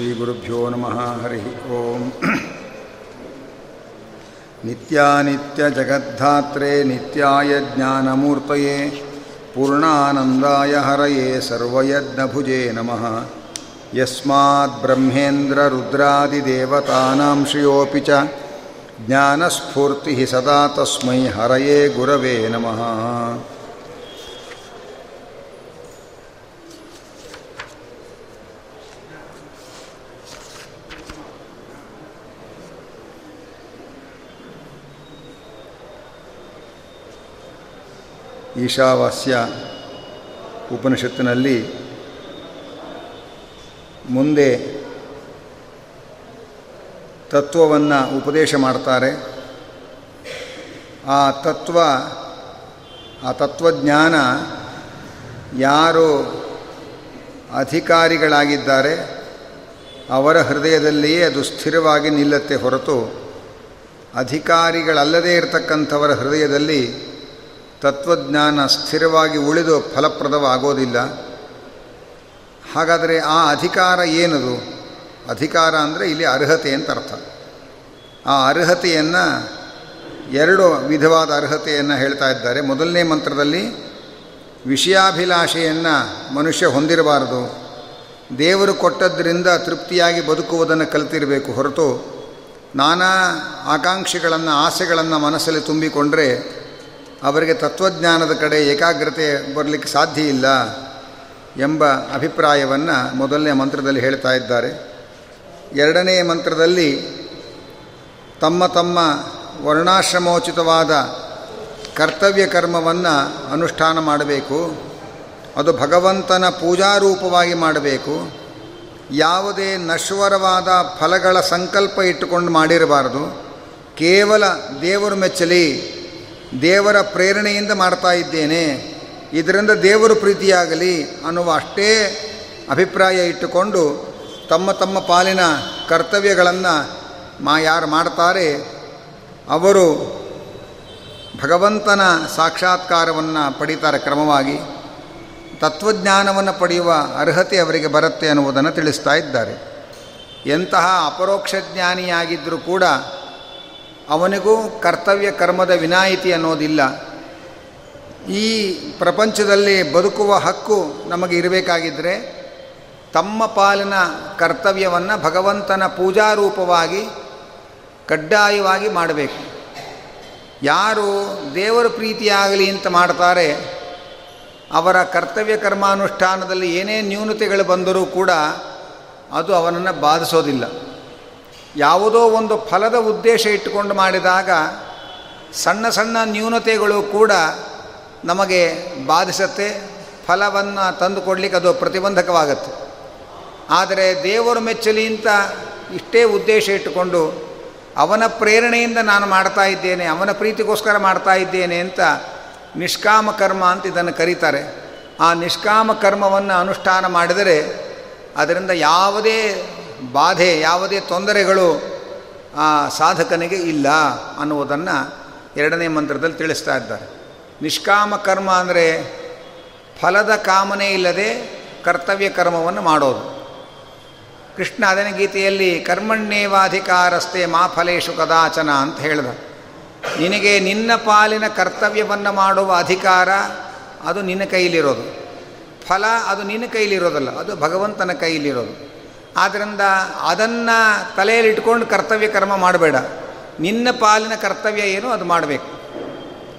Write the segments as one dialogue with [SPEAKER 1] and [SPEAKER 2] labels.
[SPEAKER 1] श्रीगुरुभ्यो नमः, हरिः ओम्। नित्यानित्यजगद्धात्रे नित्याय ज्ञानमूर्तये पूर्णानन्दाय हरये सर्वयज्ञभुजे नमः। यस्माद्ब्रह्मेन्द्ररुद्रादिदेवतानां श्रियोऽपि च ज्ञानस्फूर्तिः सदा तस्मै हरये गुरवे नमः। ಈಶಾವಾಸ್ಯ ಉಪನಿಷತ್ತಿನಲ್ಲಿ ಮುಂದೆ ತತ್ವವನ್ನು ಉಪದೇಶ ಮಾಡ್ತಾರೆ. ಆ ತತ್ವ, ಆ ತತ್ವಜ್ಞಾನ ಯಾರು ಅಧಿಕಾರಿಗಳಾಗಿದ್ದಾರೆ ಅವರ ಹೃದಯದಲ್ಲಿಯೇ ಅದು ಸ್ಥಿರವಾಗಿ ನಿಲ್ಲತ್ತೆ ಹೊರತು ಅಧಿಕಾರಿಗಳಲ್ಲದೇ ಇರತಕ್ಕಂಥವರ ಹೃದಯದಲ್ಲಿ ತತ್ವಜ್ಞಾನ ಸ್ಥಿರವಾಗಿ ಉಳಿದು ಫಲಪ್ರದವಾಗೋದಿಲ್ಲ. ಹಾಗಾದರೆ ಆ ಅಧಿಕಾರ ಏನದು? ಅಧಿಕಾರ ಅಂದರೆ ಇಲ್ಲಿ ಅರ್ಹತೆ ಅಂತ ಅರ್ಥ. ಆ ಅರ್ಹತೆಯನ್ನು ಎರಡು ವಿಧವಾದ ಅರ್ಹತೆಯನ್ನು ಹೇಳ್ತಾ ಇದ್ದಾರೆ. ಮೊದಲನೇ ಮಂತ್ರದಲ್ಲಿ ವಿಷಯಾಭಿಲಾಷೆಯನ್ನು ಮನುಷ್ಯ ಹೊಂದಿರಬಾರದು. ದೇವರು ಕೊಟ್ಟದ್ರಿಂದ ತೃಪ್ತಿಯಾಗಿ ಬದುಕುವುದನ್ನು ಕಲಿತಿರಬೇಕು ಹೊರತು ನಾನಾ ಆಕಾಂಕ್ಷೆಗಳನ್ನು, ಆಸೆಗಳನ್ನು ಮನಸ್ಸಲ್ಲಿ ತುಂಬಿಕೊಂಡ್ರೆ ಅವರಿಗೆ ತತ್ವಜ್ಞಾನದ ಕಡೆ ಏಕಾಗ್ರತೆ ಬರಲಿಕ್ಕೆ ಸಾಧ್ಯ ಇಲ್ಲ ಎಂಬ ಅಭಿಪ್ರಾಯವನ್ನು ಮೊದಲನೇ ಮಂತ್ರದಲ್ಲಿ ಹೇಳ್ತಾ ಇದ್ದಾರೆ. ಎರಡನೇ ಮಂತ್ರದಲ್ಲಿ ತಮ್ಮ ತಮ್ಮ ವರ್ಣಾಶ್ರಮೋಚಿತವಾದ ಕರ್ತವ್ಯ ಕರ್ಮವನ್ನು ಅನುಷ್ಠಾನ ಮಾಡಬೇಕು. ಅದು ಭಗವಂತನ ಪೂಜಾರೂಪವಾಗಿ ಮಾಡಬೇಕು. ಯಾವುದೇ ನಶ್ವರವಾದ ಫಲಗಳ ಸಂಕಲ್ಪ ಇಟ್ಟುಕೊಂಡು ಮಾಡಿರಬಾರದು. ಕೇವಲ ದೇವರು ಮೆಚ್ಚಲಿ ದೇವರ ಪ್ರೇರಣೆಯಿಂದ ಮಾಡ್ತಾ ಇದ್ದೇನೆ. ಇದರಿಂದ ದೇವರು ಪ್ರೀತಿಯಾಗಲಿ ಅನ್ನುವ ಅಷ್ಟೇ ಅಭಿಪ್ರಾಯ ಇಟ್ಟುಕೊಂಡು ತಮ್ಮ ತಮ್ಮ ಪಾಲಿನ ಕರ್ತವ್ಯಗಳನ್ನು ಮಾ ಯಾರು ಮಾಡ್ತಾರೆ, ಅವರು ಭಗವಂತನ ಸಾಕ್ಷಾತ್ಕಾರವನ್ನು ಪಡೀತಾರೆ ಕ್ರಮವಾಗಿ. ತತ್ವಜ್ಞಾನವನ್ನು ಪಡೆಯುವ ಅರ್ಹತೆ ಅವರಿಗೆ ಬರುತ್ತೆ ಅನ್ನುವುದನ್ನು ತಿಳಿಸ್ತಾ ಇದ್ದಾರೆ. ಎಂತಹ ಅಪರೋಕ್ಷ ಜ್ಞಾನಿಯಾಗಿದ್ದರೂ ಕೂಡ ಅವನಿಗೂ ಕರ್ತವ್ಯ ಕರ್ಮದ ವಿನಾಯಿತಿ ಅನ್ನೋದಿಲ್ಲ. ಈ ಪ್ರಪಂಚದಲ್ಲಿ ಬದುಕುವ ಹಕ್ಕು ನಮಗೆ ಇರಬೇಕಾಗಿದ್ದರೆ ತಮ್ಮ ಪಾಲಿನ ಕರ್ತವ್ಯವನ್ನು ಭಗವಂತನ ಪೂಜಾರೂಪವಾಗಿ, ಕಡ್ಡಾಯವಾಗಿ ಮಾಡಬೇಕು. ಯಾರು ದೇವರ ಪ್ರೀತಿಯಾಗಲಿ ಅಂತ ಮಾಡ್ತಾರೆ, ಅವರ ಕರ್ತವ್ಯ ಕರ್ಮಾನುಷ್ಠಾನದಲ್ಲಿ ಏನೇ ನ್ಯೂನತೆಗಳು ಬಂದರೂ ಕೂಡ ಅದು ಅವನನ್ನು ಬಾಧಿಸೋದಿಲ್ಲ. ಯಾವುದೋ ಒಂದು ಫಲದ ಉದ್ದೇಶ ಇಟ್ಟುಕೊಂಡು ಮಾಡಿದಾಗ ಸಣ್ಣ ಸಣ್ಣ ನ್ಯೂನತೆಗಳು ಕೂಡ ನಮಗೆ ಬಾಧಿಸತ್ತೆ, ಫಲವನ್ನು ತಂದು ಕೊಡಲಿಕ್ಕೆ ಅದು ಪ್ರತಿಬಂಧಕವಾಗತ್ತೆ. ಆದರೆ ದೇವರು ಮೆಚ್ಚಲಿ ಅಂತ ಇಷ್ಟೇ ಉದ್ದೇಶ ಇಟ್ಟುಕೊಂಡು ಅವನ ಪ್ರೇರಣೆಯಿಂದ ನಾನು ಮಾಡ್ತಾ ಇದ್ದೇನೆ, ಅವನ ಪ್ರೀತಿಗೋಸ್ಕರ ಮಾಡ್ತಾ ಇದ್ದೇನೆ ಅಂತ ನಿಷ್ಕಾಮ ಕರ್ಮ ಅಂತ ಇದನ್ನು ಕರೀತಾರೆ. ಆ ನಿಷ್ಕಾಮ ಕರ್ಮವನ್ನು ಅನುಷ್ಠಾನ ಮಾಡಿದರೆ ಅದರಿಂದ ಯಾವುದೇ ಬಾಧೆ ಯಾವುದೇ ತೊಂದರೆಗಳು, ಆ, ಸಾಧಕನಿಗೆ ಇಲ್ಲ ಅನ್ನುವುದನ್ನು ಎರಡನೇ ಮಂತ್ರದಲ್ಲಿ ತಿಳಿಸ್ತಾ ಇದ್ದಾರೆ. ನಿಷ್ಕಾಮ ಕರ್ಮ ಅಂದರೆ ಫಲದ ಕಾಮನೆ ಇಲ್ಲದೆ ಕರ್ತವ್ಯ ಕರ್ಮವನ್ನು ಮಾಡೋದು. ಕೃಷ್ಣ ಅದನ ಗೀತೆಯಲ್ಲಿ ಕರ್ಮಣ್ಯೇವಾಧಿಕಾರಸ್ತೆ ಮಾ ಫಲೇಶು ಕದಾಚನ ಅಂತ ಹೇಳಿದ. ನಿನಗೆ ನಿನ್ನ ಪಾಲಿನ ಕರ್ತವ್ಯವನ್ನು ಮಾಡುವ ಅಧಿಕಾರ ಅದು ನಿನ್ನ ಕೈಲಿರೋದು. ಫಲ ಅದು ನಿನ್ನ ಕೈಲಿರೋದಲ್ಲ, ಅದು ಭಗವಂತನ ಕೈಲಿರೋದು. ಆದ್ದರಿಂದ ಅದನ್ನು ತಲೆಯಲ್ಲಿಟ್ಕೊಂಡು ಕರ್ತವ್ಯ ಕರ್ಮ ಮಾಡಬೇಡ. ನಿನ್ನ ಪಾಲಿನ ಕರ್ತವ್ಯ ಏನು, ಅದು ಮಾಡಬೇಕು.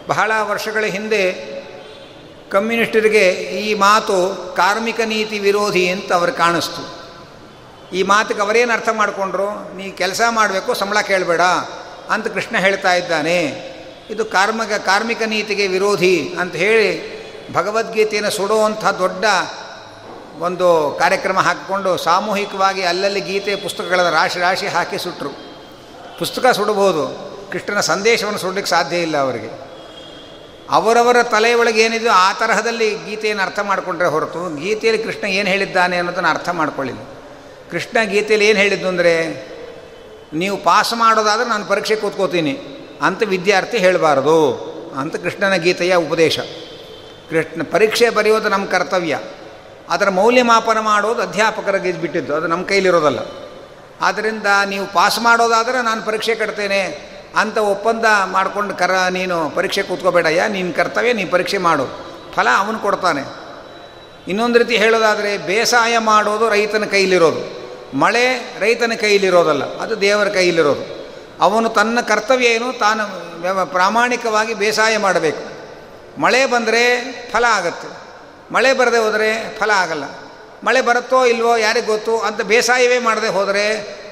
[SPEAKER 1] ಬಹಳ ವರ್ಷಗಳ ಹಿಂದೆ ಕಮ್ಯುನಿಸ್ಟರಿಗೆ ಈ ಮಾತು ಕಾರ್ಮಿಕ ನೀತಿ ವಿರೋಧಿ ಅಂತ ಅವ್ರಿಗೆ ಕಾಣಿಸ್ತು. ಈ ಮಾತಿಗೆ ಅವರೇನು ಅರ್ಥ ಮಾಡಿಕೊಂಡ್ರು? ನೀ ಕೆಲಸ ಮಾಡಬೇಕು, ಸಂಬಳ ಕೇಳಬೇಡ ಅಂತ ಕೃಷ್ಣ ಹೇಳ್ತಾ ಇದ್ದಾನೆ. ಇದು ಕಾರ್ಮಿಕ ಕಾರ್ಮಿಕ ನೀತಿಗೆ ವಿರೋಧಿ ಅಂತ ಹೇಳಿ ಭಗವದ್ಗೀತೆಯನ್ನು ಸುಡುವಂಥ ದೊಡ್ಡ ಒಂದು ಕಾರ್ಯಕ್ರಮ ಹಾಕಿಕೊಂಡು ಸಾಮೂಹಿಕವಾಗಿ ಅಲ್ಲಲ್ಲಿ ಗೀತೆ ಪುಸ್ತಕಗಳನ್ನು ರಾಶಿ ರಾಶಿ ಹಾಕಿ ಸುಟ್ಟರು ಪುಸ್ತಕ ಸುಡಬಹುದು, ಕೃಷ್ಣನ ಸಂದೇಶವನ್ನು ಸುಡಲಿಕ್ಕೆ ಸಾಧ್ಯ ಇಲ್ಲ ಅವರಿಗೆ. ಅವರವರ ತಲೆಯೊಳಗೆ ಏನಿದೆಯೋ ಆ ತರಹದಲ್ಲಿ ಗೀತೆಯನ್ನು ಅರ್ಥ ಮಾಡಿಕೊಂಡ್ರೆ ಹೊರತು ಗೀತೆಯಲ್ಲಿ ಕೃಷ್ಣ ಏನು ಹೇಳಿದ್ದಾನೆ ಅನ್ನೋದನ್ನು ಅರ್ಥ ಮಾಡ್ಕೊಳ್ಳಿಲ್ಲ. ಕೃಷ್ಣ ಗೀತೆಯಲ್ಲಿ ಏನು ಹೇಳಿದ್ದು ಅಂದರೆ, ನೀವು ಪಾಸ್ ಮಾಡೋದಾದರೆ ನಾನು ಪರೀಕ್ಷೆ ಕೂತ್ಕೋತೀನಿ, ಅಂತ ವಿದ್ಯಾರ್ಥಿ ಹೇಳಬಾರ್ದು, ಅಂತ ಕೃಷ್ಣನ ಗೀತೆಯ ಉಪದೇಶ. ಕೃಷ್ಣ ಪರೀಕ್ಷೆ ಬರೆಯೋದು ನಮ್ಮ ಕರ್ತವ್ಯ. ಅದರ ಮೌಲ್ಯಮಾಪನ ಮಾಡೋದು ಅಧ್ಯಾಪಕರಿಗೆ ಬಿಟ್ಟಿದ್ದು, ಅದು ನಮ್ಮ ಕೈಲಿರೋದಲ್ಲ. ಆದ್ದರಿಂದ ನೀವು ಪಾಸ್ ಮಾಡೋದಾದರೆ ನಾನು ಪರೀಕ್ಷೆ ಕಟ್ತೇನೆ ಅಂತ ಒಪ್ಪಂದ ಮಾಡ್ಕೊಂಡು ಕರ, ನೀನು ಪರೀಕ್ಷೆ ಕೂತ್ಕೋಬೇಡಯ್ಯ ನಿನ್ನ ಕರ್ತವ್ಯ ನೀನು ಪರೀಕ್ಷೆ ಮಾಡು. ಫಲ ಅವನು ಕೊಡ್ತಾನೆ. ಇನ್ನೊಂದು ರೀತಿ ಹೇಳೋದಾದರೆ, ಬೇಸಾಯ ಮಾಡೋದು ರೈತನ ಕೈಲಿರೋದು. ಮಳೆ ರೈತನ ಕೈಲಿರೋದಲ್ಲ, ಅದು ದೇವರ ಕೈಲಿರೋದು. ಅವನು ತನ್ನ ಕರ್ತವ್ಯ ಏನು ತಾನು ಪ್ರಾಮಾಣಿಕವಾಗಿ ಬೇಸಾಯ ಮಾಡಬೇಕು. ಮಳೆ ಬಂದರೆ ಫಲ ಆಗುತ್ತೆ. ಮಳೆ ಬರದೆ ಹೋದರೆ ಫಲ ಆಗಲ್ಲ. ಮಳೆ ಬರುತ್ತೋ ಇಲ್ವೋ ಯಾರಿಗೆ ಗೊತ್ತು? ಅಂತ ಬೇಸಾಯವೇ ಮಾಡದೆ ಹೋದರೆ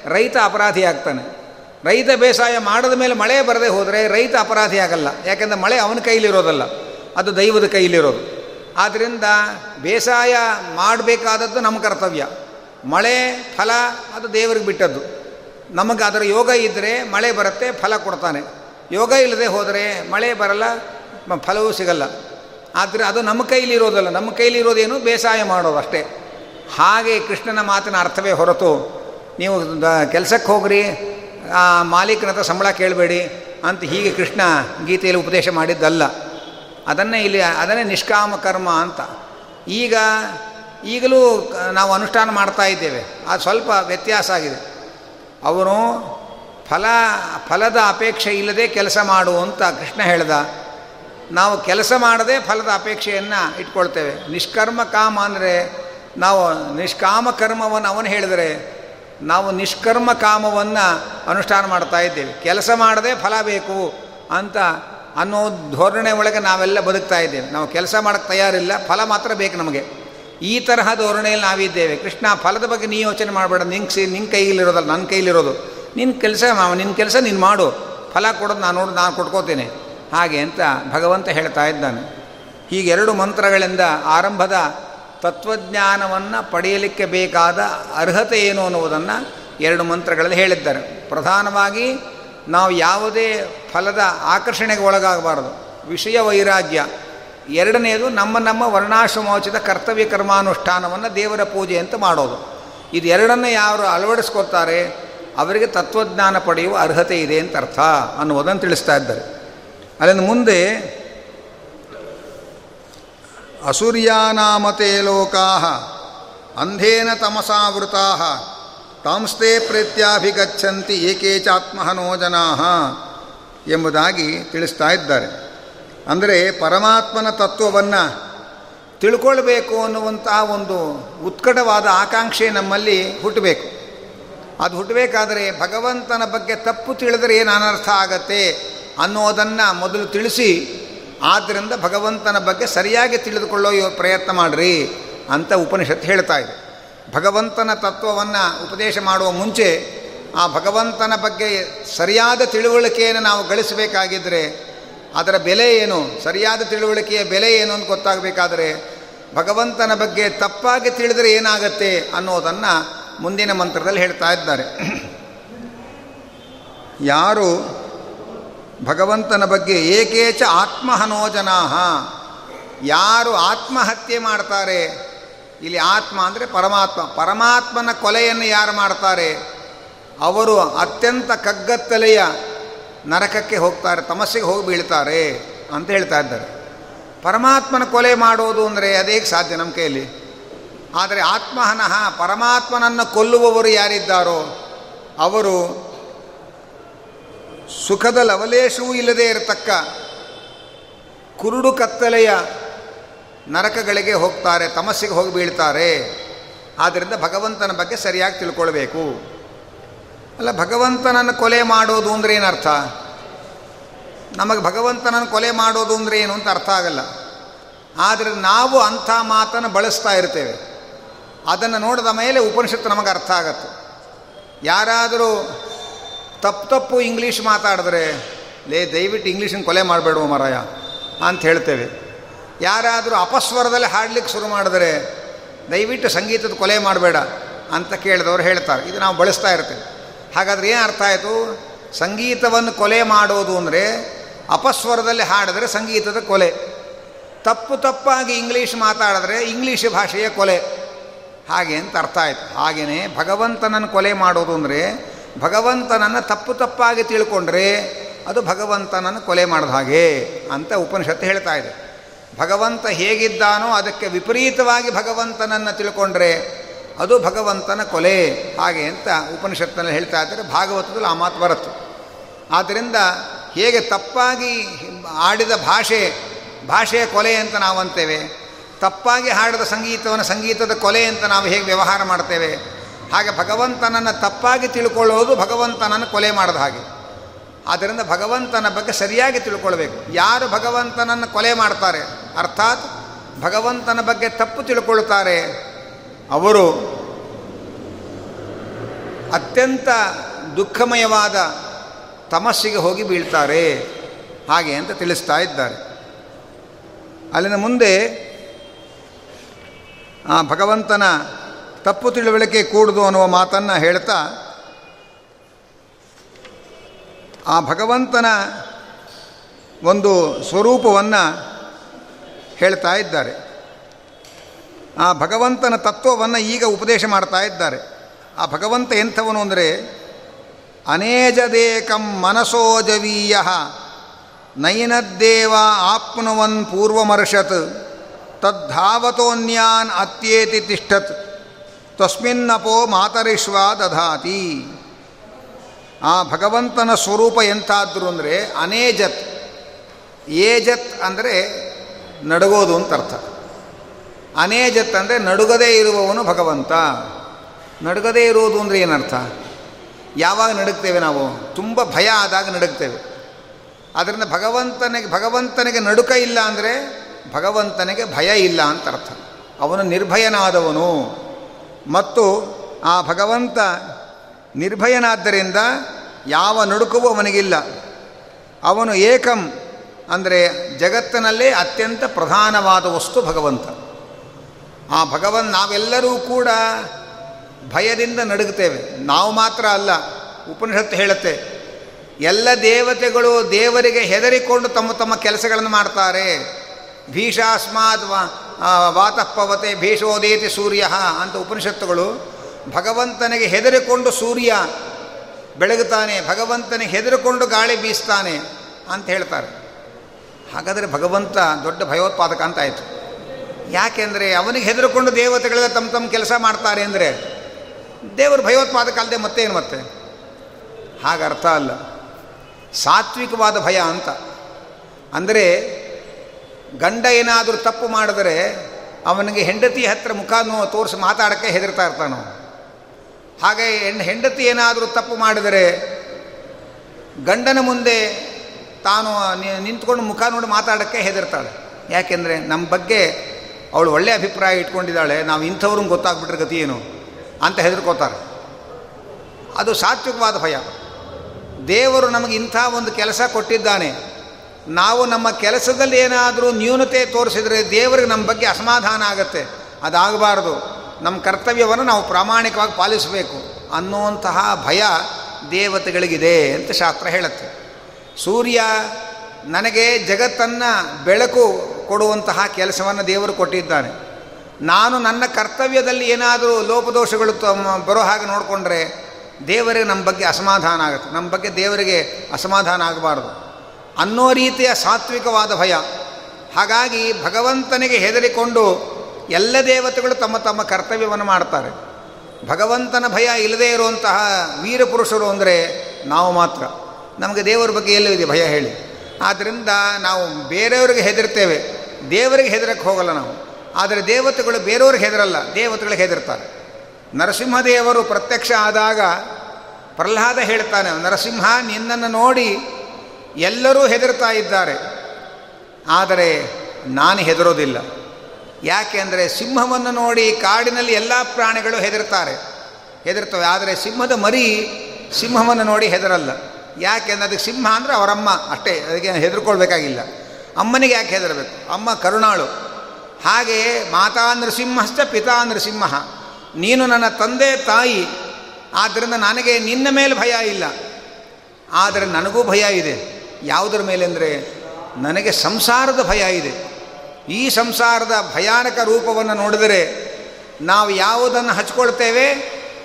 [SPEAKER 1] ರೈತ ಅಪರಾಧಿ ಆಗ್ತಾನೆ. ರೈತ ಬೇಸಾಯ ಮಾಡಿದ ಮೇಲೆ ಮಳೆ ಬರದೆ ಹೋದರೆ ರೈತ ಅಪರಾಧಿ ಆಗಲ್ಲ. ಯಾಕೆಂದರೆ ಮಳೆ ಅವನ ಕೈಲಿರೋದಲ್ಲ, ಅದು ದೈವದ ಕೈಲಿರೋದು. ಆದ್ದರಿಂದ ಬೇಸಾಯ ಮಾಡಬೇಕಾದದ್ದು ನಮ್ಮ ಕರ್ತವ್ಯ. ಮಳೆ ಫಲ ಅದು ದೇವರಿಗೆ ಬಿಟ್ಟದ್ದು. ನಮಗೆ ಅದರ ಯೋಗ ಇದ್ದರೆ ಮಳೆ ಬರುತ್ತೆ, ಫಲ ಕೊಡ್ತಾನೆ. ಯೋಗ ಇಲ್ಲದೆ ಹೋದರೆ ಮಳೆ ಬರಲ್ಲ ಫಲವೂ ಸಿಗಲ್ಲ. ಆದರೆ ಅದು ನಮ್ಮ ಕೈಲಿರೋದಲ್ಲ. ನಮ್ಮ ಕೈಲಿರೋದೇನು ಬೇಸಾಯ ಮಾಡೋದು ಅಷ್ಟೇ. ಹಾಗೆ ಕೃಷ್ಣನ ಮಾತಿನ ಅರ್ಥವೇ ಹೊರತು ನೀವು ಕೆಲಸಕ್ಕೆ ಹೋಗ್ರಿ, ಆ ಮಾಲೀಕನ ಹತ್ರ ಸಂಬಳ ಕೇಳಬೇಡಿ ಅಂತ ಹೀಗೆ ಕೃಷ್ಣ ಗೀತೆಯಲ್ಲಿ ಉಪದೇಶ ಮಾಡಿದ್ದಲ್ಲ. ಅದನ್ನೇ ಇಲ್ಲಿ, ಅದನ್ನೇ ನಿಷ್ಕಾಮ ಕರ್ಮ ಅಂತ. ಈಗ, ಈಗಲೂ ನಾವು ಅನುಷ್ಠಾನ ಮಾಡ್ತಾ ಇದ್ದೇವೆ. ಅದು ಸ್ವಲ್ಪ ವ್ಯತ್ಯಾಸ ಆಗಿದೆ. ಅವನು ಫಲ, ಫಲದ ಅಪೇಕ್ಷೆ ಇಲ್ಲದೆ ಕೆಲಸ ಮಾಡು ಅಂತ ಕೃಷ್ಣ ಹೇಳ್ದ. ನಾವು ಕೆಲಸ ಮಾಡದೆ ಫಲದ ಅಪೇಕ್ಷೆಯನ್ನು ಇಟ್ಕೊಳ್ತೇವೆ. ನಿಷ್ಕರ್ಮ ಕಾಮ ಅಂದರೆ ನಾವು ನಿಷ್ಕಾಮ ಕರ್ಮವನ್ನು ಅವನು ಹೇಳಿದರೆ ನಾವು ನಿಷ್ಕರ್ಮ ಕಾಮವನ್ನು ಅನುಷ್ಠಾನ ಮಾಡ್ತಾ ಇದ್ದೇವೆ. ಕೆಲಸ ಮಾಡದೆ ಫಲ ಬೇಕು ಅಂತ ಅನ್ನೋ ಧೋರಣೆ ಒಳಗೆ ನಾವೆಲ್ಲ ಬದುಕ್ತಾ ಇದ್ದೇವೆ. ನಾವು ಕೆಲಸ ಮಾಡೋಕ್ಕೆ ತಯಾರಿಲ್ಲ, ಫಲ ಮಾತ್ರ ಬೇಕು ನಮಗೆ. ಈ ತರಹ ಧೋರಣೆಯಲ್ಲಿ ನಾವಿದ್ದೇವೆ. ಕೃಷ್ಣ, ಫಲದ ಬಗ್ಗೆ ನೀ ಯೋಚನೆ ಮಾಡಬೇಡ, ನಿಂಗೆ ಸಿ ನಿನ್ನ ಕೈಲಿರೋದಲ್ಲ ನನ್ನ ಕೈಲಿರೋದು ನಿನ್ನ ಕೆಲಸ ನಿನ್ನ ಕೆಲಸ ನೀನು ಮಾಡು. ಫಲ ಕೊಡೋದು ನಾನು ನೋಡು, ನಾನು ಕೊಟ್ಕೋತೇನೆ. ಹಾಗೆ ಅಂತ ಭಗವಂತ ಹೇಳ್ತಾ ಇದ್ದಾನೆ. ಹೀಗೆರಡು ಮಂತ್ರಗಳಿಂದ ಆರಂಭದ ತತ್ವಜ್ಞಾನವನ್ನು ಪಡೆಯಲಿಕ್ಕೆ ಬೇಕಾದ ಅರ್ಹತೆ ಏನು ಅನ್ನುವುದನ್ನು ಎರಡು ಮಂತ್ರಗಳಲ್ಲಿ ಹೇಳಿದ್ದಾರೆ. ಪ್ರಧಾನವಾಗಿ ನಾವು ಯಾವುದೇ ಫಲದ ಆಕರ್ಷಣೆಗೆ ಒಳಗಾಗಬಾರದು. ವಿಷಯ ವೈರಾಗ್ಯ. ಎರಡನೆಯದು ನಮ್ಮ ನಮ್ಮ ವರ್ಣಾಶ್ರಮೋಚಿತ ಕರ್ತವ್ಯ ಕರ್ಮಾನುಷ್ಠಾನವನ್ನು ದೇವರ ಪೂಜೆ ಅಂತ ಮಾಡೋದು. ಇದು ಎರಡನ್ನು ಯಾರು ಅಳವಡಿಸ್ಕೊತಾರೆ ಅವರಿಗೆ ತತ್ವಜ್ಞಾನ ಪಡೆಯುವ ಅರ್ಹತೆ ಇದೆ ಅಂತ ಅರ್ಥ ಅನ್ನುವುದನ್ನು ತಿಳಿಸ್ತಾ ಇದ್ದಾರೆ. ಅಲ್ಲಿಂದ ಮುಂದೆ ಅಸೂರ್ಯಾನಾಮತೆ ಲೋಕಾ ಅಂಧೇನ ತಮಸಾವೃತಾ ತಾಂಸ್ತೆ ಪ್ರೇತ್ಯಾಭಿಗಚ್ಚಂತಿ ಏಕೇ ಜನಾ ಎಂಬುದಾಗಿ ತಿಳಿಸ್ತಾ ಇದ್ದಾರೆ. ಅಂದರೆ ಪರಮಾತ್ಮನ ತತ್ವವನ್ನು ತಿಳ್ಕೊಳ್ಬೇಕು ಅನ್ನುವಂಥ ಒಂದು ಉತ್ಕಟವಾದ ಆಕಾಂಕ್ಷೆ ನಮ್ಮಲ್ಲಿ ಹುಟ್ಟಬೇಕು. ಅದು ಹುಟ್ಟಬೇಕಾದರೆ ಭಗವಂತನ ಬಗ್ಗೆ ತಪ್ಪು ತಿಳಿದರೆ ಏನು ಅನರ್ಥ ಆಗತ್ತೆ? ಅನ್ನೋದನ್ನು ಮೊದಲು ತಿಳಿಸಿ ಆದ್ದರಿಂದ ಭಗವಂತನ ಬಗ್ಗೆ ಸರಿಯಾಗಿ ತಿಳಿದುಕೊಳ್ಳೋ ಪ್ರಯತ್ನ ಮಾಡಿರಿ ಅಂತ ಉಪನಿಷತ್ತು ಹೇಳ್ತಾ ಇದೆ. ಭಗವಂತನ ತತ್ವವನ್ನು ಉಪದೇಶ ಮಾಡುವ ಮುಂಚೆ, ಆ ಭಗವಂತನ ಬಗ್ಗೆ ಸರಿಯಾದ ತಿಳುವಳಿಕೆಯನ್ನು ನಾವು ಗಳಿಸಬೇಕಾಗಿದ್ದರೆ ಅದರ ಬೆಲೆ ಏನು? ಸರಿಯಾದ ತಿಳುವಳಿಕೆಯ ಬೆಲೆ ಏನು ಅಂತ ಗೊತ್ತಾಗಬೇಕಾದರೆ, ಭಗವಂತನ ಬಗ್ಗೆ ತಪ್ಪಾಗಿ ತಿಳಿದರೆ ಏನಾಗತ್ತೆ ಅನ್ನೋದನ್ನು ಮುಂದಿನ ಮಂತ್ರದಲ್ಲಿ ಹೇಳ್ತಾ ಇದ್ದಾರೆ. ಯಾರು ಭಗವಂತನ ಬಗ್ಗೆ ಏಕೇಚ ಆತ್ಮಹನೋಜನಾಹ. ಯಾರು ಆತ್ಮಹತ್ಯೆ ಮಾಡ್ತಾರೆ? ಇಲ್ಲಿ ಆತ್ಮ ಅಂದರೆ ಪರಮಾತ್ಮ. ಪರಮಾತ್ಮನ ಕೊಲೆಯನ್ನು ಯಾರು ಮಾಡ್ತಾರೆ? ಅವರು ಅತ್ಯಂತ ಕಗ್ಗತ್ತಲೆಯ ನರಕಕ್ಕೆ ಹೋಗ್ತಾರೆ, ತಮಸ್ಸಿಗೆ ಹೋಗಿ ಬೀಳ್ತಾರೆ ಅಂತ ಹೇಳ್ತಾ ಇದ್ದಾರೆ. ಪರಮಾತ್ಮನ ಕೊಲೆ ಮಾಡೋದು ಅಂದರೆ ಅದೇ ಸಾಧ್ಯ ನಮ್ಮ ಕೈಯಲ್ಲಿ. ಆದರೆ ಆತ್ಮಹನಃ ಪರಮಾತ್ಮನನ್ನು ಕೊಲ್ಲುವವರು ಯಾರಿದ್ದಾರೋ, ಅವರು ಸುಖದ ಲವಲೇಶವೂ ಇಲ್ಲದೆ ಇರತಕ್ಕ ಕುರುಡು ಕತ್ತಲೆಯ ನರಕಗಳಿಗೆ ಹೋಗ್ತಾರೆ, ತಮಸ್ಸಿಗೆ ಹೋಗಿ ಬೀಳ್ತಾರೆ. ಆದ್ದರಿಂದ ಭಗವಂತನ ಬಗ್ಗೆ ಸರಿಯಾಗಿ ತಿಳ್ಕೊಳ್ಬೇಕು. ಅಲ್ಲ, ಭಗವಂತನನ್ನು ಕೊಲೆ ಮಾಡೋದು ಅಂದರೆ ಏನರ್ಥ ನಮಗೆ ಭಗವಂತನನ್ನು ಕೊಲೆ ಮಾಡೋದು ಅಂದರೆ ಏನು ಅಂತ ಅರ್ಥ ಆಗಲ್ಲ. ಆದರೆ ನಾವು ಅಂಥ ಮಾತನ್ನು ಬಳಸ್ತಾ ಇರ್ತೇವೆ. ಅದನ್ನು ನೋಡಿದ ಮೇಲೆ ಉಪನಿಷತ್ತು ನಮಗೆ ಅರ್ಥ ಆಗತ್ತೆ. ಯಾರಾದರೂ ತಪ್ಪು ತಪ್ಪು ಇಂಗ್ಲೀಷ್ ಮಾತಾಡಿದ್ರೆ, ಲೇ, ದಯವಿಟ್ಟು ಇಂಗ್ಲೀಷನ್ನು ಕೊಲೆ ಮಾಡಬೇಡುವ ಮರಾಯ ಅಂತ ಹೇಳ್ತೇವೆ. ಯಾರಾದರೂ ಅಪಸ್ವರದಲ್ಲಿ ಹಾಡಲಿಕ್ಕೆ ಶುರು ಮಾಡಿದ್ರೆ, ದಯವಿಟ್ಟು ಸಂಗೀತದ ಕೊಲೆ ಮಾಡಬೇಡ ಅಂತ ಕೇಳಿದವರು ಹೇಳ್ತಾರೆ. ಇದು ನಾವು ಬಳಸ್ತಾ ಇರ್ತೇವೆ. ಹಾಗಾದ್ರೆ ಏನು ಅರ್ಥ ಆಯಿತು? ಸಂಗೀತವನ್ನು ಕೊಲೆ ಮಾಡೋದು ಅಂದರೆ ಅಪಸ್ವರದಲ್ಲಿ ಹಾಡಿದ್ರೆ ಸಂಗೀತದ ಕೊಲೆ. ತಪ್ಪು ತಪ್ಪಾಗಿ ಇಂಗ್ಲೀಷ್ ಮಾತಾಡಿದ್ರೆ ಇಂಗ್ಲೀಷ್ ಭಾಷೆಯ ಕೊಲೆ. ಹಾಗೆ ಅಂತ ಅರ್ಥ ಆಯಿತು. ಹಾಗೆಯೇ ಭಗವಂತನನ್ನು ಕೊಲೆ ಮಾಡೋದು ಅಂದರೆ ಭಗವಂತನನ್ನು ತಪ್ಪು ತಪ್ಪಾಗಿ ತಿಳ್ಕೊಂಡ್ರೆ ಅದು ಭಗವಂತನನ್ನು ಕೊಲೆ ಮಾಡಿದ ಹಾಗೆ ಅಂತ ಉಪನಿಷತ್ತು ಹೇಳ್ತಾ ಇದೆ. ಭಗವಂತ ಹೇಗಿದ್ದಾನೋ ಅದಕ್ಕೆ ವಿಪರೀತವಾಗಿ ಭಗವಂತನನ್ನು ತಿಳ್ಕೊಂಡ್ರೆ ಅದು ಭಗವಂತನ ಕೊಲೆ ಹಾಗೆ ಅಂತ ಉಪನಿಷತ್ತಿನಲ್ಲಿ ಹೇಳ್ತಾ ಇದ್ದಾರೆ. ಭಾಗವತದಲ್ಲಿ ಆ ಮಾತು ಬರುತ್ತೆ. ಆದ್ದರಿಂದ ಹೇಗೆ ತಪ್ಪಾಗಿ ಆಡಿದ ಭಾಷೆ, ಭಾಷೆಯ ಕೊಲೆ ಅಂತ ನಾವು ಅಂತೇವೆ ತಪ್ಪಾಗಿ ಹಾಡಿದ ಸಂಗೀತವನ್ನು ಸಂಗೀತದ ಕೊಲೆ ಅಂತ ನಾವು ಹೇಗೆ ವ್ಯವಹಾರ ಮಾಡ್ತೇವೆ? ಹಾಗೆ ಭಗವಂತನನ್ನು ತಪ್ಪಾಗಿ ತಿಳ್ಕೊಳ್ಳೋದು ಭಗವಂತನನ್ನು ಕೊಲೆ ಮಾಡಿದ ಹಾಗೆ. ಆದ್ದರಿಂದ ಭಗವಂತನ ಬಗ್ಗೆ ಸರಿಯಾಗಿ ತಿಳ್ಕೊಳ್ಬೇಕು. ಯಾರು ಭಗವಂತನನ್ನು ಕೊಲೆ ಮಾಡ್ತಾರೆ? ಅರ್ಥಾತ್ ಭಗವಂತನ ಬಗ್ಗೆ ತಪ್ಪು ತಿಳ್ಕೊಳ್ತಾರೆ. ಅವರು ಅತ್ಯಂತ ದುಃಖಮಯವಾದ ತಮಸ್ಸಿಗೆ ಹೋಗಿ ಬೀಳ್ತಾರೆ. ಹಾಗೆ ಅಂತ ತಿಳಿಸ್ತಾ ಇದ್ದಾರೆ. ಅಲ್ಲಿನ ಮುಂದೆ ಆ ಭಗವಂತನ ತಪ್ಪು ತಿಳುವಳಿಕೆ ಕೂಡುದು ಅನ್ನುವ ಮಾತನ್ನು ಹೇಳ್ತಾ, ಆ ಭಗವಂತನ ಒಂದು ಸ್ವರೂಪವನ್ನು ಹೇಳ್ತಾ ಇದ್ದಾರೆ. ಆ ಭಗವಂತನ ತತ್ವವನ್ನು ಈಗ ಉಪದೇಶ ಮಾಡ್ತಾ ಇದ್ದಾರೆ. ಆ ಭಗವಂತ ಎಂಥವನು ಅಂದರೆ, ಅನೇಜದೇಕಂ ಮನಸೋಜವೀಯ ನೈನದ್ದೇವ ಆಪ್ನುವನ್ ಪೂರ್ವಮರ್ಷತ್, ತದ್ಧಾವತೋನ್ಯಾನ್ ಅತ್ಯೇತಿ ತಿಷ್ಠತ್. ತಸ್ಮಿನ್ನಪೋ ಮಾತರಿಶ್ವ ದಧಾತಿ ಆ ಭಗವಂತನ ಸ್ವರೂಪ ಎಂತಾದ್ರು ಅಂದರೆ ಅನೇಜತ್ ಏಜತ್ ಅಂದರೆ ನಡುಗೋದು ಅಂತ ಅರ್ಥ. ಅನೇಜತ್ ಅಂದರೆ ನಡುಗದೇ ಇರುವವನು ಭಗವಂತ. ನಡುಗದೇ ಇರುವುದು ಅಂದರೆ ಏನರ್ಥ? ಯಾವಾಗ ನಡುಗ್ತೇವೆ ನಾವು? ತುಂಬ ಭಯ ಆದಾಗ ನಡುಗ್ತೇವೆ. ಅದರಿಂದ ಭಗವಂತನಿಗೆ ಭಗವಂತನಿಗೆ ನಡುಕ ಇಲ್ಲ ಅಂದರೆ ಭಗವಂತನಿಗೆ ಭಯ ಇಲ್ಲ ಅಂತ ಅರ್ಥ. ಅವನು ನಿರ್ಭಯನಾದವನು. ಮತ್ತು ಆ ಭಗವಂತ ನಿರ್ಭಯನಾದ್ದರಿಂದ ಯಾವ ನಡುಕವೂ ಅವನಿಗಿಲ್ಲ. ಅವನು ಏಕಂ ಅಂದರೆ ಜಗತ್ತಿನಲ್ಲೇ ಅತ್ಯಂತ ಪ್ರಧಾನವಾದ ವಸ್ತು ಭಗವಂತ. ಆ ಭಗವನ್ ನಾವೆಲ್ಲರೂ ಕೂಡ ಭಯದಿಂದ ನಡುಗುತ್ತೇವೆ. ನಾವು ಮಾತ್ರ ಅಲ್ಲ, ಉಪನಿಷತ್ತು ಹೇಳುತ್ತೆ, ಎಲ್ಲ ದೇವತೆಗಳು ದೇವರಿಗೆ ಹೆದರಿಕೊಂಡು ತಮ್ಮ ತಮ್ಮ ಕೆಲಸಗಳನ್ನು ಮಾಡ್ತಾರೆ. ಭೀಷಾಸ್ಮಾದ್ ವಾತಃಪವತೆ ಭೀಷೋದೇತಿ ಸೂರ್ಯ ಅಂತ ಉಪನಿಷತ್ತುಗಳು ಭಗವಂತನಿಗೆ ಹೆದರಿಕೊಂಡು ಸೂರ್ಯ ಬೆಳಗುತ್ತಾನೆ, ಭಗವಂತನಿಗೆ ಹೆದರಿಕೊಂಡು ಗಾಳಿ ಬೀಸ್ತಾನೆ ಅಂತ ಹೇಳ್ತಾರೆ. ಹಾಗಾದರೆ ಭಗವಂತ ದೊಡ್ಡ ಭಯೋತ್ಪಾದಕ ಅಂತ ಆಯಿತು. ಯಾಕೆಂದರೆ ಅವನಿಗೆ ಹೆದರಿಕೊಂಡು ದೇವತೆಗಳೆಲ್ಲ ತಮ್ಮ ತಮ್ಮ ಕೆಲಸ ಮಾಡ್ತಾರೆ ಅಂದರೆ ದೇವರು ಭಯೋತ್ಪಾದಕ ಅಲ್ಲದೆ ಮತ್ತೇನು ಮತ್ತೆ? ಹಾಗರ್ಥ ಅಲ್ಲ. ಸಾತ್ವಿಕವಾದ ಭಯ ಅಂತ. ಅಂದರೆ ಗಂಡ ಏನಾದರೂ ತಪ್ಪು ಮಾಡಿದರೆ ಅವನಿಗೆ ಹೆಂಡತಿ ಹತ್ತಿರ ಮುಖ ತೋರಿಸಿ ಮಾತಾಡೋಕ್ಕೆ ಹೆದರ್ತಾ ಇರ್ತಾನು. ಹಾಗೆ ಹೆಂಡತಿ ಏನಾದರೂ ತಪ್ಪು ಮಾಡಿದರೆ ಗಂಡನ ಮುಂದೆ ತಾನು ನಿಂತ್ಕೊಂಡು ಮುಖ ನೋಡಿ ಮಾತಾಡೋಕ್ಕೆ ಹೆದರ್ತಾಳೆ. ಯಾಕೆಂದರೆ ನಮ್ಮ ಬಗ್ಗೆ ಅವಳು ಒಳ್ಳೆಯ ಅಭಿಪ್ರಾಯ ಇಟ್ಕೊಂಡಿದ್ದಾಳೆ, ನಾವು ಇಂಥವ್ರೂ ಗೊತ್ತಾಗ್ಬಿಟ್ರೆ ಗತಿ ಏನು ಅಂತ ಹೆದರ್ಕೋತಾರೆ. ಅದು ಸಾತ್ವಿಕವಾದ ಭಯ. ದೇವರು ನಮಗೆ ಇಂಥ ಒಂದು ಕೆಲಸ ಕೊಟ್ಟಿದ್ದಾನೆ. ನಾವು ನಮ್ಮ ಕೆಲಸದಲ್ಲಿ ಏನಾದರೂ ನ್ಯೂನತೆ ತೋರಿಸಿದರೆ ದೇವರಿಗೆ ನಮ್ಮ ಬಗ್ಗೆ ಅಸಮಾಧಾನ ಆಗುತ್ತೆ. ಅದಾಗಬಾರ್ದು. ನಮ್ಮ ಕರ್ತವ್ಯವನ್ನು ನಾವು ಪ್ರಾಮಾಣಿಕವಾಗಿ ಪಾಲಿಸಬೇಕು. ಅನ್ನುವಂತಹ ಭಯ ದೇವತೆಗಳಿಗಿದೆ ಅಂತ ಶಾಸ್ತ್ರ ಹೇಳುತ್ತೆ. ಸೂರ್ಯ ನನಗೆ ಜಗತ್ತನ್ನು ಬೆಳಕು ಕೊಡುವಂತಹ ಕೆಲಸವನ್ನು ದೇವರು ಕೊಟ್ಟಿದ್ದಾನೆ. ನಾನು ನನ್ನ ಕರ್ತವ್ಯದಲ್ಲಿ ಏನಾದರೂ ಲೋಪದೋಷಗಳು ಬರೋ ಹಾಗೆ ನೋಡಿಕೊಂಡ್ರೆ ದೇವರಿಗೆ ನಮ್ಮ ಬಗ್ಗೆ ಅಸಮಾಧಾನ ಆಗುತ್ತೆ. ನಮ್ಮ ಬಗ್ಗೆ ದೇವರಿಗೆ ಅಸಮಾಧಾನ ಆಗಬಾರ್ದು. ಅನ್ನೋ ರೀತಿಯ ಸಾತ್ವಿಕವಾದ ಭಯ. ಹಾಗಾಗಿ ಭಗವಂತನಿಗೆ ಹೆದರಿಕೊಂಡು ಎಲ್ಲ ದೇವತೆಗಳು ತಮ್ಮ ತಮ್ಮ ಕರ್ತವ್ಯವನ್ನು ಮಾಡ್ತಾರೆ. ಭಗವಂತನ ಭಯ ಇಲ್ಲದೇ ಇರುವಂತಹ ವೀರಪುರುಷರು ಅಂದರೆ ನಾವು ಮಾತ್ರ. ನಮಗೆ ದೇವರ ಬಗ್ಗೆ ಎಲ್ಲೂ ಇದೆ ಭಯ ಹೇಳಿ. ಆದ್ದರಿಂದ ನಾವು ಬೇರೆಯವ್ರಿಗೆ ಹೆದರ್ತೇವೆ. ದೇವರಿಗೆ ಹೆದರಕ್ಕೆ ಹೋಗಲ್ಲ ನಾವು. ಆದರೆ ದೇವತೆಗಳು ಬೇರೆಯವ್ರಿಗೆ ಹೆದರಲ್ಲ, ದೇವತೆಗಳಿಗೆ ಹೆದರ್ತಾರೆ. ನರಸಿಂಹದೇವರು ಪ್ರತ್ಯಕ್ಷ ಆದಾಗ ಪ್ರಹ್ಲಾದ ಹೇಳ್ತಾನೆ, ನರಸಿಂಹ, ನಿನ್ನನ್ನು ನೋಡಿ ಎಲ್ಲರೂ ಹೆದರ್ತಾ ಇದ್ದಾರೆ. ಆದರೆ ನಾನು ಹೆದರೋದಿಲ್ಲ. ಯಾಕೆ ಅಂದರೆ ಸಿಂಹವನ್ನು ನೋಡಿ ಕಾಡಿನಲ್ಲಿ ಎಲ್ಲ ಪ್ರಾಣಿಗಳು ಹೆದರ್ತಾರೆ. ಹೆದರ್ತವೆ. ಆದರೆ ಸಿಂಹದ ಮರಿ ಸಿಂಹವನ್ನು ನೋಡಿ ಹೆದರಲ್ಲ. ಯಾಕೆಂದ್ರೆ ಅದಕ್ಕೆ ಸಿಂಹ ಅಂದರೆ ಅವರಮ್ಮ. ಅಷ್ಟೇ, ಅದಕ್ಕೆ ಹೆದರ್ಕೊಳ್ಬೇಕಾಗಿಲ್ಲ. ಅಮ್ಮನಿಗೆ ಯಾಕೆ ಹೆದರಬೇಕು? ಅಮ್ಮ ಕರುಣಾಳು. ಹಾಗೆಯೇ ಮಾತಾ ನೃಸಿಂಹಶ್ಚ ಪಿತಾ ನೃಸಿಂಹ. ನೀನು ನನ್ನ ತಂದೆ, ತಾಯಿ. ಆದ್ದರಿಂದ ನನಗೆ ನಿನ್ನ ಮೇಲೆ ಭಯ ಇಲ್ಲ. ಆದರೆ ನನಗೂ ಭಯ ಇದೆ. ಯಾವುದರ ಮೇಲೆ ಅಂದರೆ ನನಗೆ ಸಂಸಾರದ ಭಯ ಇದೆ. ಈ ಸಂಸಾರದ ಭಯಾನಕ ರೂಪವನ್ನು ನೋಡಿದರೆ ನಾವು ಯಾವುದನ್ನು ಹಚ್ಕೊಳ್ತೇವೆ,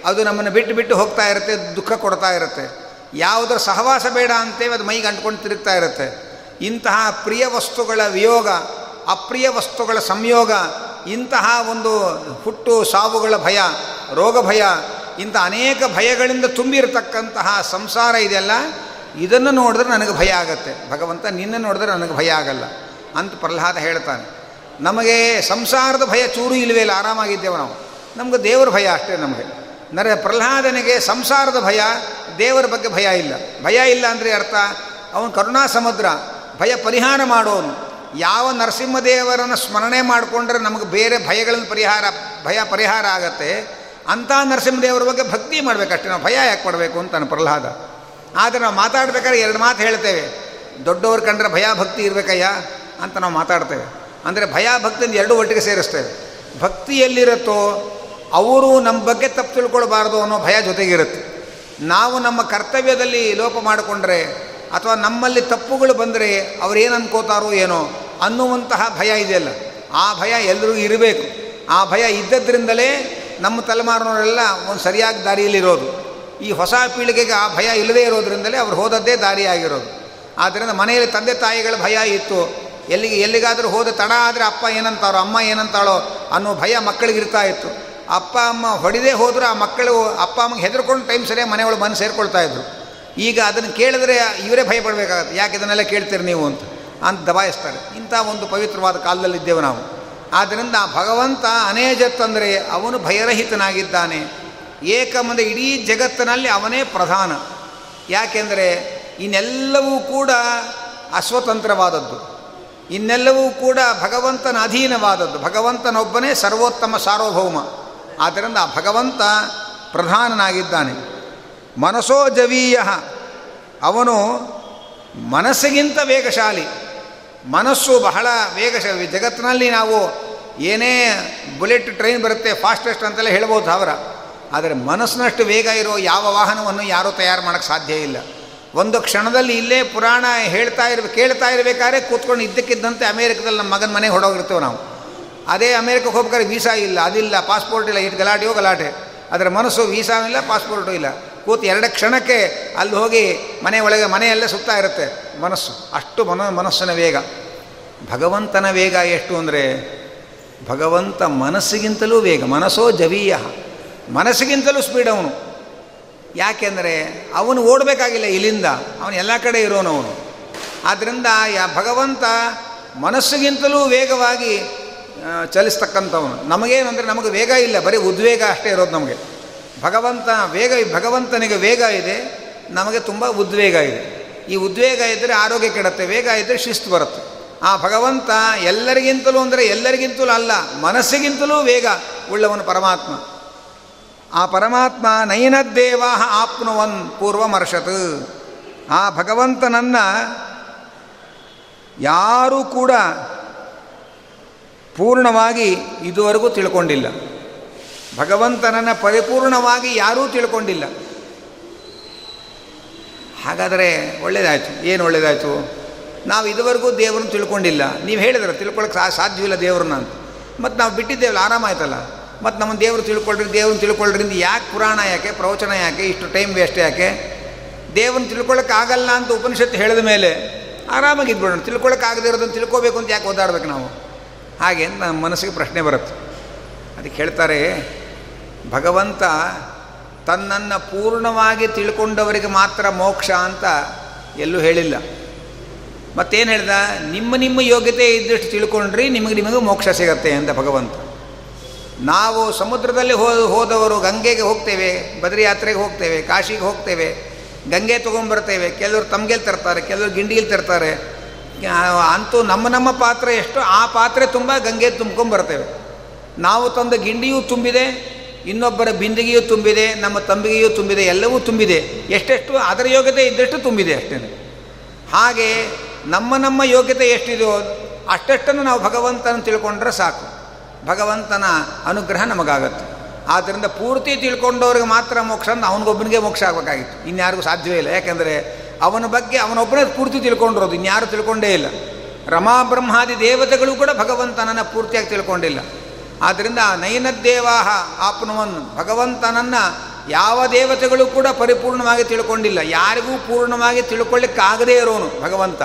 [SPEAKER 1] ಅದು ನಮ್ಮನ್ನು ಬಿಟ್ಟು ಬಿಟ್ಟು ಹೋಗ್ತಾ ಇರುತ್ತೆ, ದುಃಖ ಕೊಡ್ತಾ ಇರುತ್ತೆ. ಯಾವುದರ ಸಹವಾಸ ಬೇಡ ಅಂತೇವೆ, ಅದು ಮೈಗೆ ಅಂಟ್ಕೊಂಡು ತಿರುಗ್ತಾ ಇರುತ್ತೆ. ಇಂತಹ ಪ್ರಿಯ ವಸ್ತುಗಳ ವಿಯೋಗ, ಅಪ್ರಿಯ ವಸ್ತುಗಳ ಸಂಯೋಗ, ಇಂತಹ ಒಂದು ಹುಟ್ಟು ಸಾವುಗಳ ಭಯ, ರೋಗ ಭಯ ಇಂಥ ಅನೇಕ ಭಯಗಳಿಂದ ತುಂಬಿರತಕ್ಕಂತಹ ಸಂಸಾರ ಇದೆಯಲ್ಲ ಇದನ್ನು ನೋಡಿದ್ರೆ ನನಗೆ ಭಯ ಆಗತ್ತೆ. ಭಗವಂತ ನಿನ್ನ ನೋಡಿದ್ರೆ ನನಗೆ ಭಯ ಆಗಲ್ಲ ಅಂತ ಪ್ರಹ್ಲಾದ ಹೇಳ್ತಾನೆ. ನಮಗೆ ಸಂಸಾರದ ಭಯ ಚೂರು ಇಲ್ಲವೇ ಇಲ್ಲ, ಆರಾಮಾಗಿದ್ದೇವೆ ನಾವು. ನಮಗೆ ದೇವರ ಭಯ ಅಷ್ಟೇ ನಮಗೆ. ನರ ಪ್ರಹ್ಲಾದನಿಗೆ ಸಂಸಾರದ ಭಯ, ದೇವರ ಬಗ್ಗೆ ಭಯ ಇಲ್ಲ. ಭಯ ಇಲ್ಲ ಅಂದರೆ ಅರ್ಥ, ಅವನು ಕರುಣಾ ಸಮುದ್ರ ಭಯ ಪರಿಹಾರ ಮಾಡೋನು. ಯಾವ ನರಸಿಂಹದೇವರನ್ನು ಸ್ಮರಣೆ ಮಾಡಿಕೊಂಡ್ರೆ ನಮಗೆ ಬೇರೆ ಭಯಗಳನ್ನು ಪರಿಹಾರ, ಭಯ ಪರಿಹಾರ ಆಗತ್ತೆ. ಅಂಥ ನರಸಿಂಹದೇವರ ಬಗ್ಗೆ ಭಕ್ತಿ ಮಾಡಬೇಕಷ್ಟೇ ನಾವು. ಭಯ ಯಾಕೆ ಪಡಬೇಕು ಅಂತಾನೆ ಪ್ರಹ್ಲಾದ. ಆದರೆ ನಾವು ಮಾತಾಡ್ಬೇಕಾದ್ರೆ ಎರಡು ಮಾತು ಹೇಳ್ತೇವೆ. ದೊಡ್ಡವ್ರು ಕಂಡ್ರೆ ಭಯ ಭಕ್ತಿ ಇರಬೇಕಯ್ಯ ಅಂತ ನಾವು ಮಾತಾಡ್ತೇವೆ. ಅಂದರೆ ಭಯ ಭಕ್ತಿಯಿಂದ ಎರಡು ಒಟ್ಟಿಗೆ ಸೇರಿಸ್ತೇವೆ. ಭಕ್ತಿ ಎಲ್ಲಿರುತ್ತೋ ಅವರು ನಮ್ಮ ಬಗ್ಗೆ ತಪ್ಪು ತಿಳ್ಕೊಳ್ಬಾರ್ದು ಅನ್ನೋ ಭಯ ಜೊತೆಗಿರುತ್ತೆ. ನಾವು ನಮ್ಮ ಕರ್ತವ್ಯದಲ್ಲಿ ಲೋಪ ಮಾಡಿಕೊಂಡ್ರೆ ಅಥವಾ ನಮ್ಮಲ್ಲಿ ತಪ್ಪುಗಳು ಬಂದರೆ ಅವರೇನು ಅನ್ಕೋತಾರೋ ಏನೋ ಅನ್ನುವಂತಹ ಭಯ ಇದೆಯಲ್ಲ. ಆ ಭಯ ಎಲ್ಲರಿಗೂ ಇರಬೇಕು. ಆ ಭಯ ಇದ್ದದ್ರಿಂದಲೇ ನಮ್ಮ ತಲೆಮಾರಿನವರೆಲ್ಲ ಒಂದು ಸರಿಯಾಗಿ ದಾರಿಯಲ್ಲಿರೋದು. ಈ ಹೊಸ ಪೀಳಿಗೆಗೆ ಆ ಭಯ ಇಲ್ಲದೇ ಇರೋದ್ರಿಂದಲೇ ಅವ್ರು ಹೋದದ್ದೇ ದಾರಿಯಾಗಿರೋದು. ಆದ್ದರಿಂದ ಮನೆಯಲ್ಲಿ ತಂದೆ ತಾಯಿಗಳ ಭಯ ಇತ್ತು. ಎಲ್ಲಿಗೆ, ಎಲ್ಲಿಗಾದರೂ ಹೋದ ತಡ ಆದರೆ ಅಪ್ಪ ಏನಂತಾರೋ, ಅಮ್ಮ ಏನಂತಾಳೋ ಅನ್ನೋ ಭಯ ಮಕ್ಕಳಿಗೆ ಇರ್ತಾ ಇತ್ತು. ಅಪ್ಪ, ಅಮ್ಮ ಹೊಡಿದೇ ಹೋದರೂ ಆ ಮಕ್ಕಳು, ಅಪ್ಪ ಅಮ್ಮಗೆ ಹೆದರ್ಕೊಂಡು ಟೈಮ್ ಸರಿಯಾಗಿ ಮನೆಯೊಳಗೆ ಬಂದು ಸೇರಿಕೊಳ್ತಾ ಇದ್ರು. ಈಗ ಅದನ್ನು ಕೇಳಿದ್ರೆ ಇವರೇ ಭಯ ಪಡಬೇಕಾಗತ್ತೆ. ಯಾಕೆ ಇದನ್ನೆಲ್ಲ ಕೇಳ್ತೀರಿ ನೀವು ಅಂತ. ಅಂತ ದಬಾಯಿಸ್ತಾರೆ. ಇಂಥ ಒಂದು ಪವಿತ್ರವಾದ ಕಾಲದಲ್ಲಿದ್ದೇವೆ ನಾವು. ಆದ್ದರಿಂದ ಭಗವಂತ ಅನೇಜತ್ ಅಂದರೆ ಅವನು ಭಯರಹಿತನಾಗಿದ್ದಾನೆ. ಏಕಮಂದ ಇಡೀ ಜಗತ್ತಿನಲ್ಲಿ ಅವನೇ ಪ್ರಧಾನ. ಯಾಕೆಂದರೆ ಇನ್ನೆಲ್ಲವೂ ಕೂಡ ಅಸ್ವತಂತ್ರವಾದದ್ದು. ಇನ್ನೆಲ್ಲವೂ ಕೂಡ ಭಗವಂತನ ಅಧೀನವಾದದ್ದು. ಭಗವಂತನೊಬ್ಬನೇ ಸರ್ವೋತ್ತಮ ಸಾರ್ವಭೌಮ. ಆದ್ದರಿಂದ ಆ ಭಗವಂತ ಪ್ರಧಾನನಾಗಿದ್ದಾನೆ. ಮನಸೋ ಜವೀಯ. ಅವನು ಮನಸ್ಸಿಗಿಂತ ವೇಗಶಾಲಿ. ಮನಸ್ಸು ಬಹಳ ವೇಗಶಾಲಿ ಜಗತ್ತಿನಲ್ಲಿ ನಾವು ಏನೇ ಬುಲೆಟ್ ಟ್ರೈನ್ ಬರುತ್ತೆ, ಫಾಸ್ಟೆಸ್ಟ್ ಅಂತೆಲ್ಲ ಹೇಳ್ಬೋದು ಅವರ. ಆದರೆ ಮನಸ್ಸಿನಷ್ಟು ವೇಗ ಇರೋ ಯಾವ ವಾಹನವನ್ನು ಯಾರೂ ತಯಾರು ಮಾಡೋಕ್ಕೆ ಸಾಧ್ಯ ಇಲ್ಲ. ಒಂದು ಕ್ಷಣದಲ್ಲಿ ಇಲ್ಲೇ ಪುರಾಣ ಹೇಳ್ತಾ ಇರ್ಬೇಕು ಕೇಳ್ತಾ ಇರಬೇಕಾದ್ರೆ ಕೂತ್ಕೊಂಡು ಇದ್ದಕ್ಕಿದ್ದಂತೆ ಅಮೇರಿಕದಲ್ಲಿ ನಮ್ಮ ಮಗನ ಮನೆಗೆ ಹೊಡೋಗಿರ್ತೇವೆ ನಾವು. ಅದೇ ಅಮೇರಿಕಕ್ಕೆ ಹೋಗ್ಬೇಕಾದ್ರೆ ವೀಸಾ ಇಲ್ಲ, ಅದಿಲ್ಲ, ಪಾಸ್ಪೋರ್ಟ್ ಇಲ್ಲ ಇಟ್ಟು ಗಲಾಟೆಯೋ ಗಲಾಟೆ. ಅದರ ಮನಸ್ಸು ವೀಸಾ ಇಲ್ಲ, ಪಾಸ್ಪೋರ್ಟು ಇಲ್ಲ. ಕೂತು ಎರಡು ಕ್ಷಣಕ್ಕೆ ಅಲ್ಲಿ ಹೋಗಿ ಮನೆ ಒಳಗೆ, ಮನೆಯಲ್ಲೇ ಸುತ್ತಾ ಇರುತ್ತೆ ಮನಸ್ಸು. ಅಷ್ಟು ಮನ, ಮನಸ್ಸಿನ ವೇಗ. ಭಗವಂತನ ವೇಗ ಎಷ್ಟು ಅಂದರೆ ಭಗವಂತ ಮನಸ್ಸಿಗಿಂತಲೂ ವೇಗ. ಮನಸ್ಸೋ ಜವೀಯ. ಮನಸ್ಸಿಗಿಂತಲೂ ಸ್ಪೀಡ್ ಅವನು. ಯಾಕೆಂದರೆ ಅವನು ಓಡಬೇಕಾಗಿಲ್ಲ ಇಲ್ಲಿಂದ. ಅವನು ಎಲ್ಲ ಕಡೆ ಇರೋನವನು. ಆದ್ದರಿಂದ ಯಾ ಭಗವಂತ ಮನಸ್ಸಿಗಿಂತಲೂ ವೇಗವಾಗಿ ಚಲಿಸ್ತಕ್ಕಂಥವನು. ನಮಗೇನಂದರೆ ನಮಗೆ ವೇಗ ಇಲ್ಲ. ಬರೀ ಉದ್ವೇಗ ಅಷ್ಟೇ ಇರೋದು ನಮಗೆ. ಭಗವಂತ ವೇಗ, ಭಗವಂತನಿಗೆ ವೇಗ ಇದೆ. ನಮಗೆ ತುಂಬ ಉದ್ವೇಗ ಇದೆ. ಈ ಉದ್ವೇಗ ಇದ್ದರೆ ಆರೋಗ್ಯ ಕೆಡತ್ತೆ, ವೇಗ ಇದ್ದರೆ ಶಿಸ್ತು ಬರುತ್ತೆ. ಆ ಭಗವಂತ ಎಲ್ಲರಿಗಿಂತಲೂ ಅಂದರೆ ಎಲ್ಲರಿಗಿಂತಲೂ ಅಲ್ಲ, ಮನಸ್ಸಿಗಿಂತಲೂ ವೇಗ ಉಳ್ಳವನು ಪರಮಾತ್ಮ. ಆ ಪರಮಾತ್ಮ ನೈನದ್ದೇವ ಆಪ್ನುವನ್ ಪೂರ್ವಮರ್ಷತ್. ಆ ಭಗವಂತನನ್ನು ಯಾರೂ ಕೂಡ ಪೂರ್ಣವಾಗಿ ಇದುವರೆಗೂ ತಿಳ್ಕೊಂಡಿಲ್ಲ. ಭಗವಂತನನ್ನು ಪರಿಪೂರ್ಣವಾಗಿ ಯಾರೂ ತಿಳ್ಕೊಂಡಿಲ್ಲ. ಹಾಗಾದರೆ ಒಳ್ಳೆಯದಾಯಿತು ಏನು ಒಳ್ಳೆಯದಾಯಿತು ನಾವು ಇದುವರೆಗೂ ದೇವರನ್ನು ತಿಳ್ಕೊಂಡಿಲ್ಲ. ನೀವು ಹೇಳಿದ್ರೆ ತಿಳ್ಕೊಳಕ್ಕೆ ಸಾ, ಸಾಧ್ಯವಿಲ್ಲ ದೇವ್ರನ್ನ ಅಂತ. ಮತ್ತು ನಾವು ಬಿಟ್ಟಿದ್ದೇವಲ್ಲ, ಆರಾಮಾಯ್ತಲ್ಲ? ಮತ್ತು ನಮ್ಮ ದೇವರು ತಿಳ್ಕೊಳ್ರಿ ದೇವ್ರನ್ನ ತಿಳ್ಕೊಳ್ರಿಂದ ಯಾಕೆ ಪುರಾಣ ಯಾಕೆ, ಪ್ರವಚನ ಯಾಕೆ, ಇಷ್ಟು ಟೈಮ್ ವೇಸ್ಟ್ ಯಾಕೆ? ದೇವ್ರನ್ನ ತಿಳ್ಕೊಳ್ಳೋಕ್ಕಾಗಲ್ಲ ಅಂತ ಉಪನಿಷತ್ತು ಹೇಳಿದ ಮೇಲೆ ಆರಾಮಾಗಿ ಇದ್ಬಿಡೋಣ. ತಿಳ್ಕೊಳ್ಳೋಕೆ ಆಗದೇ ಇರೋದನ್ನು ತಿಳ್ಕೋಬೇಕು ಅಂತ ಯಾಕೆ ಓದಾಡ್ಬೇಕು ನಾವು? ಹಾಗೆ ನಮ್ಮ ಮನಸ್ಸಿಗೆ ಪ್ರಶ್ನೆ ಬರುತ್ತೆ. ಅದಕ್ಕೆ ಹೇಳ್ತಾರೆ, ಭಗವಂತ ತನ್ನನ್ನು ಪೂರ್ಣವಾಗಿ ತಿಳ್ಕೊಂಡವರಿಗೆ ಮಾತ್ರ ಮೋಕ್ಷ ಅಂತ ಎಲ್ಲೂ ಹೇಳಿಲ್ಲ. ಮತ್ತೇನು ಹೇಳ್ದ? ನಿಮ್ಮ ನಿಮ್ಮ ಯೋಗ್ಯತೆ ಇದ್ದಷ್ಟು ತಿಳ್ಕೊಂಡ್ರಿ, ನಿಮಗೆ ನಿಮಗೆ ಮೋಕ್ಷ ಸಿಗತ್ತೆ ಅಂತ ಭಗವಂತ. ನಾವು ಸಮುದ್ರದಲ್ಲಿ ಹೋ, ಹೋದವರು ಗಂಗೆಗೆ ಹೋಗ್ತೇವೆ ಬದ್ರಿ ಯಾತ್ರೆಗೆ ಹೋಗ್ತೇವೆ, ಕಾಶಿಗೆ ಹೋಗ್ತೇವೆ, ಗಂಗೆ ತೊಗೊಂಬರ್ತೇವೆ ಕೆಲವರು ತಮ್ಗೆಲ್ ತರ್ತಾರೆ, ಕೆಲವರು ಗಿಂಡಿಯಲ್ಲಿ ತರ್ತಾರೆ. ಅಂತೂ ನಮ್ಮ ನಮ್ಮ ಪಾತ್ರೆ ಎಷ್ಟು, ಆ ಪಾತ್ರೆ ತುಂಬ ಗಂಗೆ ತುಂಬ್ಕೊಂಬರ್ತೇವೆ ನಾವು ತಂದ ಗಿಂಡಿಯೂ ತುಂಬಿದೆ, ಇನ್ನೊಬ್ಬರ ಬಿಂದಿಗೆಯೂ ತುಂಬಿದೆ, ನಮ್ಮ ತಂಬಿಗೆಯೂ ತುಂಬಿದೆ, ಎಲ್ಲವೂ ತುಂಬಿದೆ. ಎಷ್ಟೆಷ್ಟು ಅದರ ಯೋಗ್ಯತೆ ಇದ್ದಷ್ಟು ತುಂಬಿದೆ ಅಷ್ಟೇ. ಹಾಗೆ ನಮ್ಮ ನಮ್ಮ ಯೋಗ್ಯತೆ ಎಷ್ಟಿದೆಯೋ ಅಷ್ಟೆಷ್ಟನ್ನು ನಾವು ಭಗವಂತನ ತಿಳ್ಕೊಂಡ್ರೆ ಸಾಕು. ಭಗವಂತನ ಅನುಗ್ರಹ ನಮಗಾಗತ್ತೆ. ಆದ್ದರಿಂದ ಪೂರ್ತಿ ತಿಳ್ಕೊಂಡವ್ರಿಗೆ ಮಾತ್ರ ಮೋಕ್ಷ ಅಂದ್ರೆ ಅವನಿಗೊಬ್ಬನಿಗೆ ಮೋಕ್ಷ ಆಗಬೇಕಾಗಿತ್ತು. ಇನ್ಯಾರಿಗೂ ಸಾಧ್ಯವೇ ಇಲ್ಲ. ಯಾಕೆಂದರೆ ಅವನ ಬಗ್ಗೆ ಅವನೊಬ್ಬನೇ ಪೂರ್ತಿ ತಿಳ್ಕೊಂಡಿರೋದು. ಇನ್ಯಾರು ತಿಳ್ಕೊಂಡೇ ಇಲ್ಲ. ರಮಾ ಬ್ರಹ್ಮಾದಿ ದೇವತೆಗಳು ಕೂಡ ಭಗವಂತನನ್ನು ಪೂರ್ತಿಯಾಗಿ ತಿಳ್ಕೊಂಡಿಲ್ಲ. ಆದ್ದರಿಂದ ನಯನದ್ದೇವಾಹ ಆಪ್ನವನ್ನು ಭಗವಂತನನ್ನು ಯಾವ ದೇವತೆಗಳು ಕೂಡ ಪರಿಪೂರ್ಣವಾಗಿ ತಿಳ್ಕೊಂಡಿಲ್ಲ. ಯಾರಿಗೂ ಪೂರ್ಣವಾಗಿ ತಿಳ್ಕೊಳ್ಳಿಕ್ಕಾಗದೇ ಇರೋನು ಭಗವಂತ.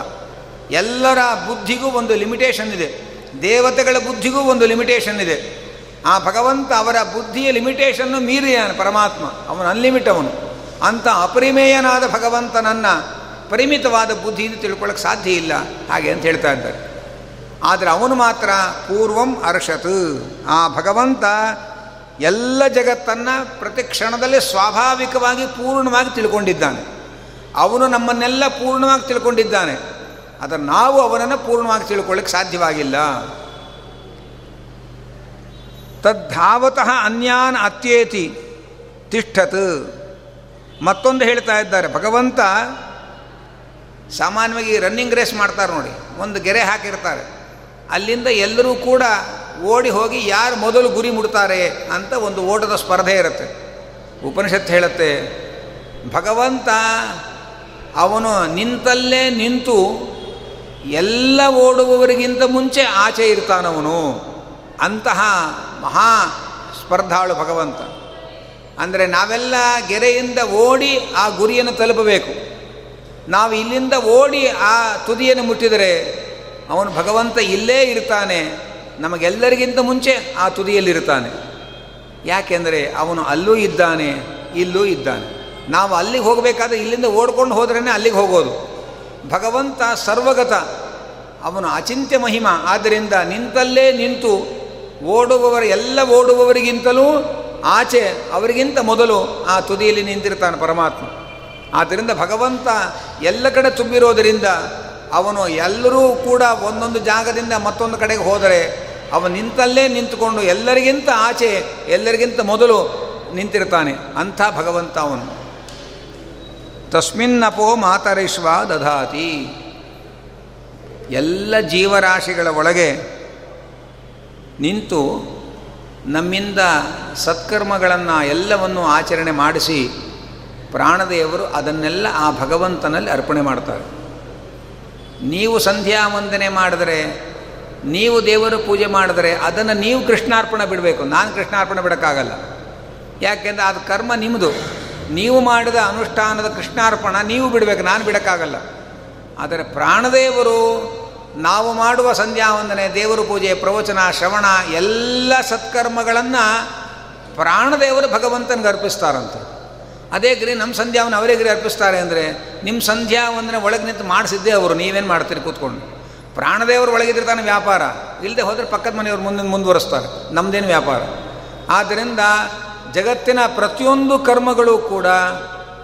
[SPEAKER 1] ಎಲ್ಲರ ಬುದ್ಧಿಗೂ ಒಂದು ಲಿಮಿಟೇಷನ್ ಇದೆ. ದೇವತೆಗಳ ಬುದ್ಧಿಗೂ ಒಂದು ಲಿಮಿಟೇಷನ್ ಇದೆ. ಆ ಭಗವಂತ ಅವರ ಬುದ್ಧಿಯ ಲಿಮಿಟೇಷನ್ನು ಮೀರಿಯಾನ ಪರಮಾತ್ಮ. ಅವನು ಅನ್ಲಿಮಿಟ್ ಅವನು. ಅಂಥ ಅಪರಿಮೇಯನಾದ ಭಗವಂತನನ್ನು ಪರಿಮಿತವಾದ ಬುದ್ಧಿಯಿಂದ ತಿಳ್ಕೊಳ್ಳೋಕೆ ಸಾಧ್ಯ ಇಲ್ಲ. ಹಾಗೆ ಅಂತ ಹೇಳ್ತಾ ಇದ್ದಾರೆ. ಆದರೆ ಅವನು ಮಾತ್ರ ಪೂರ್ವಂ ಅರ್ಷತ್. ಆ ಭಗವಂತ ಎಲ್ಲ ಜಗತ್ತನ್ನು ಪ್ರತಿ ಕ್ಷಣದಲ್ಲಿ ಸ್ವಾಭಾವಿಕವಾಗಿ ಪೂರ್ಣವಾಗಿ ತಿಳ್ಕೊಂಡಿದ್ದಾನೆ. ಅವನು ನಮ್ಮನ್ನೆಲ್ಲ ಪೂರ್ಣವಾಗಿ ತಿಳ್ಕೊಂಡಿದ್ದಾನೆ. ಆದರೆ ನಾವು ಅವನನ್ನು ಪೂರ್ಣವಾಗಿ ತಿಳ್ಕೊಳ್ಳಿಕ್ಕೆ ಸಾಧ್ಯವಾಗಿಲ್ಲ. ತದ್ಧಾವತಃ ಅನ್ಯಾನ್ ಅತ್ಯೇತಿ ತಿಷ್ಠತ್. ಮತ್ತೊಂದು ಹೇಳ್ತಾ ಇದ್ದಾರೆ, ಭಗವಂತ ಸಾಮಾನ್ಯವಾಗಿ ರನ್ನಿಂಗ್ ರೇಸ್ ಮಾಡ್ತಾರೆ ನೋಡಿ, ಒಂದು ಗೆರೆ ಹಾಕಿರ್ತಾರೆ. ಅಲ್ಲಿಂದ ಎಲ್ಲರೂ ಕೂಡ ಓಡಿ ಹೋಗಿ ಯಾರು ಮೊದಲು ಗುರಿ ಮುಡ್ತಾರೆ ಅಂತ ಒಂದು ಓಟದ ಸ್ಪರ್ಧೆ ಇರುತ್ತೆ. ಉಪನಿಷತ್ತು ಹೇಳುತ್ತೆ, ಭಗವಂತ ಅವನು ನಿಂತಲ್ಲೇ ನಿಂತು ಎಲ್ಲ ಓಡುವವರಿಗಿಂತ ಮುಂಚೆ ಆಚೆ ಇರ್ತಾನವನು. ಅಂತಹ ಮಹಾ ಸ್ಪರ್ಧಾಳು ಭಗವಂತ. ಅಂದರೆ ನಾವೆಲ್ಲ ಗೆರೆಯಿಂದ ಓಡಿ ಆ ಗುರಿಯನ್ನು ತಲುಪಬೇಕು. ನಾವು ಇಲ್ಲಿಂದ ಓಡಿ ಆ ತುದಿಯನ್ನು ಮುಟ್ಟಿದರೆ ಅವನು ಭಗವಂತ ಇಲ್ಲೇ ಇರ್ತಾನೆ. ನಮಗೆಲ್ಲರಿಗಿಂತ ಮುಂಚೆ ಆ ತುದಿಯಲ್ಲಿರ್ತಾನೆ. ಯಾಕೆಂದರೆ ಅವನು ಅಲ್ಲೂ ಇದ್ದಾನೆ, ಇಲ್ಲೂ ಇದ್ದಾನೆ. ನಾವು ಅಲ್ಲಿಗೆ ಹೋಗಬೇಕಾದ್ರೆ ಇಲ್ಲಿಂದ ಓಡ್ಕೊಂಡು ಹೋದ್ರೇ ಅಲ್ಲಿಗೆ ಹೋಗೋದು. ಭಗವಂತ ಸರ್ವಗತ. ಅವನು ಅಚಿಂತ್ಯ ಮಹಿಮ. ಆದ್ದರಿಂದ ನಿಂತಲ್ಲೇ ನಿಂತು ಓಡುವವರ ಎಲ್ಲ ಓಡುವವರಿಗಿಂತಲೂ ಆಚೆ ಅವರಿಗಿಂತ ಮೊದಲು ಆ ತುದಿಯಲ್ಲಿ ನಿಂತಿರ್ತಾನೆ ಪರಮಾತ್ಮ. ಆದ್ದರಿಂದ ಭಗವಂತ ಎಲ್ಲ ಕಡೆ ತುಂಬಿರೋದರಿಂದ ಅವನು ಎಲ್ಲರೂ ಕೂಡ ಒಂದೊಂದು ಜಾಗದಿಂದ ಮತ್ತೊಂದು ಕಡೆಗೆ ಹೋದರೆ ಅವನು ನಿಂತಲ್ಲೇ ನಿಂತುಕೊಂಡು ಎಲ್ಲರಿಗಿಂತ ಆಚೆ, ಎಲ್ಲರಿಗಿಂತ ಮೊದಲು ನಿಂತಿರ್ತಾನೆ. ಅಂಥ ಭಗವಂತ ಅವನು. ತಸ್ಮಿನ್ನಪೋ ಮಾತರಿಶ್ವ ದಧಾತಿ. ಎಲ್ಲ ಜೀವರಾಶಿಗಳ ಒಳಗೆ ನಿಂತು ನಮ್ಮಿಂದ ಸತ್ಕರ್ಮಗಳನ್ನು ಎಲ್ಲವನ್ನು ಆಚರಣೆ ಮಾಡಿಸಿ ಪ್ರಾಣದೇವರು ಅದನ್ನೆಲ್ಲ ಆ ಭಗವಂತನಲ್ಲಿ ಅರ್ಪಣೆ ಮಾಡ್ತಾರೆ. ನೀವು ಸಂಧ್ಯಾ ವಂದನೆ ಮಾಡಿದರೆ, ನೀವು ದೇವರ ಪೂಜೆ ಮಾಡಿದರೆ ಅದನ್ನು ನೀವು ಕೃಷ್ಣಾರ್ಪಣೆ ಬಿಡಬೇಕು. ನಾನು ಕೃಷ್ಣಾರ್ಪಣೆ ಬಿಡೋಕ್ಕಾಗಲ್ಲ. ಯಾಕೆಂದರೆ ಅದು ಕರ್ಮ ನಿಮ್ಮದು ನೀವು ಮಾಡಿದ ಅನುಷ್ಠಾನದ ಕೃಷ್ಣಾರ್ಪಣ ನೀವು ಬಿಡಬೇಕು, ನಾನು ಬಿಡೋಕ್ಕಾಗಲ್ಲ. ಆದರೆ ಪ್ರಾಣದೇವರು, ನಾವು ಮಾಡುವ ಸಂಧ್ಯಾವಂದನೆ, ದೇವರ ಪೂಜೆ, ಪ್ರವಚನ, ಶ್ರವಣ, ಎಲ್ಲ ಸತ್ಕರ್ಮಗಳನ್ನು ಪ್ರಾಣದೇವರು ಭಗವಂತನಿಗೆ ಅರ್ಪಿಸ್ತಾರಂತೆ. ಅದೇ ಗ್ರಿ ನಮ್ಮ ಸಂಧ್ಯಾವನ್ನು ಅವರೇ ಗ್ರಿ ಅರ್ಪಿಸ್ತಾರೆ ಅಂದರೆ ನಿಮ್ಮ ಸಂಧ್ಯಾ ಒಳಗೆ ನಿಂತು ಮಾಡಿಸಿದ್ದೇ ಅವರು, ನೀವೇನು ಮಾಡ್ತೀರಿ ಕೂತ್ಕೊಂಡು. ಪ್ರಾಣದೇವರು ಒಳಗಿದ್ರೆ ತಾನೇ ವ್ಯಾಪಾರ. ಇಲ್ಲದೆ ಹೋದರೆ ಪಕ್ಕದ ಮನೆಯವರು ಮುಂದೆ ಮುಂದುವರಿಸ್ತಾರೆ. ನಮ್ಮದೇನು ವ್ಯಾಪಾರ. ಆದ್ದರಿಂದ ಜಗತ್ತಿನ ಪ್ರತಿಯೊಂದು ಕರ್ಮಗಳು ಕೂಡ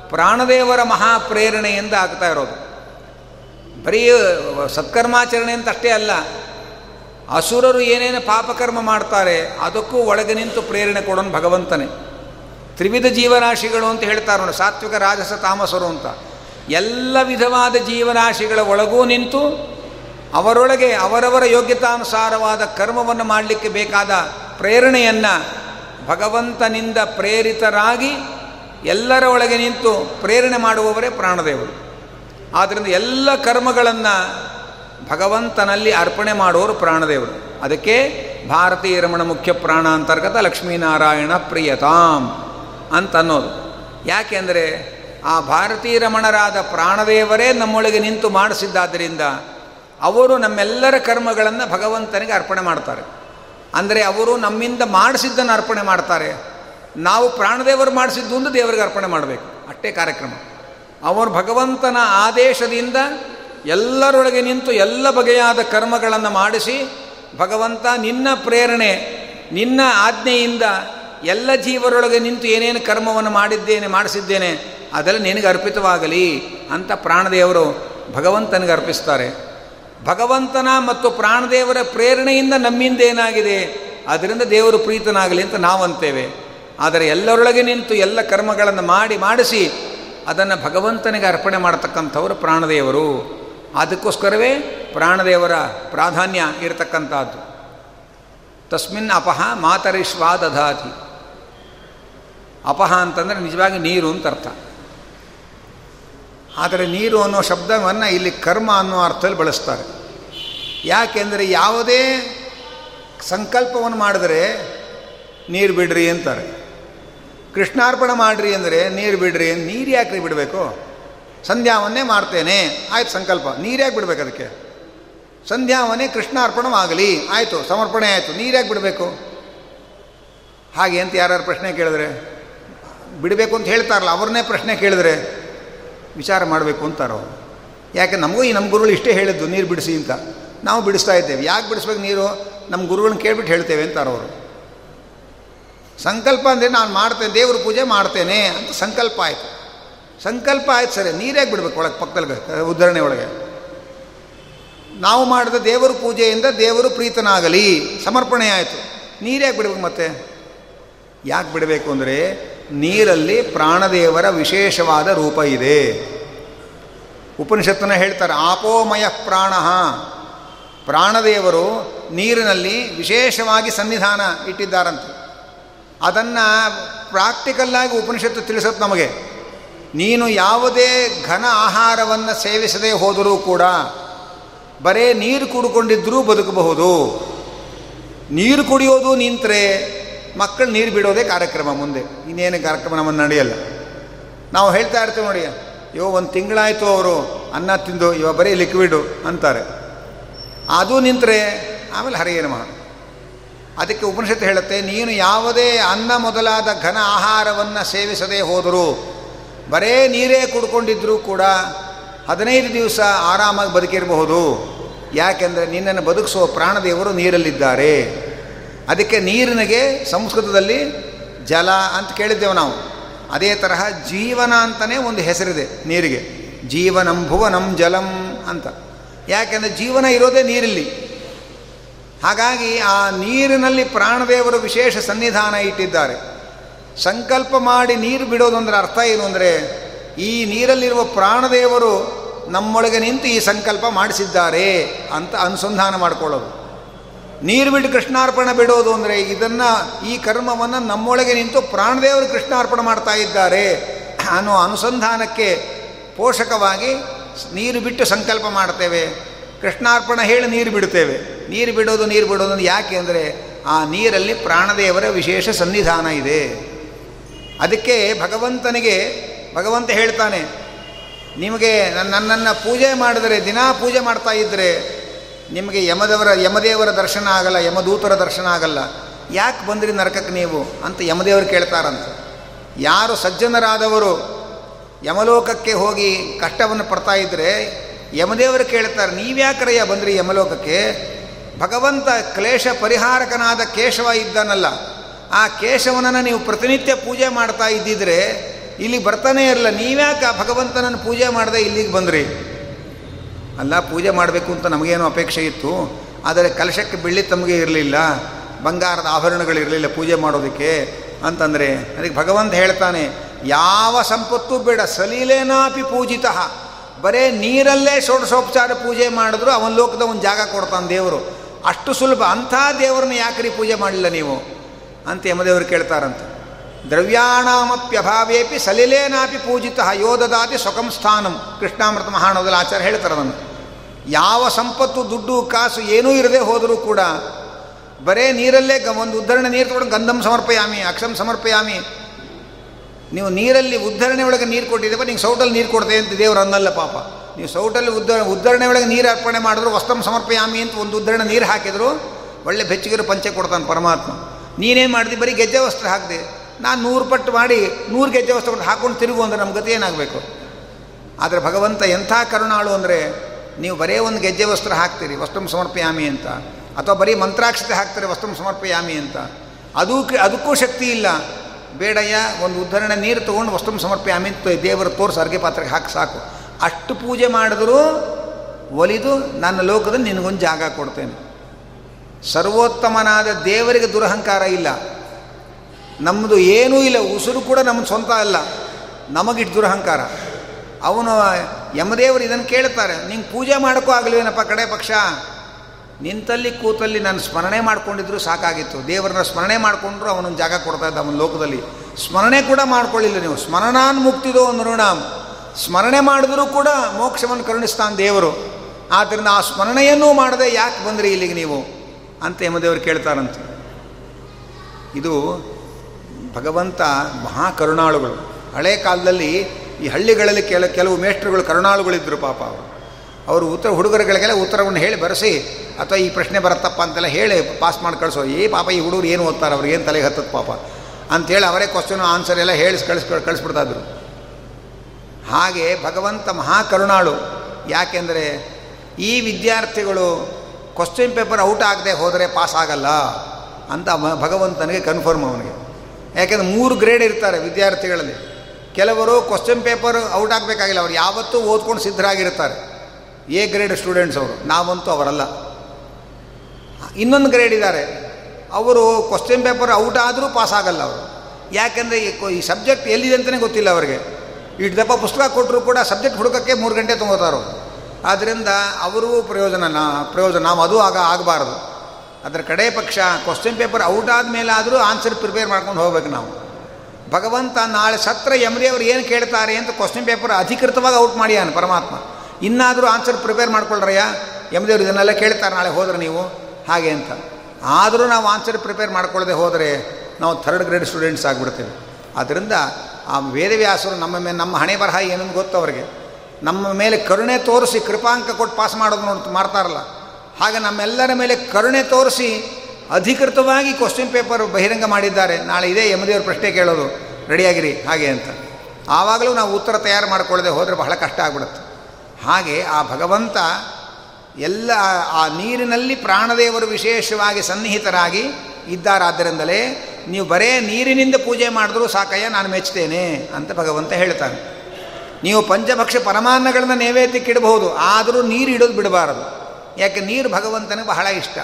[SPEAKER 1] ಪ್ರಾಣದೇವರ ಮಹಾಪ್ರೇರಣೆಯಿಂದ ಆಗ್ತಾ ಇರೋದು. ಬರೀ ಸತ್ಕರ್ಮಾಚರಣೆ ಅಂತ ಅಷ್ಟೇ ಅಲ್ಲ, ಅಸುರರು ಏನೇನು ಪಾಪಕರ್ಮ ಮಾಡ್ತಾರೆ ಅದಕ್ಕೂ ಒಳಗೆ ನಿಂತು ಪ್ರೇರಣೆ ಕೊಡೋನು ಭಗವಂತನೇ. ತ್ರಿವಿಧ ಜೀವರಾಶಿಗಳು ಅಂತ ಹೇಳ್ತಾರೆ ನೋಡಿ, ಸಾತ್ವಿಕ, ರಾಜಸ, ತಾಮಸರು ಅಂತ. ಎಲ್ಲ ವಿಧವಾದ ಜೀವರಾಶಿಗಳ ಒಳಗೂ ನಿಂತು ಅವರೊಳಗೆ ಅವರವರ ಯೋಗ್ಯತಾನುಸಾರವಾದ ಕರ್ಮವನ್ನು ಮಾಡಲಿಕ್ಕೆ ಬೇಕಾದ ಪ್ರೇರಣೆಯನ್ನು ಭಗವಂತನಿಂದ ಪ್ರೇರಿತರಾಗಿ ಎಲ್ಲರ ಒಳಗೆ ನಿಂತು ಪ್ರೇರಣೆ ಮಾಡುವವರೇ ಪ್ರಾಣದೇವರು. ಆದ್ದರಿಂದ ಎಲ್ಲ ಕರ್ಮಗಳನ್ನು ಭಗವಂತನಲ್ಲಿ ಅರ್ಪಣೆ ಮಾಡುವವರು ಪ್ರಾಣದೇವರು. ಅದಕ್ಕೆ ಭಾರತೀಯ ರಮಣ ಮುಖ್ಯ ಪ್ರಾಣ ಅಂತರ್ಗತ ಲಕ್ಷ್ಮೀನಾರಾಯಣ ಪ್ರಿಯತಾಂ ಅಂತ ಅನ್ನೋದು ಯಾಕೆಂದರೆ ಆ ಭಾರತೀಯ ರಮಣರಾದ ಪ್ರಾಣದೇವರೇ ನಮ್ಮೊಳಗೆ ನಿಂತು ಮಾಡಿಸಿದ್ದಾದ್ದರಿಂದ ಅವರು ನಮ್ಮೆಲ್ಲರ ಕರ್ಮಗಳನ್ನು ಭಗವಂತನಿಗೆ ಅರ್ಪಣೆ ಮಾಡ್ತಾರೆ. ಅಂದರೆ ಅವರು ನಮ್ಮಿಂದ ಮಾಡಿಸಿದ್ದನ್ನು ಅರ್ಪಣೆ ಮಾಡ್ತಾರೆ. ನಾವು ಪ್ರಾಣದೇವರು ಮಾಡಿಸಿದ್ದು ಒಂದು ದೇವರಿಗೆ ಅರ್ಪಣೆ ಮಾಡಬೇಕು. ಅಷ್ಟೇ ಕಾರ್ಯಕ್ರಮ. ಅವರು ಭಗವಂತನ ಆದೇಶದಿಂದ ಎಲ್ಲರೊಳಗೆ ನಿಂತು ಎಲ್ಲ ಬಗೆಯಾದ ಕರ್ಮಗಳನ್ನು ಮಾಡಿಸಿ ಭಗವಂತ ನಿನ್ನ ಪ್ರೇರಣೆ, ನಿನ್ನ ಆಜ್ಞೆಯಿಂದ ಎಲ್ಲ ಜೀವರೊಳಗೆ ನಿಂತು ಏನೇನು ಕರ್ಮವನ್ನು ಮಾಡಿದ್ದೇನೆ, ಮಾಡಿಸಿದ್ದೇನೆ, ಅದೆಲ್ಲ ನಿನಗೆ ಅರ್ಪಿತವಾಗಲಿ ಅಂತ ಪ್ರಾಣದೇವರು ಭಗವಂತನಿಗೆ ಅರ್ಪಿಸ್ತಾರೆ. ಭಗವಂತನ ಮತ್ತು ಪ್ರಾಣದೇವರ ಪ್ರೇರಣೆಯಿಂದ ನಮ್ಮಿಂದ ಏನಾಗಿದೆ ಅದರಿಂದ ದೇವರು ಪ್ರೀತನಾಗಲಿ ಅಂತ ನಾವಂತೇವೆ. ಆದರೆ ಎಲ್ಲರೊಳಗೆ ನಿಂತು ಎಲ್ಲ ಕರ್ಮಗಳನ್ನು ಮಾಡಿ ಮಾಡಿಸಿ ಅದನ್ನು ಭಗವಂತನಿಗೆ ಅರ್ಪಣೆ ಮಾಡತಕ್ಕಂಥವರು ಪ್ರಾಣದೇವರು. ಅದಕ್ಕೋಸ್ಕರವೇ ಪ್ರಾಣದೇವರ ಪ್ರಾಧಾನ್ಯ ಇರತಕ್ಕಂಥದ್ದು. ತಸ್ಮಿನ್ ಅಪಹ ಮಾತರಿಶ್ವಾ ದಧಾತಿ ಅಪಹ ಅಂತಂದರೆ ನಿಜವಾಗಿ ನೀರು ಅಂತ ಅರ್ಥ. ಆದರೆ ನೀರು ಅನ್ನೋ ಶಬ್ದವನ್ನು ಇಲ್ಲಿ ಕರ್ಮ ಅನ್ನೋ ಅರ್ಥದಲ್ಲಿ ಬಳಸ್ತಾರೆ. ಯಾಕೆಂದರೆ ಯಾವುದೇ ಸಂಕಲ್ಪವನ್ನು ಮಾಡಿದ್ರೆ ನೀರು ಬಿಡ್ರಿ ಅಂತಾರೆ. ಕೃಷ್ಣಾರ್ಪಣ ಮಾಡ್ರಿ ಅಂದರೆ ನೀರು ಬಿಡ್ರಿ ನೀರು ಯಾಕ್ರಿ ಬಿಡಬೇಕು? ಸಂಧ್ಯಾವನ್ನೇ ಮಾಡ್ತೇನೆ. ಆಯ್ತು ಸಂಕಲ್ಪ. ನೀರು ಯಾಕೆ ಬಿಡಬೇಕು ಅದಕ್ಕೆ? ಸಂಧ್ಯಾವನ್ನೇ ಕೃಷ್ಣಾರ್ಪಣವಾಗಲಿ. ಆಯಿತು, ಸಮರ್ಪಣೆ ಆಯಿತು. ನೀರು ಯಾಕೆ ಬಿಡಬೇಕು? ಹಾಗೆ ಅಂತ ಯಾರು ಪ್ರಶ್ನೆ ಕೇಳಿದ್ರೆ, ಬಿಡಬೇಕು ಅಂತ ಹೇಳ್ತಾರಲ್ಲ, ಅವ್ರನ್ನೇ ಪ್ರಶ್ನೆ ಕೇಳಿದ್ರೆ ವಿಚಾರ ಮಾಡಬೇಕು ಅಂತಾರೋ? ಯಾಕೆ ನಮಗೂ ಈ ನಮ್ಮ ಗುರುಗಳು ಇಷ್ಟೇ ಹೇಳಿದ್ದು, ನೀರು ಬಿಡಿಸಿ ಅಂತ. ನಾವು ಬಿಡಿಸ್ತಾ ಇದ್ದೇವೆ. ಯಾಕೆ ಬಿಡಿಸ್ಬೇಕು ನೀರು? ನಮ್ಮ ಗುರುಗಳನ್ನ ಕೇಳ್ಬಿಟ್ಟು ಹೇಳ್ತೇವೆ ಅಂತಾರೆ ಅವರು. ಸಂಕಲ್ಪ ಅಂದರೆ ನಾನು ಮಾಡ್ತೇನೆ, ದೇವ್ರ ಪೂಜೆ ಮಾಡ್ತೇನೆ ಅಂತ ಸಂಕಲ್ಪ ಆಯಿತು. ಸಂಕಲ್ಪ ಆಯ್ತು ಸರಿ ನೀರ್ಯಾಕೆ ಬಿಡ್ಬೇಕು ಒಳಗೆ ಪಕ್ಕದಲ್ಲಿ ಉದ್ಧರಣೆ ಒಳಗೆ? ನಾವು ಮಾಡಿದ ದೇವರ ಪೂಜೆಯಿಂದ ದೇವರು ಪ್ರೀತನಾಗಲಿ, ಸಮರ್ಪಣೆ ಆಯಿತು. ನೀರ್ಯಾಕೆ ಬಿಡಬೇಕು ಮತ್ತೆ? ಯಾಕೆ ಬಿಡಬೇಕು ಅಂದರೆ ನೀರಲ್ಲಿ ಪ್ರಾಣದೇವರ ವಿಶೇಷವಾದ ರೂಪ ಇದೆ. ಉಪನಿಷತ್ತನ್ನ ಹೇಳ್ತಾರೆ, ಆಪೋಮಯ ಪ್ರಾಣ. ಪ್ರಾಣದೇವರು ನೀರಿನಲ್ಲಿ ವಿಶೇಷವಾಗಿ ಸನ್ನಿಧಾನ ಇಟ್ಟಿದ್ದಾರಂತೆ. ಅದನ್ನು ಪ್ರಾಕ್ಟಿಕಲ್ಲಾಗಿ ಉಪನಿಷತ್ತು ತಿಳಿಸುತ್ತೆ ನಮಗೆ. ನೀನು ಯಾವುದೇ ಘನ ಆಹಾರವನ್ನು ಸೇವಿಸದೇ ಹೋದರೂ ಕೂಡ ಬರೇ ನೀರು ಕುಡ್ಕೊಂಡಿದ್ದರೂ ಬದುಕಬಹುದು. ನೀರು ಕುಡಿಯೋದು ನಿಂತರೆ ಮಕ್ಕಳು ನೀರು ಬಿಡೋದೇ ಕಾರ್ಯಕ್ರಮ ಮುಂದೆ. ಇನ್ನೇನು ಕಾರ್ಯಕ್ರಮ ನಮ್ಮನ್ನು ನಡೆಯಲ್ಲ. ನಾವು ಹೇಳ್ತಾ ಇರ್ತೀವಿ ನೋಡಿ, ಅಯ್ಯೋ, ಒಂದು ತಿಂಗಳಾಯಿತು ಅವರು ಅನ್ನ ತಿಂದು, ಇವ ಬರೀ ಲಿಕ್ವಿಡು ಅಂತಾರೆ. ಅದು ನಿಂತರೆ ಆಮೇಲೆ ಹರಿಯೇ ನಮಃ. ಅದಕ್ಕೆ ಉಪನಿಷತ್ತು ಹೇಳುತ್ತೆ, ನೀನು ಯಾವುದೇ ಅನ್ನ ಮೊದಲಾದ ಘನ ಆಹಾರವನ್ನು ಸೇವಿಸದೇ ಹೋದರೂ, ಬರೇ ನೀರೇ ಕುಡ್ಕೊಂಡಿದ್ದರೂ ಕೂಡ ಹದಿನೈದು ದಿವಸ ಆರಾಮಾಗಿ ಬದುಕಿರಬಹುದು. ಯಾಕೆಂದರೆ ನಿನ್ನನ್ನು ಬದುಕಿಸುವ ಪ್ರಾಣದೇವರು ನೀರಲ್ಲಿದ್ದಾರೆ. ಅದಕ್ಕೆ ನೀರಿನಗೆ ಸಂಸ್ಕೃತದಲ್ಲಿ ಜಲ ಅಂತ ಕೇಳಿದ್ದೇವೆ ನಾವು. ಅದೇ ತರಹ ಜೀವನ ಅಂತಲೇ ಒಂದು ಹೆಸರಿದೆ ನೀರಿಗೆ. ಜೀವನಂ ಭುವನಂ ಜಲಂ ಅಂತ. ಯಾಕೆಂದರೆ ಜೀವನ ಇರೋದೇ ನೀರಲ್ಲಿ. ಹಾಗಾಗಿ ಆ ನೀರಿನಲ್ಲಿ ಪ್ರಾಣದೇವರು ವಿಶೇಷ ಸನ್ನಿಧಾನ ಇಟ್ಟಿದ್ದಾರೆ. ಸಂಕಲ್ಪ ಮಾಡಿ ನೀರು ಬಿಡೋದು ಅಂದರೆ ಅರ್ಥ ಏನು ಅಂದರೆ, ಈ ನೀರಲ್ಲಿರುವ ಪ್ರಾಣದೇವರು ನಮ್ಮೊಳಗೆ ನಿಂತು ಈ ಸಂಕಲ್ಪ ಮಾಡಿಸಿದ್ದಾರೆ ಅಂತ ಅನುಸಂಧಾನ ಮಾಡಿಕೊಳ್ಳೋದು. ನೀರು ಬಿಟ್ಟು ಕೃಷ್ಣಾರ್ಪಣೆ ಬಿಡೋದು ಅಂದರೆ ಇದನ್ನು, ಈ ಕರ್ಮವನ್ನು ನಮ್ಮೊಳಗೆ ನಿಂತು ಪ್ರಾಣದೇವರು ಕೃಷ್ಣಾರ್ಪಣೆ ಮಾಡ್ತಾ ಇದ್ದಾರೆ ಅನ್ನೋ ಅನುಸಂಧಾನಕ್ಕೆ ಪೋಷಕವಾಗಿ ನೀರು ಬಿಟ್ಟು ಸಂಕಲ್ಪ ಮಾಡ್ತೇವೆ. ಕೃಷ್ಣಾರ್ಪಣ ಹೇಳಿ ನೀರು ಬಿಡ್ತೇವೆ ನೀರು ಬಿಡೋದು ನೀರು ಬಿಡೋದು ಯಾಕೆ ಅಂದರೆ ಆ ನೀರಲ್ಲಿ ಪ್ರಾಣದೇವರ ವಿಶೇಷ ಸನ್ನಿಧಾನ ಇದೆ. ಅದಕ್ಕೆ ಭಗವಂತನಿಗೆ, ಭಗವಂತ ಹೇಳ್ತಾನೆ, ನಿಮಗೆ ನನ್ನನ್ನು ಪೂಜೆ ಮಾಡಿದರೆ, ದಿನಾ ಪೂಜೆ ಮಾಡ್ತಾ ಇದ್ದರೆ ನಿಮಗೆ ಯಮದೇವರ ಯಮದೇವರ ದರ್ಶನ ಆಗಲ್ಲ, ಯಮದೂತರ ದರ್ಶನ ಆಗಲ್ಲ. ಯಾಕೆ ಬಂದ್ರಿ ನರಕಕ್ಕೆ ನೀವು? ಅಂತ ಯಮದೇವರು ಕೇಳ್ತಾರಂತ. ಯಾರು ಸಜ್ಜನರಾದವರು ಯಮಲೋಕಕ್ಕೆ ಹೋಗಿ ಕಷ್ಟವನ್ನು ಪಡ್ತಾ ಇದ್ದರೆ ಯಮದೇವರು ಕೇಳ್ತಾರೆ, ನೀವ್ಯಾಕರಯ್ಯ ಬಂದ್ರಿ ಯಮಲೋಕಕ್ಕೆ? ಭಗವಂತ ಕ್ಲೇಶ ಪರಿಹಾರಕನಾದ ಕೇಶವ ಇದ್ದಾನಲ್ಲ. ಆ ಕೇಶವನನ್ನು ನೀವು ಪ್ರತಿನಿತ್ಯ ಪೂಜೆ ಮಾಡ್ತಾ ಇದ್ದಿದ್ರೆ ಇಲ್ಲಿ ಬರ್ತಾನೆ ಇರಲ್ಲ. ನೀವ್ಯಾಕೆ ಆ ಭಗವಂತನನ್ನು ಪೂಜೆ ಮಾಡದೆ ಇಲ್ಲಿಗೆ ಬಂದ್ರಿ? ಅಲ್ಲ, ಪೂಜೆ ಮಾಡಬೇಕು ಅಂತ ನಮಗೇನು ಅಪೇಕ್ಷೆ ಇತ್ತು. ಆದರೆ ಕಲಶಕ್ಕೆ ಬೆಳ್ಳಿ ತಮಗೆ ಇರಲಿಲ್ಲ. ಬಂಗಾರದ ಆಭರಣಗಳಿರಲಿಲ್ಲ ಪೂಜೆ ಮಾಡೋದಕ್ಕೆ. ಅಂತಂದರೆ, ಅದಕ್ಕೆ ಭಗವಂತ ಹೇಳ್ತಾನೆ ಯಾವ ಸಂಪತ್ತು ಬೇಡ. ಸಲೀಲೇನಾಪಿ ಪೂಜಿತ. ಬರೇ ನೀರಲ್ಲೇ ಷೋಡಶೋಪಚಾರ ಪೂಜೆ ಮಾಡಿದ್ರು, ಅವನ ಲೋಕದ ಒಂದು ಜಾಗ ಕೊಡ್ತಾನೆ ದೇವರು. ಅಷ್ಟು ಸುಲಭ. ಅಂಥ ದೇವರನ್ನ ಯಾಕ್ರಿ ಪೂಜೆ ಮಾಡಲಿಲ್ಲ ನೀವು? ಅಂತ ಯಮದೇವರು ಕೇಳ್ತಾರಂತ. ದ್ರವ್ಯಾಣಾಮಪ್ಯಭಾವೇಪಿ ಸಲಿಲೇನಾಪಿ ಪೂಜಿತ ಯೋದದಾತಿ ಸ್ವಕಂ ಸ್ಥಾನಂ. ಕೃಷ್ಣಾಮೃತ ಮಹಾಣವದಲ್ಲಿ ಆಚಾರ್ಯ ಹೇಳ್ತಾರೆ ಅದನ್ನು. ಯಾವ ಸಂಪತ್ತು, ದುಡ್ಡು, ಕಾಸು ಏನೂ ಇರದೆ ಹೋದರೂ ಕೂಡ ಬರೇ ನೀರಲ್ಲೇ ಒಂದು ಉದ್ಧರಣೆ ನೀರು ತೊಗೊಂಡು ಗಂಧಂ ಸಮರ್ಪಯಾಮಿ, ಅಕ್ಷಂ ಸಮರ್ಪಯಾಮಿ ನೀವು ನೀರಲ್ಲಿ ಉದ್ಧರಣೆ ಒಳಗೆ ನೀರು ಕೊಟ್ಟಿದ್ದಪ್ಪ ನೀವು ಸೌಟಲ್ಲಿ ನೀರು ಕೊಡ್ತೇವೆ ಅಂತ ದೇವರು ಅನ್ನಲ್ಲ ಪಾಪ. ನೀವು ಸೌಟಲ್ಲಿ ಉದ್ದ ಉದ್ಧರಣೆ ಒಳಗೆ ನೀರು ಅರ್ಪಣೆ ಮಾಡಿದ್ರು ವಸ್ತಂ ಸಮರ್ಪಯಾಮಿ ಅಂತ ಒಂದು ಉದ್ಧರಣೆ ನೀರು ಹಾಕಿದ್ರು, ಒಳ್ಳೆ ಬೆಚ್ಚಗಿರೋ ಪಂಚೆ ಕೊಡ್ತಾನೆ ಪರಮಾತ್ಮ. ನೀನೇನು ಮಾಡಿದೆ ಬರೀ ಗೆಜ್ಜೆ ವಸ್ತ್ರ ಹಾಕಿದೆ. ನಾನು ನೂರು ಪಟ್ಟು ಮಾಡಿ ನೂರು ಗೆಜ್ಜೆ ವಸ್ತ್ರ ಕೊಟ್ಟು ಹಾಕ್ಕೊಂಡು ತಿರುಗು ಅಂದರೆ ನಮ್ಮ ಗತಿ ಏನಾಗಬೇಕು? ಆದರೆ ಭಗವಂತ ಎಂಥ ಕರುಣಾಳು ಅಂದರೆ ನೀವು ಬರೇ ಒಂದು ಗೆಜ್ಜೆ ವಸ್ತ್ರ ಹಾಕ್ತೀರಿ ವಸ್ತಂ ಸಮರ್ಪಯಾಮಿ ಅಂತ. ಅಥವಾ ಬರೀ ಮಂತ್ರಾಕ್ಷತೆ ಹಾಕ್ತಾರೆ ವಸ್ತಂ ಸಮರ್ಪಯಾಮಿ ಅಂತ. ಅದೂ ಅದಕ್ಕೂ ಶಕ್ತಿ ಇಲ್ಲ. ಬೇಡಯ್ಯ, ಒಂದು ಉದ್ಧರಣೆ ನೀರು ತೊಗೊಂಡು ವಸ್ತು ಸಮರ್ಪಿ ಅಮಿತ್ ದೇವರ ತೋರಿಸಿ, ಅರ್ಗೆ ಪಾತ್ರೆಗೆ ಹಾಕಿ ಸಾಕು. ಅಷ್ಟು ಪೂಜೆ ಮಾಡಿದ್ರೂ ಒಲಿದು ನನ್ನ ಲೋಕದಲ್ಲಿ ನಿನಗೊಂದು ಜಾಗ ಕೊಡ್ತೇನೆ. ಸರ್ವೋತ್ತಮನಾದ ದೇವರಿಗೆ ದುರಹಂಕಾರ ಇಲ್ಲ. ನಮ್ಮದು ಏನೂ ಇಲ್ಲ, ಉಸಿರು ಕೂಡ ನಮ್ಮ ಸ್ವಂತ ಅಲ್ಲ. ನಮಗಿಟ್ಟು ದುರಹಂಕಾರ. ಅವನು ಯಮದೇವರು ಇದನ್ನು ಕೇಳ್ತಾರೆ ನಿಂಗೆ ಪೂಜೆ ಮಾಡೋಕ್ಕೂ ಆಗಲಿವೇನಪ್ಪ ಕಡೆ ಪಕ್ಷ? ನಿಂತಲ್ಲಿ ಕೂತಲ್ಲಿ ನಾನು ಸ್ಮರಣೆ ಮಾಡ್ಕೊಂಡಿದ್ರು ಸಾಕಾಗಿತ್ತು. ದೇವರನ್ನ ಸ್ಮರಣೆ ಮಾಡಿಕೊಂಡ್ರು ಅವನೊಂದು ಜಾಗ ಕೊಡ್ತಾ ಇದ್ದ ಅವನ ಲೋಕದಲ್ಲಿ. ಸ್ಮರಣೆ ಕೂಡ ಮಾಡ್ಕೊಳ್ಳಿಲ್ಲ ನೀವು. ಸ್ಮರಣಾನ್ ಮುಕ್ತಿದೋ ನೃಣಾಮ್ ಸ್ಮರಣೆ ಮಾಡಿದ್ರೂ ಕೂಡ ಮೋಕ್ಷವನ್ನು ಕರುಣಿಸ್ತಾನೆ ದೇವರು. ಆದ್ದರಿಂದ ಆ ಸ್ಮರಣೆಯನ್ನೂ ಮಾಡದೆ ಯಾಕೆ ಬಂದ್ರಿ ಇಲ್ಲಿಗೆ ನೀವು? ಅಂತ ಯಮದೇವರು ಕೇಳ್ತಾರಂತೆ. ಇದು ಭಗವಂತ ಮಹಾ ಕರುಣಾಳುಗಳು ಹಳೆ ಕಾಲದಲ್ಲಿ ಈ ಹಳ್ಳಿಗಳಲ್ಲಿ ಕೆಲ ಕೆಲವು ಮೇಷ್ಟ್ರುಗಳು ಕರುಣಾಳುಗಳಿದ್ದರು ಪಾಪ ಅವರು. ಅವರು ಉತ್ತರ ಹುಡುಗರುಗಳಿಗೆಲ್ಲ ಉತ್ತರವನ್ನು ಹೇಳಿ ಬರೆಸಿ, ಅಥವಾ ಈ ಪ್ರಶ್ನೆ ಬರುತ್ತಪ್ಪ ಅಂತೆಲ್ಲ ಹೇಳಿ ಪಾಸ್ ಮಾಡಿ ಕಳಿಸೋ. ಏ ಪಾಪ ಈ ಹುಡುಗರು ಏನು ಓದ್ತಾರೆ? ಅವ್ರಿಗೆ ಏನು ತಲೆಗೆ ಹತ್ತದ ಪಾಪ? ಅಂಥೇಳಿ ಅವರೇ ಕ್ವಶನ್ ಆನ್ಸರ್ ಎಲ್ಲ ಹೇಳಿ ಕಳಿಸ್, ಕಳಿಸ್ಬಿಡ್ತಾಯಿದ್ರು. ಹಾಗೆ ಭಗವಂತ ಮಹಾಕರುಣಾಳು. ಯಾಕೆಂದರೆ ಈ ವಿದ್ಯಾರ್ಥಿಗಳು ಕ್ವಶನ್ ಪೇಪರ್ ಔಟ್ ಆಗದೆ ಹೋದರೆ ಪಾಸ್ ಆಗಲ್ಲ ಅಂತ ಭಗವಂತನಿಗೆ ಕನ್ಫರ್ಮ್ ಅವನಿಗೆ. ಯಾಕೆಂದರೆ ಮೂರು ಗ್ರೇಡ್ ಇರ್ತಾರೆ ವಿದ್ಯಾರ್ಥಿಗಳಲ್ಲಿ. ಕೆಲವರು ಕ್ವಶನ್ ಪೇಪರ್ ಔಟ್ ಆಗಬೇಕಾಗಿಲ್ಲ. ಅವ್ರು ಯಾವತ್ತೂ ಓದ್ಕೊಂಡು ಸಿದ್ಧರಾಗಿರ್ತಾರೆ. ಎ ಗ್ರೇಡ್ ಸ್ಟೂಡೆಂಟ್ಸ್ ಅವರು. ನಾವಂತೂ ಅವರಲ್ಲ. ಇನ್ನೊಂದು ಗ್ರೇಡ್ ಇದ್ದಾರೆ ಅವರು ಕ್ವಶನ್ ಪೇಪರ್ ಔಟ್ ಆದರೂ ಪಾಸ್ ಆಗಲ್ಲ ಅವರು. ಯಾಕೆಂದರೆ ಈ ಸಬ್ಜೆಕ್ಟ್ ಎಲ್ಲಿದೆ ಅಂತಲೇ ಗೊತ್ತಿಲ್ಲ ಅವರಿಗೆ. ಇಡ್ದಪ್ಪ ದಪ್ಪ ಪುಸ್ತಕ ಕೊಟ್ಟರು ಕೂಡ ಸಬ್ಜೆಕ್ಟ್ ಹುಡುಕಕ್ಕೆ ಮೂರು ಗಂಟೆ ತೊಗೋತಾರೋ ಆದ್ದರಿಂದ ಅವರಿಗೂ ಪ್ರಯೋಜನ ಪ್ರಯೋಜನ ನಾವು ಅದು ಆಗ ಆಗಬಾರ್ದು. ಅದರ ಕಡೆ ಪಕ್ಷ ಕ್ವಶನ್ ಪೇಪರ್ ಔಟ್ ಆದಮೇಲೆ ಆದರೂ ಆನ್ಸರ್ ಪ್ರಿಪೇರ್ ಮಾಡ್ಕೊಂಡು ಹೋಗ್ಬೇಕು ನಾವು. ಭಗವಂತ ನಾಳೆ ಸತ್ರ ಯಮರಿಯವರು ಏನು ಕೇಳ್ತಾರೆ ಅಂತ ಕ್ವಶನ್ ಪೇಪರ್ ಅಧಿಕೃತವಾಗಿ ಔಟ್ ಮಾಡ್ಯಾನ ಪರಮಾತ್ಮ. ಇನ್ನಾದರೂ ಆನ್ಸರ್ ಪ್ರಿಪೇರ್ ಮಾಡ್ಕೊಳ್ರಯ್ಯ? ಯಮದೇವ್ರು ಇದನ್ನೆಲ್ಲ ಕೇಳ್ತಾರೆ ನಾಳೆ ಹೋದ್ರೆ ನೀವು. ಹಾಗೆ ಅಂತ. ಆದರೂ ನಾವು ಆನ್ಸರ್ ಪ್ರಿಪೇರ್ ಮಾಡ್ಕೊಳ್ಳದೆ ಹೋದರೆ ನಾವು ಥರ್ಡ್ ಗ್ರೇಡ್ ಸ್ಟೂಡೆಂಟ್ಸ್ ಆಗಿಬಿಡ್ತೇವೆ. ಆದ್ದರಿಂದ ಆ ವೇದವ್ಯಾಸರು ನಮ್ಮ ಮೇಲೆ ನಮ್ಮ ಹಣೆ ಬರಹ ಏನನ್ನು ಗೊತ್ತು ಅವರಿಗೆ. ನಮ್ಮ ಮೇಲೆ ಕರುಣೆ ತೋರಿಸಿ ಕೃಪಾಂಕ ಕೊಟ್ಟು ಪಾಸ್ ಮಾಡೋದು ನೋಡ್ತು ಮಾಡ್ತಾರಲ್ಲ. ಹಾಗೆ ನಮ್ಮೆಲ್ಲರ ಮೇಲೆ ಕರುಣೆ ತೋರಿಸಿ ಅಧಿಕೃತವಾಗಿ ಕ್ವಶನ್ ಪೇಪರ್ ಬಹಿರಂಗ ಮಾಡಿದ್ದಾರೆ. ನಾಳೆ ಇದೇ ಯಮದೇವ್ರ ಪ್ರಶ್ನೆ ಕೇಳೋದು. ರೆಡಿಯಾಗಿರಿ ಹಾಗೆ ಅಂತ. ಆವಾಗಲೂ ನಾವು ಉತ್ತರ ತಯಾರು ಮಾಡಿಕೊಳ್ಳದೆ ಹೋದರೆ ಬಹಳ ಕಷ್ಟ ಆಗ್ಬಿಡುತ್ತೆ. ಹಾಗೆ ಆ ಭಗವಂತ ಎಲ್ಲ ಆ ನೀರಿನಲ್ಲಿ ಪ್ರಾಣದೇವರು ವಿಶೇಷವಾಗಿ ಸನ್ನಿಹಿತರಾಗಿ ಇದ್ದಾರಾದ್ದರಿಂದಲೇ ನೀವು ಬರೇ ನೀರಿನಿಂದ ಪೂಜೆ ಮಾಡಿದ್ರೂ ಸಾಕಯ್ಯ ನಾನು ಮೆಚ್ಚುತ್ತೇನೆ ಅಂತ ಭಗವಂತ ಹೇಳ್ತಾನೆ. ನೀವು ಪಂಚಭಕ್ಷ ಪರಮಾನ್ನಗಳನ್ನು ನೈವೇದ್ಯಕ್ಕೆ ಇಡಬಹುದು, ಆದರೂ ನೀರು ಇಡೋದು ಬಿಡಬಾರದು. ಯಾಕೆ, ನೀರು ಭಗವಂತನಿಗೆ ಬಹಳ ಇಷ್ಟ.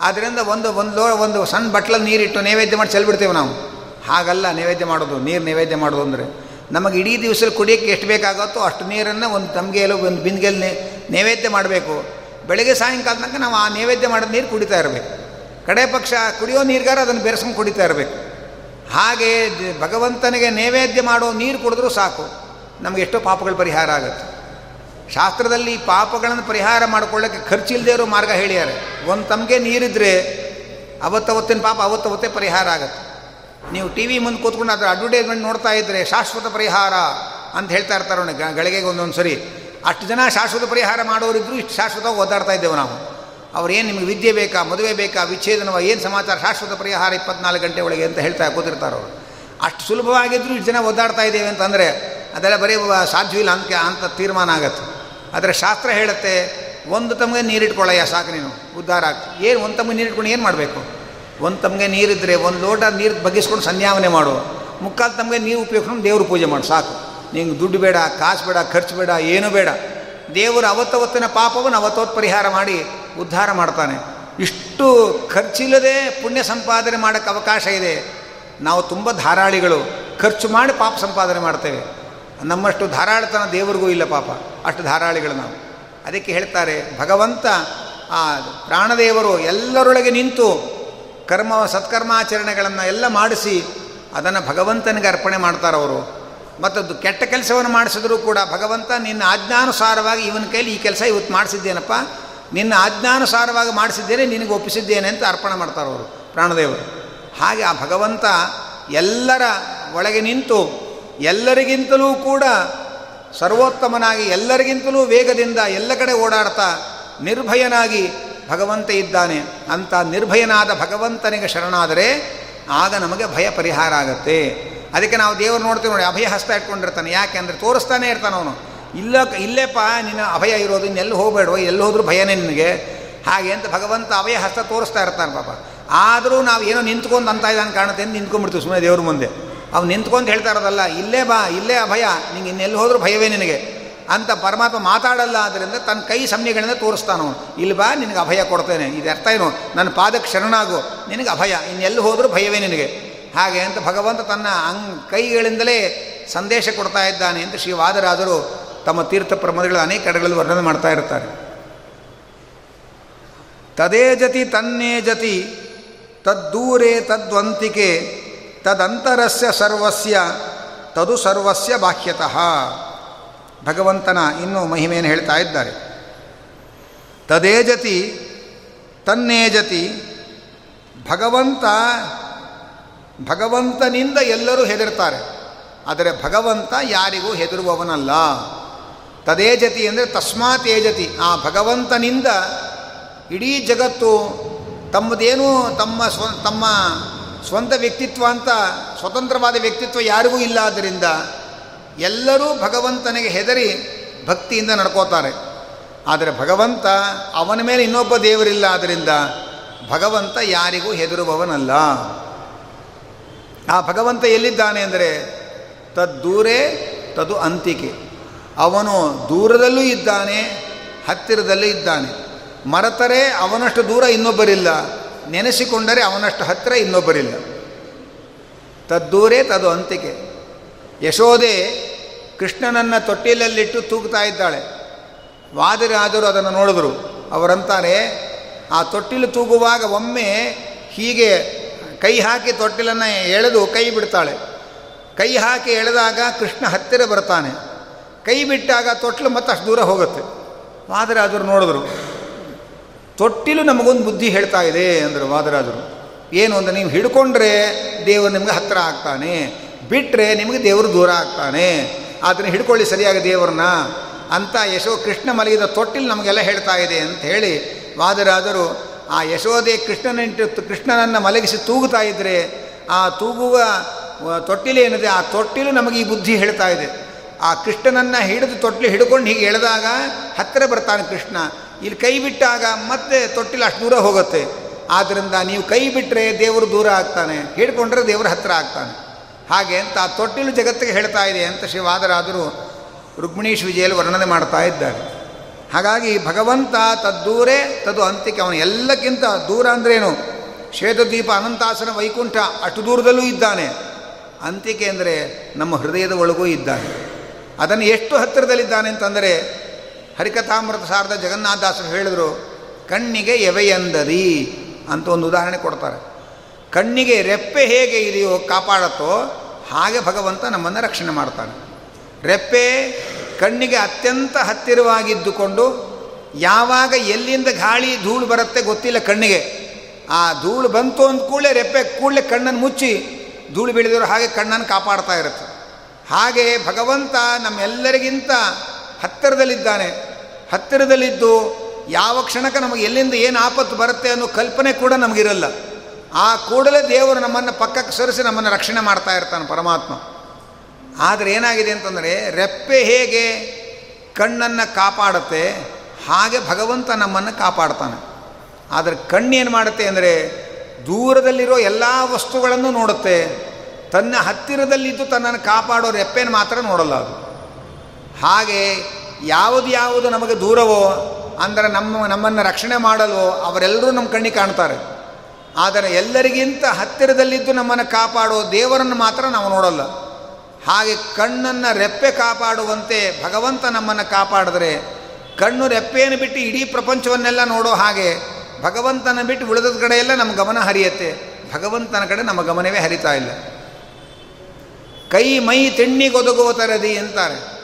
[SPEAKER 1] ಆದ್ದರಿಂದ ಒಂದು ಒಂದು ಒಂದು ಸಣ್ಣ ಬಟ್ಲಲ್ಲಿ ನೀರಿಟ್ಟು ನೈವೇದ್ಯ ಮಾಡಿ ಚೆಲ್ಬಿಡ್ತೇವೆ ನಾವು. ಹಾಗಲ್ಲ, ನೈವೇದ್ಯ ಮಾಡೋದು, ನೀರು ನೈವೇದ್ಯ ಮಾಡೋದು ಅಂದರೆ. ನಮಗೆ ಇಡೀ ದಿವಸ ಕುಡಿಯೋಕ್ಕೆ ಎಷ್ಟು ಬೇಕಾಗುತ್ತೋ ಅಷ್ಟು ನೀರನ್ನು ಒಂದು ತಮಗೆಯಲ್ಲೂ ಒಂದು ಬಿಂದಿಗೆಯಲ್ಲಿ ನೈವೇದ್ಯ ಮಾಡಬೇಕು. ಬೆಳಗ್ಗೆ ಸಾಯಂಕಾಲ ನಾವು ಆ ನೈವೇದ್ಯ ಮಾಡಿದ ನೀರು ಕುಡಿತಾ ಇರಬೇಕು. ಕಡೆ ಪಕ್ಷ ಕುಡಿಯೋ ನೀರಿಗಾರ ಅದನ್ನು ಬೆರೆಸ್ಕೊಂಡು ಕುಡಿತಾ ಇರಬೇಕು. ಹಾಗೆ ಭಗವಂತನಿಗೆ ನೈವೇದ್ಯ ಮಾಡೋ ನೀರು ಕುಡಿದ್ರೂ ಸಾಕು. ನಮಗೆ ಎಷ್ಟೋ ಪಾಪಗಳ ಪರಿಹಾರ ಆಗುತ್ತೆ. ಶಾಸ್ತ್ರದಲ್ಲಿ ಪಾಪಗಳನ್ನು ಪರಿಹಾರ ಮಾಡ್ಕೊಳ್ಳೋಕ್ಕೆ ಖರ್ಚಿಲ್ಲದೆ ಇರೋ ಮಾರ್ಗ ಹೇಳಿದ್ದಾರೆ. ಒಂದು ತಮಗೆ ನೀರಿದ್ರೆ ಅವತ್ತವತ್ತಿನ ಪಾಪ ಅವತ್ತವತ್ತೇ ಪರಿಹಾರ ಆಗುತ್ತೆ. ನೀವು ಟಿ ವಿ ಮುಂದೆ ಕೂತ್ಕೊಂಡು ಅದರ ಅಡ್ವರ್ಟೈಸ್ಮೆಂಟ್ ನೋಡ್ತಾ ಇದ್ದರೆ ಶಾಶ್ವತ ಪರಿಹಾರ ಅಂತ ಹೇಳ್ತಾ ಇರ್ತಾರೆ ಅವನು ಗಳಿಗೆಗೆ ಒಂದೊಂದು ಸರಿ. ಅಷ್ಟು ಜನ ಶಾಶ್ವತ ಪರಿಹಾರ ಮಾಡೋರಿದ್ರು ಇಷ್ಟು ಶಾಶ್ವತವಾಗಿ ಓದಾಡ್ತಾ ಇದ್ದೇವೆ ನಾವು. ಅವ್ರೇನು ನಿಮಗೆ ವಿದ್ಯೆ ಬೇಕಾ, ಮದುವೆ ಬೇಕಾ ವಿಚ್ಛೇದನವ ಏನು ಸಮಾಚಾರ, ಶಾಶ್ವತ ಪರಿಹಾರ ಇಪ್ಪತ್ನಾಲ್ಕು ಗಂಟೆ ಒಳಗೆ ಅಂತ ಹೇಳ್ತಾ ಕೂತಿರ್ತಾರೆ ಅವರು. ಅಷ್ಟು ಸುಲಭವಾಗಿದ್ದರೂ ಇಷ್ಟು ಜನ ಓದಾಡ್ತಾ ಇದ್ದೇವೆ ಅಂತಂದರೆ ಅದೆಲ್ಲ ಬರೀ ಸಾಧ್ಯವಿಲ್ಲ ಅಂತ ಅಂತ ತೀರ್ಮಾನ ಆಗತ್ತೆ. ಆದರೆ ಶಾಸ್ತ್ರ ಹೇಳುತ್ತೆ, ಒಂದು ತಮಗೆ ನೀರಿಟ್ಕೊಳ್ಳಯ್ಯ ಸಾಕು ನೀನು, ಉದ್ಧಾರ ಆಗ್ತದೆ. ಏನು ಒಂದು ತಮಗೆ ನೀರಿಟ್ಕೊಂಡು ಏನು ಮಾಡಬೇಕು? ಒಂದು ತಮಗೆ ನೀರಿದ್ದರೆ ಒಂದು ಲೋಟ ನೀರು ಬಗ್ಗಿಸ್ಕೊಂಡು ಸಂಧ್ಯಾವನೆ ಮಾಡು. ಮುಕ್ಕಾಲು ತಮಗೆ ನೀರು ಉಪಯೋಗಿಸ್ಕೊಂಡು ದೇವ್ರ ಪೂಜೆ ಮಾಡು, ಸಾಕು. ನಿಂಗೆ ದುಡ್ಡು ಬೇಡ, ಕಾಸು ಬೇಡ, ಖರ್ಚು ಬೇಡ, ಏನೂ ಬೇಡ. ದೇವರು ಅವತ್ತವತ್ತಿನ ಪಾಪವನ್ನು ಅವತ್ತವತ್ತು ಪರಿಹಾರ ಮಾಡಿ ಉದ್ಧಾರ ಮಾಡ್ತಾನೆ. ಇಷ್ಟು ಖರ್ಚಿಲ್ಲದೆ ಪುಣ್ಯ ಸಂಪಾದನೆ ಮಾಡೋಕ್ಕೆ ಅವಕಾಶ ಇದೆ. ನಾವು ತುಂಬ ಧಾರಾಳಿಗಳು. ಖರ್ಚು ಮಾಡಿ ಪಾಪ ಸಂಪಾದನೆ ಮಾಡ್ತೇವೆ. ನಮ್ಮಷ್ಟು ಧಾರಾಳತನ ದೇವರಿಗೂ ಇಲ್ಲ ಪಾಪ. ಅಷ್ಟು ಧಾರಾಳಿಗಳು ನಾವು. ಅದಕ್ಕೆ ಹೇಳ್ತಾರೆ, ಭಗವಂತ ಆ ಪ್ರಾಣದೇವರು ಎಲ್ಲರೊಳಗೆ ನಿಂತು ಕರ್ಮ ಸತ್ಕರ್ಮಾಚರಣೆಗಳನ್ನು ಎಲ್ಲ ಮಾಡಿಸಿ ಅದನ್ನು ಭಗವಂತನಿಗೆ ಅರ್ಪಣೆ ಮಾಡ್ತಾರವರು ಮತ್ತದ್ದು ಕೆಟ್ಟ ಕೆಲಸವನ್ನು ಮಾಡಿಸಿದ್ರು ಕೂಡ ಭಗವಂತ ನಿನ್ನ ಆಜ್ಞಾನುಸಾರವಾಗಿ ಇವನ ಕೈಲಿ ಈ ಕೆಲಸ ಇವತ್ತು ಮಾಡಿಸಿದ್ದೇನಪ್ಪ? ನಿನ್ನ ಆಜ್ಞಾನುಸಾರವಾಗಿ ಮಾಡಿಸಿದ್ದೇನೆ, ನಿನಗೆ ಒಪ್ಪಿಸಿದ್ದೇನೆ ಅಂತ ಅರ್ಪಣೆ ಮಾಡ್ತಾರವರು ಪ್ರಾಣದೇವರು. ಹಾಗೆ ಆ ಭಗವಂತ ಎಲ್ಲರ ಒಳಗೆ ನಿಂತು ಎಲ್ಲರಿಗಿಂತಲೂ ಕೂಡ ಸರ್ವೋತ್ತಮನಾಗಿ ಎಲ್ಲರಿಗಿಂತಲೂ ವೇಗದಿಂದ ಎಲ್ಲ ಕಡೆ ಓಡಾಡ್ತಾ ನಿರ್ಭಯನಾಗಿ ಭಗವಂತ ಇದ್ದಾನೆ ಅಂತ ನಿರ್ಭಯನಾದ ಭಗವಂತನಿಗೆ ಶರಣಾದರೆ ಆಗ ನಮಗೆ ಭಯ ಪರಿಹಾರ ಆಗುತ್ತೆ. ಅದಕ್ಕೆ ನಾವು ದೇವರು ನೋಡ್ತೀವಿ ನೋಡಿ, ಅಭಯ ಹಸ್ತ ಇಟ್ಕೊಂಡಿರ್ತಾನೆ. ಯಾಕೆ ಅಂದರೆ ತೋರಿಸ್ತಾನೆ ಇರ್ತಾನೆ ಅವನು. ಇಲ್ಲ ಇಲ್ಲೇಪ್ಪ, ನಿನ್ನ ಅಭಯ ಇರೋದು, ಇನ್ನೆಲ್ಲಿ ಹೋಗಬೇಡವ, ಎಲ್ಲಿ ಹೋದರೂ ಭಯನೇ ನಿನಗೆ. ಹಾಗೆ ಅಂತ ಭಗವಂತ ಅಭಯ ಹಸ್ತ ತೋರಿಸ್ತಾ ಇರ್ತಾನೆ ಪಾಪ. ಆದರೂ ನಾವು ಏನೋ ನಿಂತ್ಕೊಂಡು ಅಂತ ಇದ್ದಾನೆ ಕಾಣುತ್ತೆ ಅಂತ ನಿಂತ್ಕೊಂಡ್ಬಿಡ್ತೀವಿ ಸುಮ್ಮನೆ ದೇವ್ರ ಮುಂದೆ. ಅವ್ನು ನಿಂತ್ಕೊಂಡು ಹೇಳ್ತಾ ಇರೋದಲ್ಲ, ಇಲ್ಲೇ ಬಾ, ಇಲ್ಲೇ ಅಭಯ, ನಿಂಗೆ ಇನ್ನೆಲ್ಲಿ ಹೋದ್ರೂ ಭಯವೇ ನಿನಗೆ. ಅಂತ ಪರಮಾತ್ಮ ಮಾತಾಡಲ್ಲ ಆದ್ದರಿಂದ ತನ್ನ ಕೈ ಸಮ್ಯಗಳಿಂದ ತೋರಿಸ್ತಾನೋ ಇಲ್ಲಿ ಬಾ, ನಿನಗೆ ಅಭಯ ಕೊಡ್ತೇನೆ. ಇದು ಅರ್ಥ ಏನು? ನನ್ನ ಪಾದಕ್ಕೆ ಶರಣಾಗು ನಿನಗೆ ಅಭಯ. ಇನ್ನೆಲ್ಲಿ ಹೋದರೂ ಭಯವೇ ನಿನಗೆ. ಹಾಗೆ ಅಂತ ಭಗವಂತ ತನ್ನ ಅಂಗ್ ಕೈಗಳಿಂದಲೇ ಸಂದೇಶ ಕೊಡ್ತಾ ಇದ್ದಾನೆ ಅಂತ ಶ್ರೀ ವಾದರಾಜರು ತಮ್ಮ ತೀರ್ಥ ಪ್ರಮದಗಳು ಅನೇಕ ಕಡೆಗಳಲ್ಲಿ ವರ್ಣನೆ ಮಾಡ್ತಾ ಇರ್ತಾರೆ. ತದೇ ಜತಿ ತನ್ನೇ ಜತಿ, ತದ್ದೂರೇ ತದ್ವಂತಿಕೆ, ತದಂತರಸ್ಯ ಸರ್ವಸ್ಯ, ತದು ಸರ್ವಸ್ಯ ಬಾಹ್ಯತಃ. ಭಗವಂತನ ಇನ್ನೂ ಮಹಿಮೆಯನ್ನು ಹೇಳ್ತಾ ಇದ್ದಾರೆ. ತದೇ ಜತಿ ತನ್ನೇ ಜತಿ ಭಗವಂತ, ಭಗವಂತನಿಂದ ಎಲ್ಲರೂ ಹೆದರ್ತಾರೆ. ಆದರೆ ಭಗವಂತ ಯಾರಿಗೂ ಹೆದರುವವನಲ್ಲ. ತದೇಜತಿ ಅಂದರೆ ತಸ್ಮಾತ್ ಏಜತಿ. ಆ ಭಗವಂತನಿಂದ ಇಡೀ ಜಗತ್ತು ತಮ್ಮದೇನು ತಮ್ಮ ಸ್ವ, ತಮ್ಮ ಸ್ವಂತ ವ್ಯಕ್ತಿತ್ವ ಅಂತ, ಸ್ವತಂತ್ರವಾದ ವ್ಯಕ್ತಿತ್ವ ಯಾರಿಗೂ ಇಲ್ಲ ಆದ್ದರಿಂದ ಎಲ್ಲರೂ ಭಗವಂತನಿಗೆ ಹೆದರಿ ಭಕ್ತಿಯಿಂದ ನಡ್ಕೋತಾರೆ. ಆದರೆ ಭಗವಂತ ಅವನ ಮೇಲೆ ಇನ್ನೊಬ್ಬ ದೇವರಿಲ್ಲ ಆದ್ದರಿಂದ ಭಗವಂತ ಯಾರಿಗೂ ಹೆದರುವವನಲ್ಲ. ಆ ಭಗವಂತ ಎಲ್ಲಿದ್ದಾನೆ ಅಂದರೆ ತದ್ದೂರೇ ತದು ಅಂತಿಕೆ. ಅವನು ದೂರದಲ್ಲೂ ಇದ್ದಾನೆ, ಹತ್ತಿರದಲ್ಲೂ ಇದ್ದಾನೆ. ಮರತರೆ ಅವನಷ್ಟು ದೂರ ಇನ್ನೊಬ್ಬರಿಲ್ಲ, ನೆನೆಸಿಕೊಂಡರೆ ಅವನಷ್ಟು ಹತ್ತಿರ ಇನ್ನೊಬ್ಬರಿಲ್ಲ. ತದ್ದೂರೇ ತದು ಅಂತಿಕೆ. ಯಶೋದೆ ಕೃಷ್ಣನನ್ನು ತೊಟ್ಟಿಲಲ್ಲಿಟ್ಟು ತೂಗ್ತಾ ಇದ್ದಾಳೆ. ವಾದಿರಾದರು ಅದನ್ನು ನೋಡಿದ್ರು. ಅವರಂತಾರೆ ಆ ತೊಟ್ಟಿಲು ತೂಗುವಾಗ ಒಮ್ಮೆ ಹೀಗೆ ಕೈ ಹಾಕಿ ತೊಟ್ಟಿಲನ್ನು ಎಳೆದು ಕೈ ಬಿಡ್ತಾಳೆ. ಕೈ ಹಾಕಿ ಎಳೆದಾಗ ಕೃಷ್ಣ ಹತ್ತಿರ ಬರ್ತಾನೆ. ಕೈ ಬಿಟ್ಟಾಗ ತೊಟ್ಟಿಲು ಮತ್ತೆ ಅಷ್ಟು ದೂರ ಹೋಗುತ್ತೆ. ವಾದರಾಜರು ನೋಡಿದ್ರು. ತೊಟ್ಟಿಲು ನಮಗೊಂದು ಬುದ್ಧಿ ಹೇಳ್ತಾ ಇದೆ ಅಂದರು ವಾದರಾಜರು. ಏನು ಅಂದರೆ, ನೀವು ಹಿಡ್ಕೊಂಡ್ರೆ ದೇವರು ನಿಮಗೆ ಹತ್ತಿರ ಆಗ್ತಾನೆ. ಬಿಟ್ಟರೆ ನಿಮಗೆ ದೇವರು ದೂರ ಆಗ್ತಾನೆ. ಅದನ್ನು ಹಿಡ್ಕೊಳ್ಳಿ ಸರಿಯಾಗಿ ದೇವರನ್ನ ಅಂತ ಯಶೋ ಕೃಷ್ಣ ಮಲಗಿದ ತೊಟ್ಟಿಲು ನಮಗೆಲ್ಲ ಹೇಳ್ತಾ ಇದೆ ಅಂತ ಹೇಳಿ ವಾದರಾದರು, ಆ ಯಶೋದೆ ಕೃಷ್ಣನ ಕೃಷ್ಣನನ್ನು ಮಲಗಿಸಿ ತೂಗುತ್ತಾ ಇದ್ದರೆ ಆ ತೂಗುವ ತೊಟ್ಟಿಲೇನಿದೆ ಆ ತೊಟ್ಟಿಲು ನಮಗೆ ಈ ಬುದ್ಧಿ ಹೇಳ್ತಾ ಇದೆ. ಆ ಕೃಷ್ಣನನ್ನು ಹಿಡಿದು ತೊಟ್ಟಿಲು ಹಿಡ್ಕೊಂಡು ಹೀಗೆ ಎಳೆದಾಗ ಹತ್ತಿರ ಬರ್ತಾನೆ ಕೃಷ್ಣ. ಇಲ್ಲಿ ಕೈ ಬಿಟ್ಟಾಗ ಮತ್ತೆ ತೊಟ್ಟಿಲು ಅಷ್ಟು ದೂರ ಹೋಗುತ್ತೆ. ಆದ್ದರಿಂದ ನೀವು ಕೈ ಬಿಟ್ಟರೆ ದೇವರು ದೂರ ಆಗ್ತಾನೆ. ಹಿಡ್ಕೊಂಡ್ರೆ ದೇವರು ಹತ್ತಿರ ಆಗ್ತಾನೆ. ಹಾಗೆ ಅಂತ ಆ ತೊಟ್ಟಿಲು ಜಗತ್ತಿಗೆ ಹೇಳ್ತಾ ಇದೆ ಅಂತ ಶಿವಾದರಾದರು ರುಕ್ಮಿಣೀಶ್ ವಿಜಯಲ್ಲಿ ವರ್ಣನೆ ಮಾಡ್ತಾ ಇದ್ದಾರೆ. ಹಾಗಾಗಿ ಭಗವಂತ ತದ್ದೂರೇ, ತದು ಅಂತಿಕೆ ಅವನು ಎಲ್ಲಕ್ಕಿಂತ ದೂರ ಅಂದ್ರೇನು? ಶ್ವೇತದ್ವೀಪ ಅನಂತಾಸನ ವೈಕುಂಠ ಅಷ್ಟು ದೂರದಲ್ಲೂ ಇದ್ದಾನೆ. ಅಂತಿಕೆ ಅಂದರೆ ನಮ್ಮ ಹೃದಯದ ಒಳಗೂ ಇದ್ದಾನೆ. ಅದನ್ನು ಎಷ್ಟು ಹತ್ತಿರದಲ್ಲಿದ್ದಾನೆ ಅಂತಂದರೆ ಹರಿಕಥಾಮೃತ ಸಾರದ ಜಗನ್ನಾಥದಾಸರು ಹೇಳಿದರು, ಕಣ್ಣಿಗೆ ಎವೆಯಂದರಿ? ಅಂತ ಒಂದು ಉದಾಹರಣೆ ಕೊಡ್ತಾರೆ. ಕಣ್ಣಿಗೆ ರೆಪ್ಪೆ ಹೇಗೆ ಇದೆಯೋ ಕಾಪಾಡತ್ತೋ ಹಾಗೆ ಭಗವಂತ ನಮ್ಮನ್ನು ರಕ್ಷಣೆ ಮಾಡ್ತಾನೆ. ರೆಪ್ಪೆ ಕಣ್ಣಿಗೆ ಅತ್ಯಂತ ಹತ್ತಿರವಾಗಿದ್ದುಕೊಂಡು ಯಾವಾಗ ಎಲ್ಲಿಂದ ಗಾಳಿ ಧೂಳು ಬರುತ್ತೆ ಗೊತ್ತಿಲ್ಲ ಕಣ್ಣಿಗೆ. ಆ ಧೂಳು ಬಂತು ಅಂದ ಕೂಡಲೇ ರೆಪ್ಪೆ ಕೂಡಲೇ ಕಣ್ಣನ್ನು ಮುಚ್ಚಿ ಧೂಳು ಬೀಳಿದ್ರು ಹಾಗೆ ಕಣ್ಣನ್ನು ಕಾಪಾಡ್ತಾ ಇರುತ್ತೆ. ಹಾಗೆ ಭಗವಂತ ನಮ್ಮೆಲ್ಲರಿಗಿಂತ ಹತ್ತಿರದಲ್ಲಿದ್ದಾನೆ. ಹತ್ತಿರದಲ್ಲಿದ್ದು ಯಾವ ಕ್ಷಣಕ್ಕೆ ನಮಗೆ ಎಲ್ಲಿಂದ ಏನು ಆಪತ್ತು ಬರುತ್ತೆ ಅನ್ನೋ ಕಲ್ಪನೆ ಕೂಡ ನಮಗಿರಲ್ಲ. ಆ ಕೂಡಲೇ ದೇವರು ನಮ್ಮನ್ನು ಪಕ್ಕಕ್ಕೆ ಸರಿಸಿ ನಮ್ಮನ್ನು ರಕ್ಷಣೆ ಮಾಡ್ತಾ ಇರ್ತಾನೆ ಪರಮಾತ್ಮ. ಆದರೆ ಏನಾಗಿದೆ ಅಂತಂದರೆ, ರೆಪ್ಪೆ ಹೇಗೆ ಕಣ್ಣನ್ನು ಕಾಪಾಡುತ್ತೆ, ಹಾಗೆ ಭಗವಂತ ನಮ್ಮನ್ನು ಕಾಪಾಡ್ತಾನೆ. ಆದರೆ ಕಣ್ಣೇನು ಮಾಡುತ್ತೆ ಅಂದರೆ, ದೂರದಲ್ಲಿರೋ ಎಲ್ಲ ವಸ್ತುಗಳನ್ನು ನೋಡುತ್ತೆ. ತನ್ನ ಹತ್ತಿರದಲ್ಲಿದ್ದು ತನ್ನನ್ನು ಕಾಪಾಡೋ ರೆಪ್ಪೆಯನ್ನು ಮಾತ್ರ ನೋಡಲ್ಲ ಅದು. ಹಾಗೆ ಯಾವುದು ಯಾವುದು ನಮಗೆ ದೂರವೋ, ಅಂದರೆ ನಮ್ಮ ನಮ್ಮನ್ನು ರಕ್ಷಣೆ ಮಾಡಲು ಅವರೆಲ್ಲರೂ ನಮ್ಮ ಕಣ್ಣಿಗೆ ಕಾಣ್ತಾರೆ. ಆದರೆ ಎಲ್ಲರಿಗಿಂತ ಹತ್ತಿರದಲ್ಲಿದ್ದು ನಮ್ಮನ್ನು ಕಾಪಾಡೋ ದೇವರನ್ನು ಮಾತ್ರ ನಾವು ನೋಡಲ್ಲ. ಹಾಗೆ ಕಣ್ಣನ್ನು ರೆಪ್ಪೆ ಕಾಪಾಡುವಂತೆ ಭಗವಂತ ನಮ್ಮನ್ನು ಕಾಪಾಡಿದ್ರೆ ಕಣ್ಣು ರೆಪ್ಪೆಯನ್ನು ಬಿಟ್ಟು ಇಡೀ ಪ್ರಪಂಚವನ್ನೆಲ್ಲ ನೋಡೋ ಹಾಗೆ ಭಗವಂತನ ಬಿಟ್ಟು ಉಳಿದ ಕಡೆಯೆಲ್ಲ ನಮ್ಮ ಗಮನ ಹರಿಯತ್ತೆ. ಭಗವಂತನ ಕಡೆ ನಮ್ಮ ಗಮನವೇ ಹರಿತಾ ಇಲ್ಲ. ಕೈ ಮೈ ತೆಣ್ಣಿಗೊದಗುವ ತರದಿ ಅಂತಾರೆ.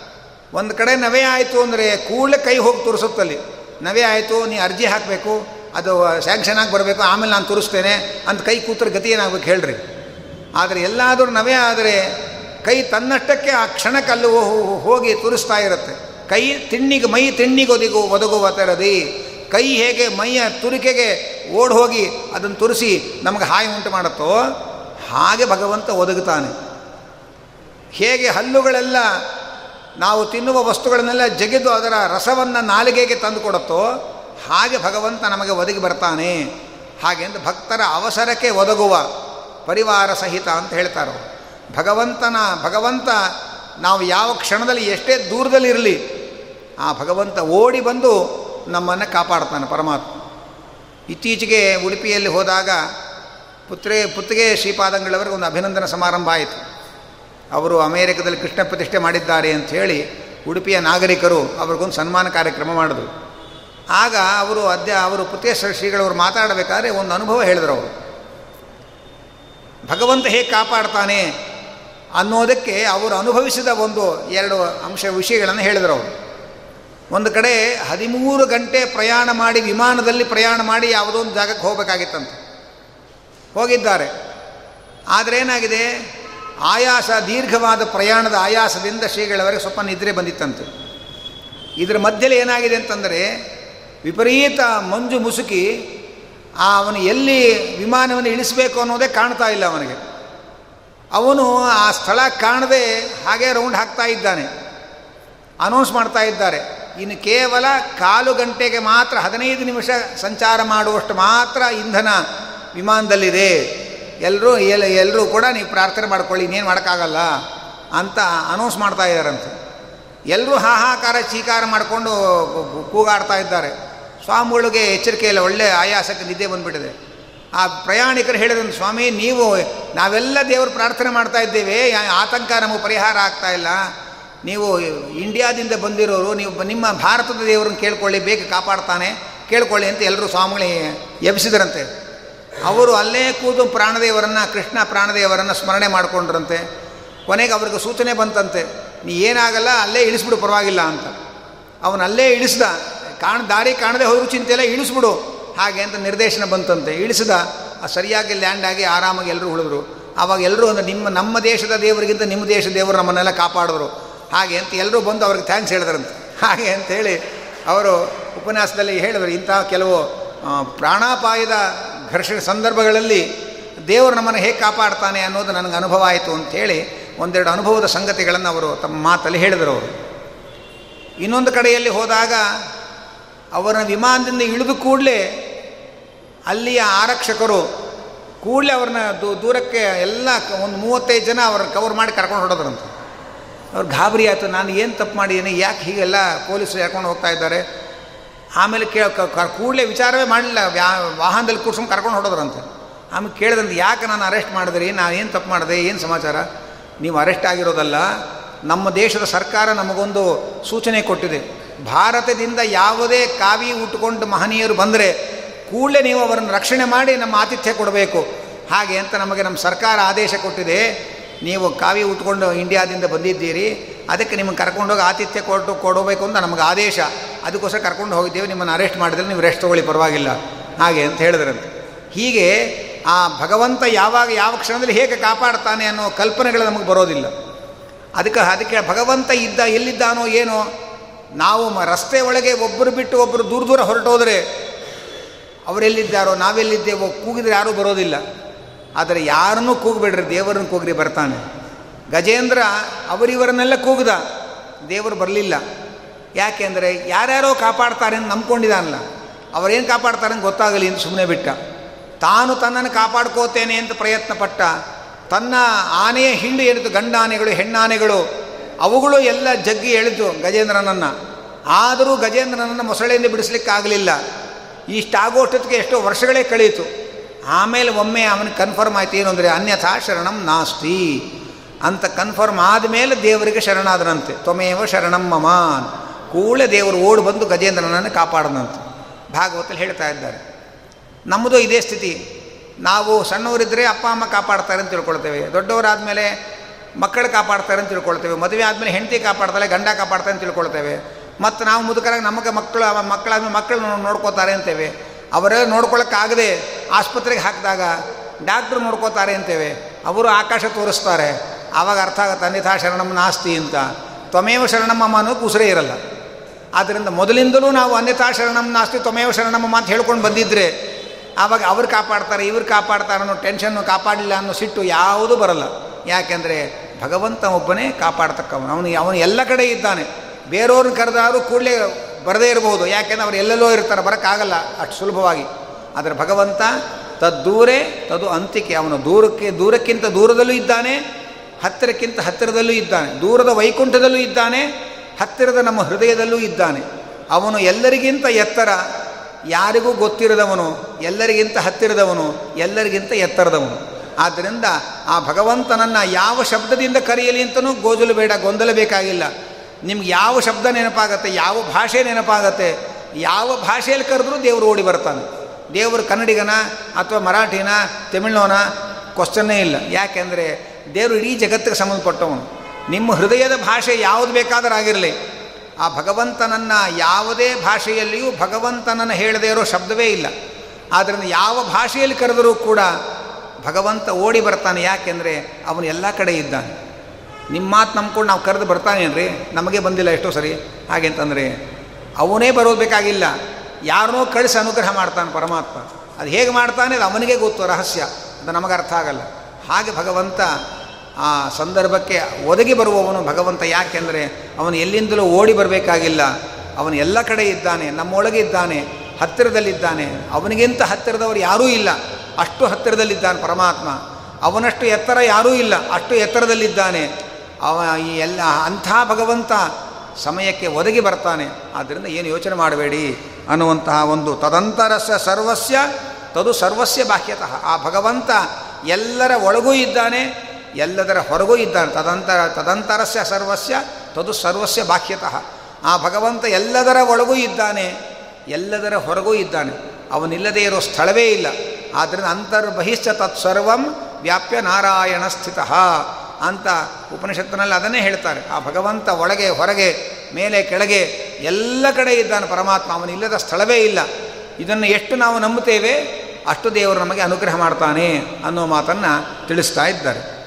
[SPEAKER 1] ಒಂದು ಕಡೆ ನವೆ ಆಯಿತು ಅಂದರೆ ಕೂಡಲೇ ಕೈ ಹೋಗಿ ತೋರಿಸುತ್ತಲ್ಲಿ. ನವೆ ಆಯಿತು, ನೀ ಅರ್ಜಿ ಹಾಕಬೇಕು ಅದು ಸ್ಯಾಂಕ್ಷನ್ ಆಗಿ ಬರಬೇಕು, ಆಮೇಲೆ ನಾನು ತೋರಿಸ್ತೇನೆ ಅಂತ ಕೈ ಕೂತ್ರ ಗತಿ ಏನಾಗಬೇಕು ಹೇಳ್ರಿ. ಆದರೆ ಎಲ್ಲಾದರೂ ನವೆ ಆದರೆ ಕೈ ತನ್ನಷ್ಟಕ್ಕೆ ಆ ಕ್ಷಣಕ್ಕಲ್ಲಿ ಹೋಗಿ ತುರಿಸ್ತಾ ಇರುತ್ತೆ. ಕೈ ತಿಣ್ಣಿಗೆ, ಮೈ ತಿಣ್ಣಿಗೊದಿಗು ಒದಗುವ ತರದಿ. ಕೈ ಹೇಗೆ ಮೈಯ ತುರಿಕೆಗೆ ಓಡ್ ಹೋಗಿ ಅದನ್ನು ತುರಿಸಿ ನಮಗೆ ಹಾಯಿ ಉಂಟು ಮಾಡುತ್ತೋ, ಹಾಗೆ ಭಗವಂತ ಒದಗುತ್ತಾನೆ. ಹೇಗೆ ಹಲ್ಲುಗಳೆಲ್ಲ ನಾವು ತಿನ್ನುವ ವಸ್ತುಗಳನ್ನೆಲ್ಲ ಜಗಿದು ಅದರ ರಸವನ್ನು ನಾಲಿಗೆಗೆ ತಂದು ಕೊಡುತ್ತೋ ಹಾಗೆ ಭಗವಂತ ನಮಗೆ ಒದಗಿ ಬರ್ತಾನೆ. ಹಾಗೆಂದು ಭಕ್ತರ ಅವಸರಕ್ಕೆ ಒದಗುವ ಪರಿವಾರ ಸಹಿತ ಅಂತ ಹೇಳ್ತಾರೆ ಭಗವಂತನ, ಭಗವಂತ ನಾವು ಯಾವ ಕ್ಷಣದಲ್ಲಿ ಎಷ್ಟೇ ದೂರದಲ್ಲಿರಲಿ ಆ ಭಗವಂತ ಓಡಿ ಬಂದು ನಮ್ಮನ್ನು ಕಾಪಾಡ್ತಾನೆ ಪರಮಾತ್ಮ. ಇತ್ತೀಚೆಗೆ ಉಡುಪಿಯಲ್ಲಿ ಹೋದಾಗ ಪುತ್ರೆ ಪುತ್ತಿಗೆ ಶ್ರೀಪಾದಂಗಳವರಿಗೆ ಒಂದು ಅಭಿನಂದನ ಸಮಾರಂಭ ಆಯಿತು. ಅವರು ಅಮೇರಿಕದಲ್ಲಿ ಕೃಷ್ಣ ಪ್ರತಿಷ್ಠೆ ಮಾಡಿದ್ದಾರೆ ಅಂತ ಹೇಳಿ ಉಡುಪಿಯ ನಾಗರಿಕರು ಅವ್ರಿಗೊಂದು ಸನ್ಮಾನ ಕಾರ್ಯಕ್ರಮ ಮಾಡಿದ್ರು. ಆಗ ಅವರು ಅಧ್ಯ ಅವರು ಪುತ್ತೇಶ್ವರ ಶ್ರೀಗಳವರು ಮಾತಾಡಬೇಕಾದ್ರೆ ಒಂದು ಅನುಭವ ಹೇಳಿದ್ರು ಅವರು. ಭಗವಂತ ಹೇಗೆ ಕಾಪಾಡ್ತಾನೆ ಅನ್ನೋದಕ್ಕೆ ಅವರು ಅನುಭವಿಸಿದ ಒಂದು ಎರಡು ಅಂಶ ವಿಷಯಗಳನ್ನು ಹೇಳಿದರು ಅವರು. ಒಂದು ಕಡೆ ಹದಿಮೂರು ಗಂಟೆ ಪ್ರಯಾಣ ಮಾಡಿ ವಿಮಾನದಲ್ಲಿ ಪ್ರಯಾಣ ಮಾಡಿ ಯಾವುದೋ ಒಂದು ಜಾಗಕ್ಕೆ ಹೋಗಬೇಕಾಗಿತ್ತಂತ. ಹೋಗಿದ್ದಾರೆ. ಆದರೆ ಏನಾಗಿದೆ? ಆಯಾಸ, ದೀರ್ಘವಾದ ಪ್ರಯಾಣದ ಆಯಾಸದಿಂದ ಶ್ರೀಗಳವರೆಗೆ ಸ್ವಲ್ಪ ನಿದ್ರೆ ಬಂದಿತ್ತಂತೆ. ಇದರ ಮಧ್ಯದಲ್ಲಿ ಏನಾಗಿದೆ ಅಂತಂದರೆ ವಿಪರೀತ ಮಂಜು ಮುಸುಕಿ ಆ ಅವನು ಎಲ್ಲಿ ವಿಮಾನವನ್ನು ಇಳಿಸಬೇಕು ಅನ್ನೋದೇ ಕಾಣ್ತಾ ಇಲ್ಲ ಅವನಿಗೆ. ಅವನು ಆ ಸ್ಥಳ ಕಾಣದೆ ಹಾಗೆ ರೌಂಡ್ ಹಾಕ್ತಾ ಇದ್ದಾನೆ. ಅನೌನ್ಸ್ ಮಾಡ್ತಾ ಇದ್ದಾರೆ. ಇನ್ನು ಕೇವಲ ಕಾಲು ಗಂಟೆಗೆ ಮಾತ್ರ ಹದಿನೈದು ನಿಮಿಷ ಸಂಚಾರ ಮಾಡುವಷ್ಟು ಮಾತ್ರ ಇಂಧನ ವಿಮಾನದಲ್ಲಿದೆ. ಎಲ್ಲರೂ ಎಲ್ ಎಲ್ಲರೂ ಕೂಡ ನೀವು ಪ್ರಾರ್ಥನೆ ಮಾಡ್ಕೊಳ್ಳಿ, ಇನ್ನೇನು ಮಾಡೋಕ್ಕಾಗಲ್ಲ ಅಂತ ಅನೌನ್ಸ್ ಮಾಡ್ತಾ ಇದ್ದಾರಂತೆ. ಎಲ್ಲರೂ ಹಾಹಾಕಾರ ಚೀಕಾರ ಮಾಡಿಕೊಂಡು ಕೂಗಾಡ್ತಾ ಇದ್ದಾರೆ. ಸ್ವಾಮಿಗಳಿಗೆ ಎಚ್ಚರಿಕೆ ಇಲ್ಲ ಒಳ್ಳೆ ಆಯಾಸಕ್ಕೆ ನಿದ್ದೆ ಬಂದುಬಿಟ್ಟಿದೆ. ಆ ಪ್ರಯಾಣಿಕರು ಹೇಳಿದ್ರು, ಸ್ವಾಮಿ, ನೀವು, ನಾವೆಲ್ಲ ದೇವರು ಪ್ರಾರ್ಥನೆ ಮಾಡ್ತಾ ಇದ್ದೇವೆ, ಆತಂಕ ನಮಗೆ ಪರಿಹಾರ ಆಗ್ತಾ ಇಲ್ಲ. ನೀವು ಇಂಡಿಯಾದಿಂದ ಬಂದಿರೋರು, ನೀವು ನಿಮ್ಮ ಭಾರತದ ದೇವರನ್ನು ಕೇಳ್ಕೊಳ್ಳಿ, ಬೇಗ ಕಾಪಾಡ್ತಾನೆ, ಕೇಳ್ಕೊಳ್ಳಿ ಅಂತ ಎಲ್ಲರೂ ಸ್ವಾಮಿಗಳು ಎಬ್ಸಿದ್ರಂತೆ ಅವರು ಅಲ್ಲೇ ಕೂತು ಪ್ರಾಣದೇವರನ್ನು, ಕೃಷ್ಣ ಪ್ರಾಣದೇವರನ್ನು ಸ್ಮರಣೆ ಮಾಡಿಕೊಂಡ್ರಂತೆ. ಕೊನೆಗೆ ಅವ್ರಿಗೆ ಸೂಚನೆ ಬಂತಂತೆ, ನೀ ಏನಾಗಲ್ಲ, ಅಲ್ಲೇ ಇಳಿಸ್ಬಿಡು, ಪರವಾಗಿಲ್ಲ ಅಂತ. ಅವನು ಅಲ್ಲೇ ಇಳಿಸ್ದ. ಕಾಣ, ದಾರಿ ಕಾಣದೆ ಹೋದ್ರೂ ಚಿಂತೆ ಇಲ್ಲ ಇಳಿಸ್ಬಿಡು. ಹಾಗೆ ಅಂತ ನಿರ್ದೇಶನ ಬಂತಂತೆ. ಇಳಿಸಿದ ಸರಿಯಾಗಿ ಲ್ಯಾಂಡ್ ಆಗಿ ಆರಾಮಾಗಿ ಎಲ್ಲರೂ ಉಳಿದ್ರು. ಆವಾಗ ಎಲ್ಲರೂ ಅಂದರೆ ನಿಮ್ಮ, ನಮ್ಮ ದೇಶದ ದೇವರಿಗಿಂತ ನಿಮ್ಮ ದೇಶದ ದೇವರು ನಮ್ಮನ್ನೆಲ್ಲ ಕಾಪಾಡಿದ್ರು. ಹಾಗೆ ಅಂತ ಎಲ್ಲರೂ ಬಂದು ಅವ್ರಿಗೆ ಥ್ಯಾಂಕ್ಸ್ ಹೇಳಿದ್ರಂತೆ. ಹಾಗೆ ಅಂತೇಳಿ ಅವರು ಉಪನ್ಯಾಸದಲ್ಲಿ ಹೇಳಿದರು ಇಂತಹ ಕೆಲವು ಪ್ರಾಣಾಪಾಯದ ಘರ್ಷಣೆ ಸಂದರ್ಭಗಳಲ್ಲಿ ದೇವರು ನಮ್ಮನ್ನು ಹೇಗೆ ಕಾಪಾಡ್ತಾನೆ ಅನ್ನೋದು ನನಗೆ ಅನುಭವ ಆಯಿತು ಅಂಥೇಳಿ ಒಂದೆರಡು ಅನುಭವದ ಸಂಗತಿಗಳನ್ನು ಅವರು ತಮ್ಮ ಮಾತಲ್ಲಿ ಹೇಳಿದರು ಅವರು. ಇನ್ನೊಂದು ಕಡೆಯಲ್ಲಿ ಹೋದಾಗ ಅವರ ವಿಮಾನದಿಂದ ಇಳಿದು ಕೂಡಲೇ ಅಲ್ಲಿಯ ಆರಕ್ಷಕರು ಕೂಡಲೇ ಅವ್ರನ್ನ ದೂರಕ್ಕೆ ಎಲ್ಲ ಒಂದು ಮೂವತ್ತೈದು ಜನ ಅವ್ರನ್ನ ಕವರ್ ಮಾಡಿ ಕರ್ಕೊಂಡು ಹೊಡೋದ್ರಂತ ಅವ್ರು ಗಾಬರಿ ಆಯಿತು, ನಾನು ಏನು ತಪ್ಪು ಮಾಡಿದ್ದೀನಿ, ಯಾಕೆ ಹೀಗೆಲ್ಲ ಪೊಲೀಸರು ಹೇಳ್ಕೊಂಡು ಹೋಗ್ತಾ ಇದ್ದಾರೆ? ಆಮೇಲೆ ಕೇಳ ಕೂಡಲೇ ವಿಚಾರವೇ ಮಾಡಲಿಲ್ಲ, ವ್ಯಾ, ವಾಹನದಲ್ಲಿ ಕೂರ್ಸ್ಕೊಂಡು ಕರ್ಕೊಂಡು ಹೊಡೋದ್ರಂತೆ ಆಮೇಲೆ ಕೇಳಿದ್ರಂತೆ, ಯಾಕೆ ನಾನು ಅರೆಸ್ಟ್ ಮಾಡಿದ್ರಿ ನಾನು ಏನು ತಪ್ಪು ಮಾಡಿದೆ, ಏನು ಸಮಾಚಾರ? ನೀವು ಅರೆಸ್ಟ್ ಆಗಿರೋದಲ್ಲ, ನಮ್ಮ ದೇಶದ ಸರ್ಕಾರ ನಮಗೊಂದು ಸೂಚನೆ ಕೊಟ್ಟಿದೆ. ಭಾರತದಿಂದ ಯಾವುದೇ ಕಾವಿ ಉಟ್ಕೊಂಡು ಮಹನೀಯರು ಬಂದರೆ ಕೂಡಲೇ ನೀವು ಅವರನ್ನು ರಕ್ಷಣೆ ಮಾಡಿ ನಮ್ಮ ಆತಿಥ್ಯ ಕೊಡಬೇಕು. ಹಾಗೆ ಅಂತ ನಮಗೆ ನಮ್ಮ ಸರ್ಕಾರ ಆದೇಶ ಕೊಟ್ಟಿದೆ. ನೀವು ಕಾವಿ ಉಟ್ಕೊಂಡು ಇಂಡಿಯಾದಿಂದ ಬಂದಿದ್ದೀರಿ. ಅದಕ್ಕೆ ನಿಮಗೆ ಕರ್ಕೊಂಡೋಗಿ ಆತಿಥ್ಯ ಕೊಟ್ಟು ಕೊಡಬೇಕು ಅಂತ ನಮಗೆ ಆದೇಶ. ಅದಕ್ಕೋಸ್ಕರ ಕರ್ಕೊಂಡು ಹೋಗಿದ್ದೇವೆ. ನಿಮ್ಮನ್ನು ಅರೆಸ್ಟ್ ಮಾಡಿದ್ರೆ ನೀವು ರೆಸ್ಟ್ ತೊಗೊಳ್ಳಿ, ಪರವಾಗಿಲ್ಲ. ಹಾಗೆ ಅಂತ ಹೇಳಿದ್ರಂತೆ. ಹೀಗೆ ಆ ಭಗವಂತ ಯಾವಾಗ ಯಾವ ಕ್ಷಣದಲ್ಲಿ ಹೇಗೆ ಕಾಪಾಡ್ತಾನೆ ಅನ್ನೋ ಕಲ್ಪನೆಗಳು ನಮಗೆ ಬರೋದಿಲ್ಲ. ಅದಕ್ಕೆ ಅದಕ್ಕೆ ಭಗವಂತ ಇದ್ದ, ಎಲ್ಲಿದ್ದಾನೋ ಏನೋ ನಾವು ರಸ್ತೆ ಒಳಗೆ ಒಬ್ಬರು ಬಿಟ್ಟು ಒಬ್ಬರು ದೂರ ದೂರ ಹೊರಟೋದ್ರೆ ಅವರೆಲ್ಲಿದ್ದಾರೋ, ನಾವೆಲ್ಲಿದ್ದೇವೋ ಕೂಗಿದ್ರೆ ಯಾರೂ ಬರೋದಿಲ್ಲ. ಆದರೆ ಯಾರನ್ನೂ ಕೂಗಬೇಡ್ರಿ, ದೇವರನ್ನು ಕೂಗ್ರಿ ಬರ್ತಾನೆ. ಗಜೇಂದ್ರ ಅವರಿವರನ್ನೆಲ್ಲ ಕೂಗ್ದ, ದೇವರು ಬರಲಿಲ್ಲ. ಯಾಕೆಂದರೆ ಯಾರ್ಯಾರೋ ಕಾಪಾಡ್ತಾರೆ ಅಂತ ನಂಬ್ಕೊಂಡಿದ್ದಾನಲ್ಲ. ಅವರೇನು ಕಾಪಾಡ್ತಾರೆ ಅಂತ ಗೊತ್ತಾಗಲಿ ಅಂತ ಸುಮ್ಮನೆ ಬಿಟ್ಟ. ತಾನು ತನ್ನನ್ನು ಕಾಪಾಡ್ಕೋತೇನೆ ಅಂತ ಪ್ರಯತ್ನ ಪಟ್ಟ ತನ್ನ ಆನೆಯ ಹಿಂಡು ಏನಿತ್ತು ಗಂಡ ಆನೆಗಳು ಹೆಣ್ಣಾನೆಗಳು ಅವುಗಳು ಎಲ್ಲ ಜಗ್ಗಿ ಎಳೆದು ಗಜೇಂದ್ರನನ್ನು. ಆದರೂ ಗಜೇಂದ್ರನನ್ನು ಮೊಸಳೆಯಿಂದ ಬಿಡಿಸ್ಲಿಕ್ಕಾಗಲಿಲ್ಲ. ಇಷ್ಟಾಗೋಷ್ಟೊತ್ತಿಗೆ ಎಷ್ಟೋ ವರ್ಷಗಳೇ ಕಳೆಯಿತು ಆಮೇಲೆ ಒಮ್ಮೆ ಅವನು ಕನ್ಫರ್ಮ್ ಆಯ್ತು, ಏನು ಅಂದರೆ ಅನ್ಯಥಾ ಶರಣಂ ನಾಸ್ತಿ ಅಂತ ಕನ್ಫರ್ಮ್ ಆದಮೇಲೆ ದೇವರಿಗೆ ಶರಣಾದನಂತೆ. ತ್ವಮೇವ ಶರಣಂ ಮಮಾನ್. ಕೂಳೆ ದೇವರು ಓಡಿ ಬಂದು ಗಜೇಂದ್ರನನ್ನು ಕಾಪಾಡನಂತೆ. ಭಾಗವತಲ್ಲಿ ಹೇಳ್ತಾ ಇದ್ದಾರೆ. ನಮ್ಮದು ಇದೇ ಸ್ಥಿತಿ. ನಾವು ಸಣ್ಣವರಿದ್ದರೆ ಅಪ್ಪ, ಅಮ್ಮ ಕಾಪಾಡ್ತಾರೆ ಅಂತ ತಿಳ್ಕೊಳ್ತೇವೆ. ದೊಡ್ಡವರಾದಮೇಲೆ ಮಕ್ಕಳು ಕಾಪಾಡ್ತಾರೆ ಅಂತ ತಿಳ್ಕೊಳ್ತೇವೆ. ಮದುವೆ ಆದಮೇಲೆ ಹೆಂಡತಿ ಕಾಪಾಡ್ತಾಳೆ, ಗಂಡ ಕಾಪಾಡ್ತಾರೆ ಅಂತ ತಿಳ್ಕೊಳ್ತೇವೆ. ಮತ್ತು ನಾವು ಮುದುಕರಾಗಿ ನಮಗೆ ಮಕ್ಕಳು ಮಕ್ಕಳಾದ್ಮೇಲೆ ಮಕ್ಕಳು ನೋಡ್ಕೋತಾರೆ ಅಂತೇವೆ. ಅವರೆಲ್ಲ ನೋಡ್ಕೊಳ್ಳೋಕ್ಕಾಗದೆ ಆಸ್ಪತ್ರೆಗೆ ಹಾಕಿದಾಗ ಡಾಕ್ಟ್ರು ನೋಡ್ಕೋತಾರೆ ಅಂತೇವೆ. ಅವರು ಆಕಾಶ ತೋರಿಸ್ತಾರೆ. ಆವಾಗ ಅರ್ಥ ಆಗುತ್ತೆ ಅನ್ಯಥಾ ಶರಣಮ್ಮ ನಾಸ್ತಿ ಅಂತ. ತ್ವಮೇವ ಶರಣಮ್ಮ ಅನ್ನೋ ಉಸಿರೇ ಇರಲ್ಲ. ಆದ್ದರಿಂದ ಮೊದಲಿಂದಲೂ ನಾವು ಅನ್ಯಥಾ ಶರಣಮ್ಮ ನಾಸ್ತಿ, ತ್ವಮೇವ ಶರಣಮ್ಮ ಅಂತ ಹೇಳ್ಕೊಂಡು ಬಂದಿದ್ದರೆ ಆವಾಗ ಅವ್ರು ಕಾಪಾಡ್ತಾರೆ, ಇವ್ರು ಕಾಪಾಡ್ತಾರೆ ಅನ್ನೋ ಟೆನ್ಷನ್ನು ಕಾಪಾಡಲಿಲ್ಲ ಅನ್ನೋ ಸಿಟ್ಟು ಯಾವುದೂ ಬರಲ್ಲ. ಯಾಕೆಂದರೆ ಭಗವಂತ ಒಬ್ಬನೇ ಕಾಪಾಡ್ತಕ್ಕವನು. ಅವನು ಅವನು ಎಲ್ಲ ಕಡೆ ಇದ್ದಾನೆ. ಬೇರೆಯವ್ರನ್ನ ಕರೆದಾದರೂ ಕೂಡಲೇ ಬರದೇ ಇರಬಹುದು. ಯಾಕೆಂದರೆ ಅವ್ರು ಎಲ್ಲೆಲ್ಲೋ ಇರ್ತಾರೆ, ಬರೋಕ್ಕಾಗಲ್ಲ ಅಷ್ಟು ಸುಲಭವಾಗಿ. ಆದರೆ ಭಗವಂತ ತದ್ದೂರೇ, ತದು ಅಂತಿಕೆ. ಅವನು ದೂರಕ್ಕೆ, ದೂರಕ್ಕಿಂತ ದೂರದಲ್ಲೂ ಇದ್ದಾನೆ, ಹತ್ತಿರಕ್ಕಿಂತ ಹತ್ತಿರದಲ್ಲೂ ಇದ್ದಾನೆ. ದೂರದ ವೈಕುಂಠದಲ್ಲೂ ಇದ್ದಾನೆ, ಹತ್ತಿರದ ನಮ್ಮ ಹೃದಯದಲ್ಲೂ ಇದ್ದಾನೆ. ಅವನು ಎಲ್ಲರಿಗಿಂತ ಎತ್ತರ, ಯಾರಿಗೂ ಗೊತ್ತಿರದವನು, ಎಲ್ಲರಿಗಿಂತ ಹತ್ತಿರದವನು, ಎಲ್ಲರಿಗಿಂತ ಎತ್ತರದವನು. ಆದ್ದರಿಂದ ಆ ಭಗವಂತನನ್ನು ಯಾವ ಶಬ್ದದಿಂದ ಕರೆಯಲಿ ಅಂತಲೂ ಗೋಜಲು ಬೇಡ, ಗೊಂದಲ ಬೇಕಾಗಿಲ್ಲ. ನಿಮ್ಗೆ ಯಾವ ಶಬ್ದ ನೆನಪಾಗತ್ತೆ, ಯಾವ ಭಾಷೆ ನೆನಪಾಗತ್ತೆ, ಯಾವ ಭಾಷೆಯಲ್ಲಿ ಕರೆದ್ರೂ ದೇವರು ಓಡಿ ಬರ್ತಾನೆ. ದೇವರು ಕನ್ನಡಿಗನ ಅಥವಾ ಮರಾಠಿನ ತಮಿಳ್ನೋನ ಕ್ವಶನ್ನೇ ಇಲ್ಲ. ಯಾಕೆಂದರೆ ದೇವರು ಇಡೀ ಜಗತ್ತಿಗೆ ಸಂಬಂಧಪಟ್ಟವನು. ನಿಮ್ಮ ಹೃದಯದ ಭಾಷೆ ಯಾವುದು ಬೇಕಾದರೂ ಆಗಿರಲಿ. ಆ ಭಗವಂತನನ್ನು ಯಾವುದೇ ಭಾಷೆಯಲ್ಲಿಯೂ ಭಗವಂತನನ್ನು ಹೇಳದೇ ಇರೋ ಶಬ್ದವೇ ಇಲ್ಲ. ಆದ್ದರಿಂದ ಯಾವ ಭಾಷೆಯಲ್ಲಿ ಕರೆದರೂ ಕೂಡ ಭಗವಂತ ಓಡಿ ಬರ್ತಾನೆ ಯಾಕೆಂದರೆ ಅವನು ಎಲ್ಲ ಕಡೆ ಇದ್ದಾನೆ. ನಿಮ್ಮ ಮಾತು ನಂಬ್ಕೊಂಡು ನಾವು ಕರೆದು ಬರ್ತಾನೇನ್ರಿ ನಮಗೆ ಬಂದಿಲ್ಲ ಎಷ್ಟೋ ಸರಿ. ಹಾಗೆ ಅಂತಂದರೆ ಅವನೇ ಬರೋದು ಬೇಕಾಗಿಲ್ಲ. ಯಾರನ್ನೋ ಕಳಿಸಿ ಅನುಗ್ರಹ ಮಾಡ್ತಾನೆ ಪರಮಾತ್ಮ. ಅದು ಹೇಗೆ ಮಾಡ್ತಾನೆ ಅದು ಅವನಿಗೆ ಗೊತ್ತು, ರಹಸ್ಯ. ಅದು ನಮಗೆ ಅರ್ಥ ಆಗಲ್ಲ. ಹಾಗೆ ಭಗವಂತ ಆ ಸಂದರ್ಭಕ್ಕೆ ಒದಗಿ ಬರುವವನು ಭಗವಂತ ಯಾಕೆಂದರೆ ಅವನು ಎಲ್ಲಿಂದಲೂ ಓಡಿ ಬರಬೇಕಾಗಿಲ್ಲ. ಅವನು ಎಲ್ಲ ಕಡೆ ಇದ್ದಾನೆ, ನಮ್ಮೊಳಗೆ ಇದ್ದಾನೆ, ಹತ್ತಿರದಲ್ಲಿದ್ದಾನೆ. ಅವನಿಗಿಂತ ಹತ್ತಿರದವರು ಯಾರೂ ಇಲ್ಲ. ಅಷ್ಟು ಹತ್ತಿರದಲ್ಲಿದ್ದಾನೆ ಪರಮಾತ್ಮ. ಅವನಷ್ಟು ಎತ್ತರ ಯಾರೂ ಇಲ್ಲ, ಅಷ್ಟು ಎತ್ತರದಲ್ಲಿದ್ದಾನೆ. ಅವ ಈ ಎಲ್ಲ ಅಂಥ ಭಗವಂತ ಸಮಯಕ್ಕೆ ಒದಗಿ ಬರ್ತಾನೆ. ಆದ್ದರಿಂದ ಏನು ಯೋಚನೆ ಮಾಡಬೇಡಿ ಅನ್ನುವಂತಹ ಒಂದು ತದಂತರಸ ಸರ್ವಸ್ಯ, ತದು ಸರ್ವಸ್ಯ ಬಾಹ್ಯತಃ. ಆ ಭಗವಂತ ಎಲ್ಲರ ಒಳಗೂ ಇದ್ದಾನೆ, ಎಲ್ಲದರ ಹೊರಗೂ ಇದ್ದಾನೆ. ತದಂತರ, ತದಂತರಸ್ಯ ಸರ್ವಸ್ಯ, ತದು ಸರ್ವಸ್ಯ ಬಾಹ್ಯತಃ. ಆ ಭಗವಂತ ಎಲ್ಲದರ ಒಳಗೂ ಇದ್ದಾನೆ, ಎಲ್ಲದರ ಹೊರಗೂ ಇದ್ದಾನೆ. ಅವನಿಲ್ಲದೆ ಇರೋ ಸ್ಥಳವೇ ಇಲ್ಲ. ಆದ್ದರಿಂದ ಅಂತರ್ಬಹಿಶ್ಚ ತತ್ಸರ್ವಂ ವ್ಯಾಪ್ಯ ನಾರಾಯಣ ಸ್ಥಿತ ಅಂತ ಉಪನಿಷತ್ತಿನಲ್ಲಿ ಅದನ್ನೇ ಹೇಳ್ತಾರೆ. ಆ ಭಗವಂತ ಒಳಗೆ, ಹೊರಗೆ, ಮೇಲೆ, ಕೆಳಗೆ ಎಲ್ಲ ಕಡೆ ಇದ್ದಾನೆ ಪರಮಾತ್ಮ. ಅವನಿಲ್ಲದ ಸ್ಥಳವೇ ಇಲ್ಲ. ಇದನ್ನು ಎಷ್ಟು ನಾವು ನಂಬುತ್ತೇವೆ? ಅಷ್ಟು ದೇವರು ನಮಗೆ ಅನುಗ್ರಹ ಮಾಡ್ತಾನೆ ಅನ್ನೋ ಮಾತನ್ನು ತಿಳಿಸ್ತಾ ಇದ್ದಾರೆ.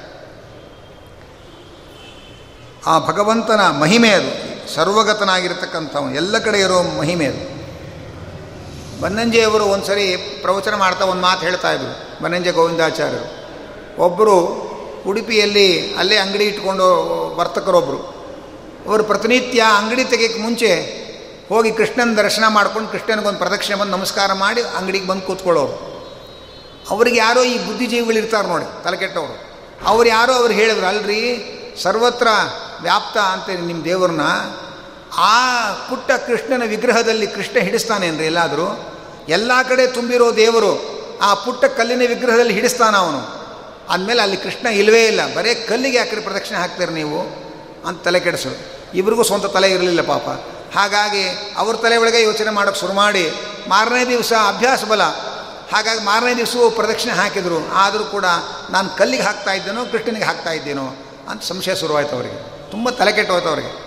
[SPEAKER 1] ಆ ಭಗವಂತನ ಮಹಿಮೆ ಅದು. ಸರ್ವಗತನಾಗಿರ್ತಕ್ಕಂಥವನು. ಎಲ್ಲ ಕಡೆ ಇರೋ ಮಹಿಮೆ ಅದು. ಬನ್ನಂಜೆಯವರು ಒಂದು ಸರಿ ಪ್ರವಚನ ಮಾಡ್ತಾ ಒಂದು ಮಾತು ಹೇಳ್ತಾ ಇದ್ರು, ಬನ್ನಂಜೆ ಗೋವಿಂದಾಚಾರ್ಯರು. ಒಬ್ಬರು ಉಡುಪಿಯಲ್ಲಿ ಅಲ್ಲೇ ಅಂಗಡಿ ಇಟ್ಕೊಂಡು ವರ್ತಕರೊಬ್ಬರು ಅವರು ಪ್ರತಿನಿತ್ಯ ಅಂಗಡಿ ತೆಗೆಯಕ್ಕೆ ಮುಂಚೆ ಹೋಗಿ ಕೃಷ್ಣನ ದರ್ಶನ ಮಾಡ್ಕೊಂಡು ಕೃಷ್ಣನಿಗೊಂದು ಪ್ರದಕ್ಷಿಣೆ ಬಂದು ನಮಸ್ಕಾರ ಮಾಡಿ ಅಂಗಡಿಗೆ ಬಂದು ಕೂತ್ಕೊಳ್ಳೋರು. ಅವ್ರಿಗೆ ಯಾರೋ ಈ ಬುದ್ಧಿಜೀವಿಗಳು ಇರ್ತಾರೆ ನೋಡಿ ತಲೆಕೆಟ್ಟವರು ಅವ್ರು ಯಾರೋ ಅವ್ರು ಹೇಳಿದ್ರು, ಅಲ್ರಿ, ಸರ್ವತ್ರ ವ್ಯಾಪ್ತ ಅಂತ ನಿಮ್ಮ ದೇವ್ರನ್ನ ಆ ಪುಟ್ಟ ಕೃಷ್ಣನ ವಿಗ್ರಹದಲ್ಲಿ ಕೃಷ್ಣ ಹಿಡಿಸ್ತಾನೆ ಹಿಡಿಸ್ತಾನೇನ್ರಿ ಎಲ್ಲಾದರೂ, ಎಲ್ಲ ಕಡೆ ತುಂಬಿರೋ ದೇವರು ಆ ಪುಟ್ಟ ಕಲ್ಲಿನ ವಿಗ್ರಹದಲ್ಲಿ ಹಿಡಿಸ್ತಾನ ಅವನು. ಅಂದಮೇಲೆ ಅಲ್ಲಿ ಕೃಷ್ಣ ಇಲ್ಲವೇ ಇಲ್ಲ. ಬರೇ ಕಲ್ಲಿಗೆ ಯಾಕೆ ಪ್ರದಕ್ಷಿಣೆ ಹಾಕ್ತೀರಿ ನೀವು? ಅಂತ ತಲೆ ಕೆಡಿಸೋದು. ಇಬ್ರಿಗೂ ಸ್ವಂತ ತಲೆ ಇರಲಿಲ್ಲ ಪಾಪ. ಹಾಗಾಗಿ ಅವ್ರ ತಲೆ ಒಳಗೆ ಯೋಚನೆ ಮಾಡೋಕ್ಕೆ ಶುರು ಮಾಡಿ, ಮಾರನೇ ದಿವಸ ಅಭ್ಯಾಸ ಬಲ. ಹಾಗಾಗಿ ಮಾರನೇ ದಿವಸವೂ ಪ್ರದಕ್ಷಿಣೆ ಹಾಕಿದರು. ಆದರೂ ಕೂಡ ನಾನು ಕಲ್ಲಿಗೆ ಹಾಕ್ತಾ ಇದ್ದೇನೋ, ಕೃಷ್ಣನಿಗೆ ಹಾಕ್ತಾ ಇದ್ದೇನೋ ಅಂತ ಸಂಶಯ ಶುರುವಾಯ್ತು ಅವರಿಗೆ. ತುಂಬ ತಲೆ ಕೆಟ್ಟೋಯ್ತು ಅವರಿಗೆ.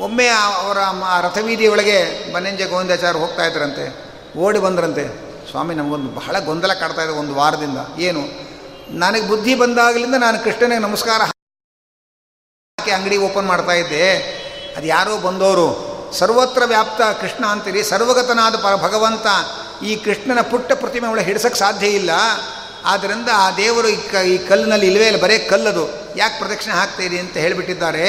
[SPEAKER 1] ಒಮ್ಮೆ ಅವರ ರಥವೀದಿ ಒಳಗೆ ಬನ್ನಂಜೆ ಗೋವಿಂದಾಚಾರ್ಯ ಹೋಗ್ತಾ ಇದ್ರಂತೆ, ಓಡಿ ಬಂದ್ರಂತೆ. ಸ್ವಾಮಿ, ನಮಗೊಂದು ಬಹಳ ಗೊಂದಲ ಕಾಡ್ತಾ ಇದೆ ಒಂದು ವಾರದಿಂದ. ಏನು? ನನಗೆ ಬುದ್ಧಿ ಬಂದಾಗಲಿಂದ ನಾನು ಕೃಷ್ಣನಿಗೆ ನಮಸ್ಕಾರ ಹಾಕಿ ಅಂಗಡಿ ಓಪನ್ ಮಾಡ್ತಾ ಇದ್ದೆ. ಅದು ಯಾರೋ ಬಂದವರು ಸರ್ವತ್ರ ವ್ಯಾಪ್ತ ಕೃಷ್ಣ ಅಂತೀರಿ, ಸರ್ವಗತನಾದ ಪರ ಭಗವಂತ ಈ ಕೃಷ್ಣನ ಪುಟ್ಟ ಪ್ರತಿಮೆ ಒಳಗೆ ಹಿಡ್ಸೋಕ್ಕೆ ಸಾಧ್ಯ ಇಲ್ಲ. ಆದ್ದರಿಂದ ಆ ದೇವರು ಈ ಕ ಈ ಕಲ್ಲಿನಲ್ಲಿ ಇಲ್ಲವೇ ಇಲ್ಲ, ಬರೇ ಕಲ್ಲದು. ಯಾಕೆ ಪ್ರದಕ್ಷಿಣೆ ಹಾಕ್ತೀರಿ ಅಂತ ಹೇಳಿಬಿಟ್ಟಿದ್ದಾರೆ.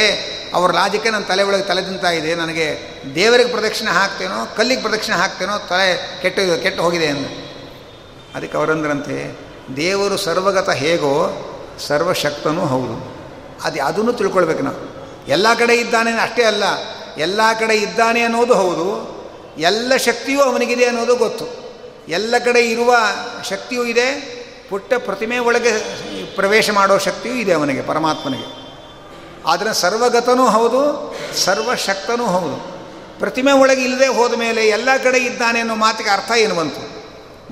[SPEAKER 1] ಅವ್ರ ಲಾಜಿಕೆ ನನ್ನ ತಲೆ ಒಳಗೆ ತಲೆ ತಿಂತಾ ಇದೆ, ನನಗೆ ದೇವರಿಗೆ ಪ್ರದಕ್ಷಿಣೆ ಹಾಕ್ತೇನೋ, ಕಲ್ಲಿಗೆ ಪ್ರದಕ್ಷಿಣೆ ಹಾಕ್ತೇನೋ, ತಲೆ ಕೆಟ್ಟು ಕೆಟ್ಟು ಹೋಗಿದೆ ಎಂದು. ಅದಕ್ಕೆ ಅವರಂದ್ರಂತೆ, ದೇವರು ಸರ್ವಗತ ಹೇಗೋ ಸರ್ವಶಕ್ತನೂ ಹೌದು. ಅದು ಅದನ್ನು ತಿಳ್ಕೊಳ್ಬೇಕು ನಾವು. ಎಲ್ಲ ಕಡೆ ಇದ್ದಾನೆ ಅಷ್ಟೇ ಅಲ್ಲ, ಎಲ್ಲ ಕಡೆ ಇದ್ದಾನೆ ಅನ್ನೋದು ಹೌದು, ಎಲ್ಲ ಶಕ್ತಿಯೂ ಅವನಿಗಿದೆ ಅನ್ನೋದು ಗೊತ್ತು. ಎಲ್ಲ ಕಡೆ ಇರುವ ಶಕ್ತಿಯೂ ಇದೆ, ಪುಟ್ಟ ಪ್ರತಿಮೆ ಒಳಗೆ ಪ್ರವೇಶ ಮಾಡೋ ಶಕ್ತಿಯೂ ಇದೆ ಅವನಿಗೆ, ಪರಮಾತ್ಮನಿಗೆ. ಆದರೆ ಸರ್ವಗತನೂ ಹೌದು, ಸರ್ವಶಕ್ತನೂ ಹೌದು. ಪ್ರತಿಮೆ ಒಳಗೆ ಇಲ್ಲದೆ ಹೋದ ಮೇಲೆ ಎಲ್ಲ ಕಡೆ ಇದ್ದಾನೆ ಅನ್ನೋ ಮಾತಿಗೆ ಅರ್ಥ ಏನು ಬಂತು?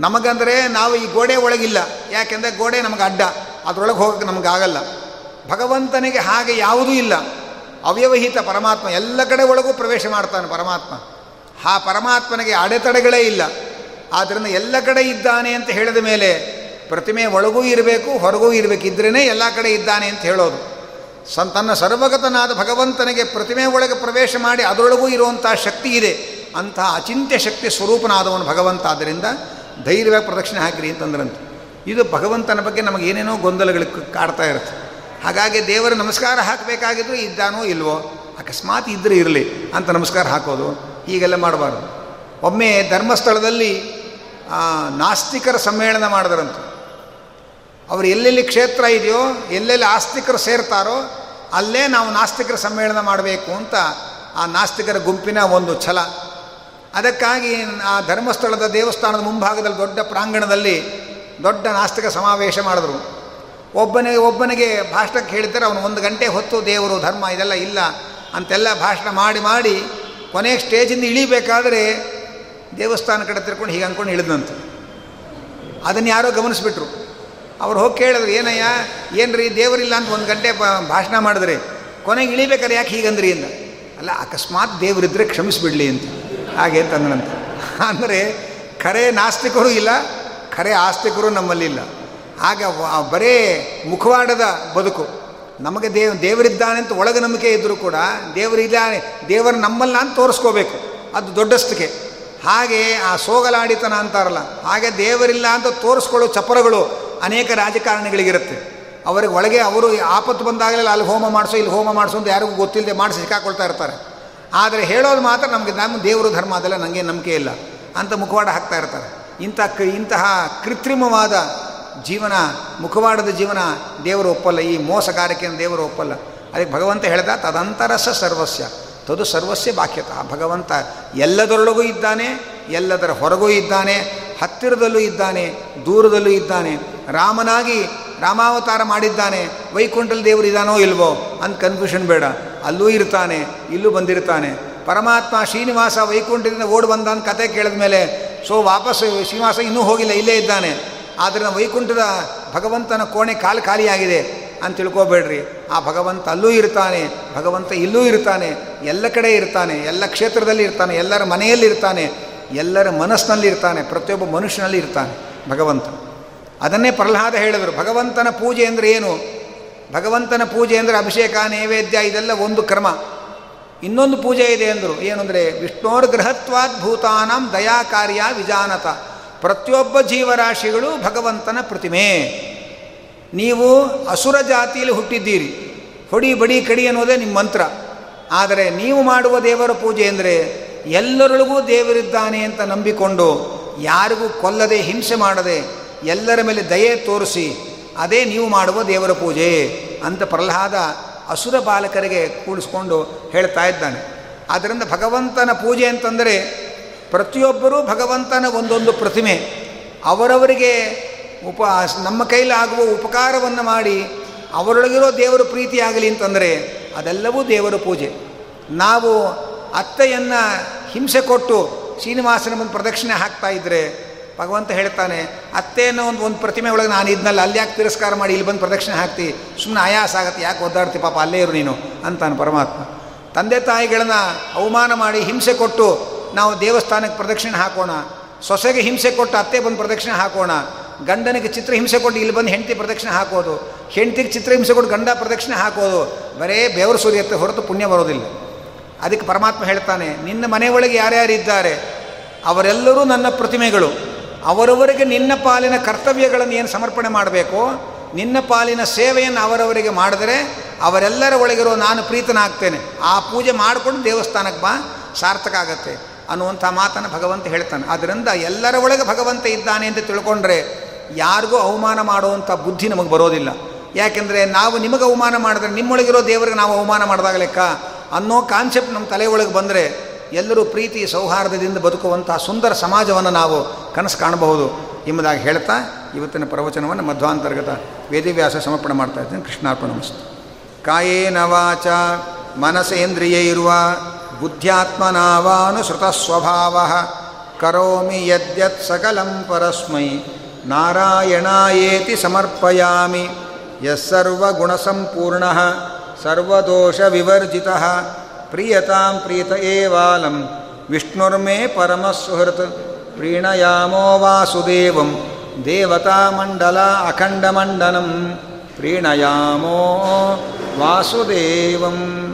[SPEAKER 1] ನಮಗಂದರೆ ನಾವು ಈ ಗೋಡೆ ಒಳಗಿಲ್ಲ. ಯಾಕೆಂದರೆ ಗೋಡೆ ನಮಗೆ ಅಡ್ಡ. ಅದರೊಳಗೆ ಹೋಗೋಕ್ಕೆ ನಮಗಾಗಲ್ಲ ಭಗವಂತನಿಗೆ ಹಾಗೆ ಯಾವುದೂ ಇಲ್ಲ. ಅವ್ಯವಹಿತ ಪರಮಾತ್ಮ ಎಲ್ಲ ಕಡೆ ಒಳಗೂ ಪ್ರವೇಶ ಮಾಡ್ತಾನೆ ಪರಮಾತ್ಮ. ಆ ಪರಮಾತ್ಮನಿಗೆ ಅಡೆತಡೆಗಳೇ ಇಲ್ಲ. ಆದ್ದರಿಂದ ಎಲ್ಲ ಕಡೆ ಇದ್ದಾನೆ ಅಂತ ಹೇಳಿದ ಮೇಲೆ ಪ್ರತಿಮೆ ಒಳಗೂ ಇರಬೇಕು, ಹೊರಗೂ ಇರಬೇಕು ಇದ್ರೇ ಎಲ್ಲ ಕಡೆ ಇದ್ದಾನೆ ಅಂತ ಹೇಳೋದು. ಸನ್ ತನ್ನ ಸರ್ವಗತನಾದ ಭಗವಂತನಿಗೆ ಪ್ರತಿಮೆ ಒಳಗೆ ಪ್ರವೇಶ ಮಾಡಿ ಅದರೊಳಗೂ ಇರುವಂಥ ಶಕ್ತಿ ಇದೆ. ಅಂತಹ ಅಚಿಂತ್ಯ ಶಕ್ತಿ ಸ್ವರೂಪನಾದವನು ಭಗವಂತ. ಆದ್ದರಿಂದ ಧೈರ್ಯವಾಗಿ ಪ್ರದಕ್ಷಿಣೆ ಹಾಕಿರಿ ಅಂತಂದ್ರಂತೆ. ಇದು ಭಗವಂತನ ಬಗ್ಗೆ ನಮಗೆ ಏನೇನೋ ಗೊಂದಲಗಳು ಕಾಡ್ತಾ ಇರುತ್ತೆ. ಹಾಗಾಗಿ ದೇವರ ನಮಸ್ಕಾರ ಹಾಕಬೇಕಾಗಿದ್ರು ಇದ್ದಾನೋ ಇಲ್ವೋ, ಅಕಸ್ಮಾತ್ ಇದ್ದರೆ ಇರಲಿ ಅಂತ ನಮಸ್ಕಾರ ಹಾಕೋದು, ಹೀಗೆಲ್ಲ ಮಾಡಬಾರ್ದು. ಒಮ್ಮೆ ಧರ್ಮಸ್ಥಳದಲ್ಲಿ ನಾಸ್ತಿಕರ ಸಮ್ಮೇಳನ ಮಾಡಿದ್ರಂತೆ. ಅವರು ಎಲ್ಲೆಲ್ಲಿ ಕ್ಷೇತ್ರ ಇದೆಯೋ, ಎಲ್ಲೆಲ್ಲಿ ಆಸ್ತಿಕರು ಸೇರ್ತಾರೋ, ಅಲ್ಲೇ ನಾವು ನಾಸ್ತಿಕರ ಸಮ್ಮೇಳನ ಮಾಡಬೇಕು ಅಂತ ಆ ನಾಸ್ತಿಕರ ಗುಂಪಿನ ಒಂದು ಛಲ. ಅದಕ್ಕಾಗಿ ಆ ಧರ್ಮಸ್ಥಳದ ದೇವಸ್ಥಾನದ ಮುಂಭಾಗದಲ್ಲಿ ದೊಡ್ಡ ಪ್ರಾಂಗಣದಲ್ಲಿ ದೊಡ್ಡ ನಾಸ್ತಿಕ ಸಮಾವೇಶ ಮಾಡಿದ್ರು. ಒಬ್ಬನಿಗೆ ಒಬ್ಬನಿಗೆ ಭಾಷಣಕ್ಕೆ ಹೇಳಿದ್ದಾರೆ, ಅವನು ಒಂದು ಗಂಟೆ ಹೊತ್ತು ದೇವರು, ಧರ್ಮ ಇದೆಲ್ಲ ಇಲ್ಲ ಅಂತೆಲ್ಲ ಭಾಷಣ ಮಾಡಿ ಮಾಡಿ ಕೊನೆಗೆ ಸ್ಟೇಜಿಂದ ಇಳಿಬೇಕಾದ್ರೆ ದೇವಸ್ಥಾನ ಕಡೆ ತಿರ್ಕೊಂಡು ಹೀಗೆ ಅಂದ್ಕೊಂಡು ಇಳಿದಂತೆ ಅದನ್ನು ಯಾರೋ ಗಮನಿಸ್ಬಿಟ್ರು. ಅವ್ರು ಹೋಗಿ ಕೇಳಿದ್ರು, ಏನಯ್ಯ ಏನು ರೀ ದೇವರಿಲ್ಲ ಅಂತ ಒಂದು ಗಂಟೆ ಭಾಷಣ ಮಾಡಿದ್ರಿ. ಕೊನೆಗೆ ಇಳಿಬೇಕಾದ್ರೆ ಯಾಕೆ ಹೀಗಂದ್ರಿ ಅಂತ ಅಲ್ಲ, ಅಕಸ್ಮಾತ್ ದೇವರಿದ್ದರೆ ಕ್ಷಮಿಸಿಬಿಡಲಿ ಅಂತ. ಹಾಗೆ ತಂದನಂತ ಅಂದರೆ ಖರೆ ನಾಸ್ತಿಕರು ಇಲ್ಲ, ಖರೆ ಆಸ್ತಿಕರು ನಮ್ಮಲ್ಲಿಲ್ಲ ಆಗ ಬರೇ ಮುಖವಾಡದ ಬದುಕು. ನಮಗೆ ದೇವ್, ದೇವರಿದ್ದಾನೆ ಅಂತ ಒಳಗೆ ನಂಬಿಕೆ ಇದ್ದರೂ ಕೂಡ ದೇವರಿಲ್ಲ ದೇವರು ನಮ್ಮಲ್ಲ ಅಂತ ತೋರಿಸ್ಕೋಬೇಕು. ಅದು ದೊಡ್ಡಸ್ತಿಕೆ ಹಾಗೆ ಆ ಸೋಗಲಾಡಿತನ ಅಂತಾರಲ್ಲ, ಹಾಗೆ ದೇವರಿಲ್ಲ ಅಂತ ತೋರಿಸ್ಕೊಳ್ಳೋ ಚಪರಗಳು ಅನೇಕ ರಾಜಕಾರಣಿಗಳಿಗಿರುತ್ತೆ. ಅವರಿಗೆ ಒಳಗೆ ಅವರು ಆಪತ್ತು ಬಂದಾಗಲೇ ಅಲ್ಲಿ ಹೋಮ ಮಾಡಿಸೋ, ಇಲ್ಲಿ ಹೋಮ ಮಾಡಿಸೋ ಅಂತ ಯಾರಿಗೂ ಗೊತ್ತಿಲ್ಲದೆ ಮಾಡಿಸಿ ಸಿಕ್ಕಾಕೊಳ್ತಾ ಇರ್ತಾರೆ. ಆದರೆ ಹೇಳೋದು ಮಾತ್ರ ನಮಗೆ ನಮ್ಮ ದೇವರು ಧರ್ಮ ಅದೆಲ್ಲ ನನಗೆ ನಂಬಿಕೆ ಇಲ್ಲ ಅಂತ ಮುಖವಾಡ ಹಾಕ್ತಾ ಇರ್ತಾರೆ. ಇಂಥ ಕ, ಇಂತಹ ಕೃತ್ರಿಮವಾದ ಜೀವನ, ಮುಖವಾಡದ ಜೀವನ ದೇವರು ಒಪ್ಪಲ್ಲ. ಈ ಮೋಸಗಾರಿಕೆಯನ್ನು ದೇವರು ಒಪ್ಪಲ್ಲ. ಅದಕ್ಕೆ ಭಗವಂತ ಹೇಳ್ದ ತದಂತರಸ ಸರ್ವಸ್ಯ. ತದು ಸರ್ವಸ್ಯ ಬಾಕ್ಯತಃ. ಭಗವಂತ ಎಲ್ಲದರೊಳಗೂ ಇದ್ದಾನೆ, ಎಲ್ಲದರ ಹೊರಗೂ ಇದ್ದಾನೆ, ಹತ್ತಿರದಲ್ಲೂ ಇದ್ದಾನೆ, ದೂರದಲ್ಲೂ ಇದ್ದಾನೆ. ರಾಮನಾಗಿ ರಾಮಾವತಾರ ಮಾಡಿದ್ದಾನೆ. ವೈಕುಂಠಲ್ ದೇವರು ಇದಾನೋ ಇಲ್ವೋ? ಅಂತ ಕನ್ಫ್ಯೂಷನ್ ಬೇಡ. ಅಲ್ಲೂ ಇರ್ತಾನೆ, ಇಲ್ಲೂ ಬಂದಿರ್ತಾನೆ. ಪರಮಾತ್ಮ ಶ್ರೀನಿವಾಸ ವೈಕುಂಠದಿಂದ ಓಡಿ ಬಂದ ಅಂತ ಕತೆ ಕೇಳಿದ ಮೇಲೆ, ಸೊ ವಾಪಸ್ ಶ್ರೀನಿವಾಸ ಇನ್ನೂ ಹೋಗಿಲ್ಲ, ಇಲ್ಲೇ ಇದ್ದಾನೆ. ಆದ್ದರಿಂದ ವೈಕುಂಠದ ಭಗವಂತನ ಕೋಣೆ ಕಾಲು ಖಾಲಿಯಾಗಿದೆ. ಅಂತ ತಿಳ್ಕೊಬೇಡ್ರಿ. ಆ ಭಗವಂತ ಅಲ್ಲೂ ಇರ್ತಾನೆ, ಭಗವಂತ ಇಲ್ಲೂ ಇರ್ತಾನೆ, ಎಲ್ಲ ಕಡೆ ಇರ್ತಾನೆ, ಎಲ್ಲ ಕ್ಷೇತ್ರದಲ್ಲಿ ಇರ್ತಾನೆ, ಎಲ್ಲರ ಮನೆಯಲ್ಲಿ ಇರ್ತಾನೆ, ಎಲ್ಲರ ಮನಸ್ಸಿನಲ್ಲಿ ಇರ್ತಾನೆ, ಪ್ರತಿಯೊಬ್ಬ ಮನುಷ್ಯನಲ್ಲಿ ಇರ್ತಾನೆ ಭಗವಂತ. ಅದನ್ನೇ ಪ್ರಹ್ಲಾದ ಹೇಳಿದರು, ಭಗವಂತನ ಪೂಜೆ ಅಂದರೆ ಏನು? ಭಗವಂತನ ಪೂಜೆ ಅಂದರೆ ಅಭಿಷೇಕ, ನೈವೇದ್ಯ, ಇದೆಲ್ಲ ಒಂದು ಕ್ರಮ. ಇನ್ನೊಂದು ಪೂಜೆ ಇದೆ ಅಂದರು, ಏನು ಅಂದರೆ, ವಿಷ್ಣೋರ್ ಗೃಹತ್ವಾದ್ ದಯಾ ಕಾರ್ಯ ವಿಜಾನತ. ಪ್ರತಿಯೊಬ್ಬ ಜೀವರಾಶಿಗಳು ಭಗವಂತನ ಪ್ರತಿಮೆ. ನೀವು ಅಸುರ ಜಾತಿಯಲ್ಲಿ ಹುಟ್ಟಿದ್ದೀರಿ. ಹೊಡಿ ಬಡಿ ಕಡಿ ಅನ್ನೋದೇ ನಿಮ್ಮ ಮಂತ್ರ. ಆದರೆ ನೀವು ಮಾಡುವ ದೇವರ ಪೂಜೆ ಅಂದರೆ, ಎಲ್ಲರೊಳಗೂ ದೇವರಿದ್ದಾನೆ ಅಂತ ನಂಬಿಕೊಂಡು, ಯಾರಿಗೂ ಕೊಲ್ಲದೆ ಹಿಂಸೆ ಮಾಡದೆ ಎಲ್ಲರ ಮೇಲೆ ದಯೆ ತೋರಿಸಿ ಅದೇ ನೀವು ಮಾಡುವ ದೇವರ ಪೂಜೆ ಅಂತ ಪ್ರಹ್ಲಾದ ಅಸುರ ಬಾಲಕರಿಗೆ ಕೂಡಿಸ್ಕೊಂಡು ಹೇಳ್ತಾ ಇದ್ದಾನೆ. ಆದ್ದರಿಂದ ಭಗವಂತನ ಪೂಜೆ ಅಂತಂದರೆ ಪ್ರತಿಯೊಬ್ಬರೂ ಭಗವಂತನ ಒಂದೊಂದು ಪ್ರತಿಮೆ, ಅವರವರಿಗೆ ಉಪ ನಮ್ಮ ಕೈಲಾಗುವ ಉಪಕಾರವನ್ನು ಮಾಡಿ ಅವರೊಳಗಿರೋ ದೇವರ ಪ್ರೀತಿಯಾಗಲಿ ಅಂತಂದರೆ ಅದೆಲ್ಲವೂ ದೇವರ ಪೂಜೆ. ನಾವು ಅತ್ತೆಯನ್ನು ಹಿಂಸೆ ಕೊಟ್ಟು ಶ್ರೀನಿವಾಸನ ಒಂದು ಪ್ರದಕ್ಷಿಣೆ ಹಾಕ್ತಾ ಇದ್ದರೆ ಭಗವಂತ ಹೇಳ್ತಾನೆ ಅತ್ತೆಯನ್ನು ಒಂದು ಒಂದು ಪ್ರತಿಮೆ ಒಳಗೆ ನಾನು ಇದ್ನಲ್ಲ, ಅಲ್ಲಿ ಯಾಕೆ ತಿರಸ್ಕಾರ ಮಾಡಿ ಇಲ್ಲಿ ಬಂದು ಪ್ರದಕ್ಷಿಣೆ ಹಾಕ್ತಿ? ಸುಮ್ಮನೆ ಆಯಾಸ ಆಗತ್ತೆ, ಯಾಕೆ ಒದ್ದಾಡ್ತಿ? ಪಾಪ ಅಲ್ಲೇ ಇರು ನೀನು, ಅಂತಾನೆ ಪರಮಾತ್ಮ. ತಂದೆ ತಾಯಿಗಳನ್ನ ಅವಮಾನ ಮಾಡಿ ಹಿಂಸೆ ಕೊಟ್ಟು, ನಾವು ದೇವಸ್ಥಾನಕ್ಕೆ ಪ್ರದಕ್ಷಿಣೆ ಹಾಕೋಣ, ಸೊಸೆಗೆ ಹಿಂಸೆ ಕೊಟ್ಟು ಅತ್ತೆ ಬಂದು ಪ್ರದಕ್ಷಿಣೆ ಹಾಕೋಣ, ಗಂಡನಿಗೆ ಚಿತ್ರ ಹಿಂಸೆ ಕೊಟ್ಟು ಇಲ್ಲಿ ಬಂದು ಹೆಂಡತಿ ಪ್ರದಕ್ಷಿಣೆ ಹಾಕೋದು, ಹೆಂಡತಿಗೆ ಚಿತ್ರ ಹಿಂಸೆ ಕೊಟ್ಟು ಗಂಡ ಪ್ರದಕ್ಷಿಣೆ ಹಾಕೋದು, ಬರೇ ಬೆವರು ಸುರಿಯುತ್ತೆ ಹೊರತು ಪುಣ್ಯ ಬರೋದಿಲ್ಲ. ಅದಕ್ಕೆ ಪರಮಾತ್ಮ ಹೇಳ್ತಾನೆ, ನಿನ್ನ ಮನೆಯೊಳಗೆ ಯಾರ್ಯಾರು ಇದ್ದಾರೆ, ಅವರೆಲ್ಲರೂ ನನ್ನ ಪ್ರತಿಮೆಗಳು. ಅವರವರಿಗೆ ನಿನ್ನ ಪಾಲಿನ ಕರ್ತವ್ಯಗಳನ್ನು ಏನು ಸಮರ್ಪಣೆ ಮಾಡಬೇಕು? ನಿನ್ನ ಪಾಲಿನ ಸೇವೆಯನ್ನು ಅವರವರಿಗೆ ಮಾಡಿದರೆ ಅವರೆಲ್ಲರ ಒಳಗಿರೋ ನಾನು ಪ್ರೀತನಾಗ್ತೇನೆ. ಆ ಪೂಜೆ ಮಾಡಿಕೊಂಡು ದೇವಸ್ಥಾನಕ್ಕೆ ಬಾ, ಸಾರ್ಥಕ ಆಗತ್ತೆ ಅನ್ನುವಂಥ ಮಾತನ್ನು ಭಗವಂತ ಹೇಳ್ತಾನೆ. ಆದ್ದರಿಂದ ಎಲ್ಲರ ಒಳಗೆ ಭಗವಂತ ಇದ್ದಾನೆ ಅಂತ ತಿಳ್ಕೊಂಡ್ರೆ ಯಾರಿಗೂ ಅವಮಾನ ಮಾಡುವಂಥ ಬುದ್ಧಿ ನಮಗೆ ಬರೋದಿಲ್ಲ. ಯಾಕೆಂದರೆ ನಾವು ನಿಮಗೆ ಅವಮಾನ ಮಾಡಿದ್ರೆ ನಿಮ್ಮೊಳಗಿರೋ ದೇವರಿಗೆ ನಾವು ಅವಮಾನ ಮಾಡಿದಾಗ ಲೆಕ್ಕ ಅನ್ನೋ ಕಾನ್ಸೆಪ್ಟ್ ನಮ್ಮ ತಲೆ ಒಳಗೆ ಬಂದರೆ ಎಲ್ಲರೂ ಪ್ರೀತಿ ಸೌಹಾರ್ದದಿಂದ ಬದುಕುವಂಥ ಸುಂದರ ಸಮಾಜವನ್ನು ನಾವು ಕನಸು ಕಾಣಬಹುದು ಎಂಬುದಾಗಿ ಹೇಳ್ತಾ ಇವತ್ತಿನ ಪ್ರವಚನವನ್ನು ಮಧ್ವಾಂತರ್ಗತ ವೇದಿವ್ಯಾಸ ಸಮರ್ಪಣೆ ಮಾಡ್ತಾ ಇದ್ದೀನಿ. ಕೃಷ್ಣಾರ್ಪಣ ಮಸ್ತು ಕಾಯೇನ ವಾಚ ಮನಸೇಂದ್ರಿಯೈರ್ವ ಬುದ್ಧ್ಯಾತ್ಮನಾವಾನುಸೃತ ಸ್ವಭಾವ ಕರೋಮಿ ಯದ್ಯತ್ ಸಕಲಂ ಪರಸ್ಮೈ, ನಾರಾಯಣಾಯೇತಿ ಸಮರ್ಪಯಾಮಿ ಯಸ್ಸರ್ವಗುಣಸಂಪೂರ್ಣ ಸರ್ವದೋಷವಿವರ್ಜಿತ प्रीयतां प्रीत एवालं। विष्णुर्मे परमसुहृत्। प्रीणयामो वासुदेवं। देवतामण्डला अखण्डमण्डनं। प्रीणयामो वासुदेवम्।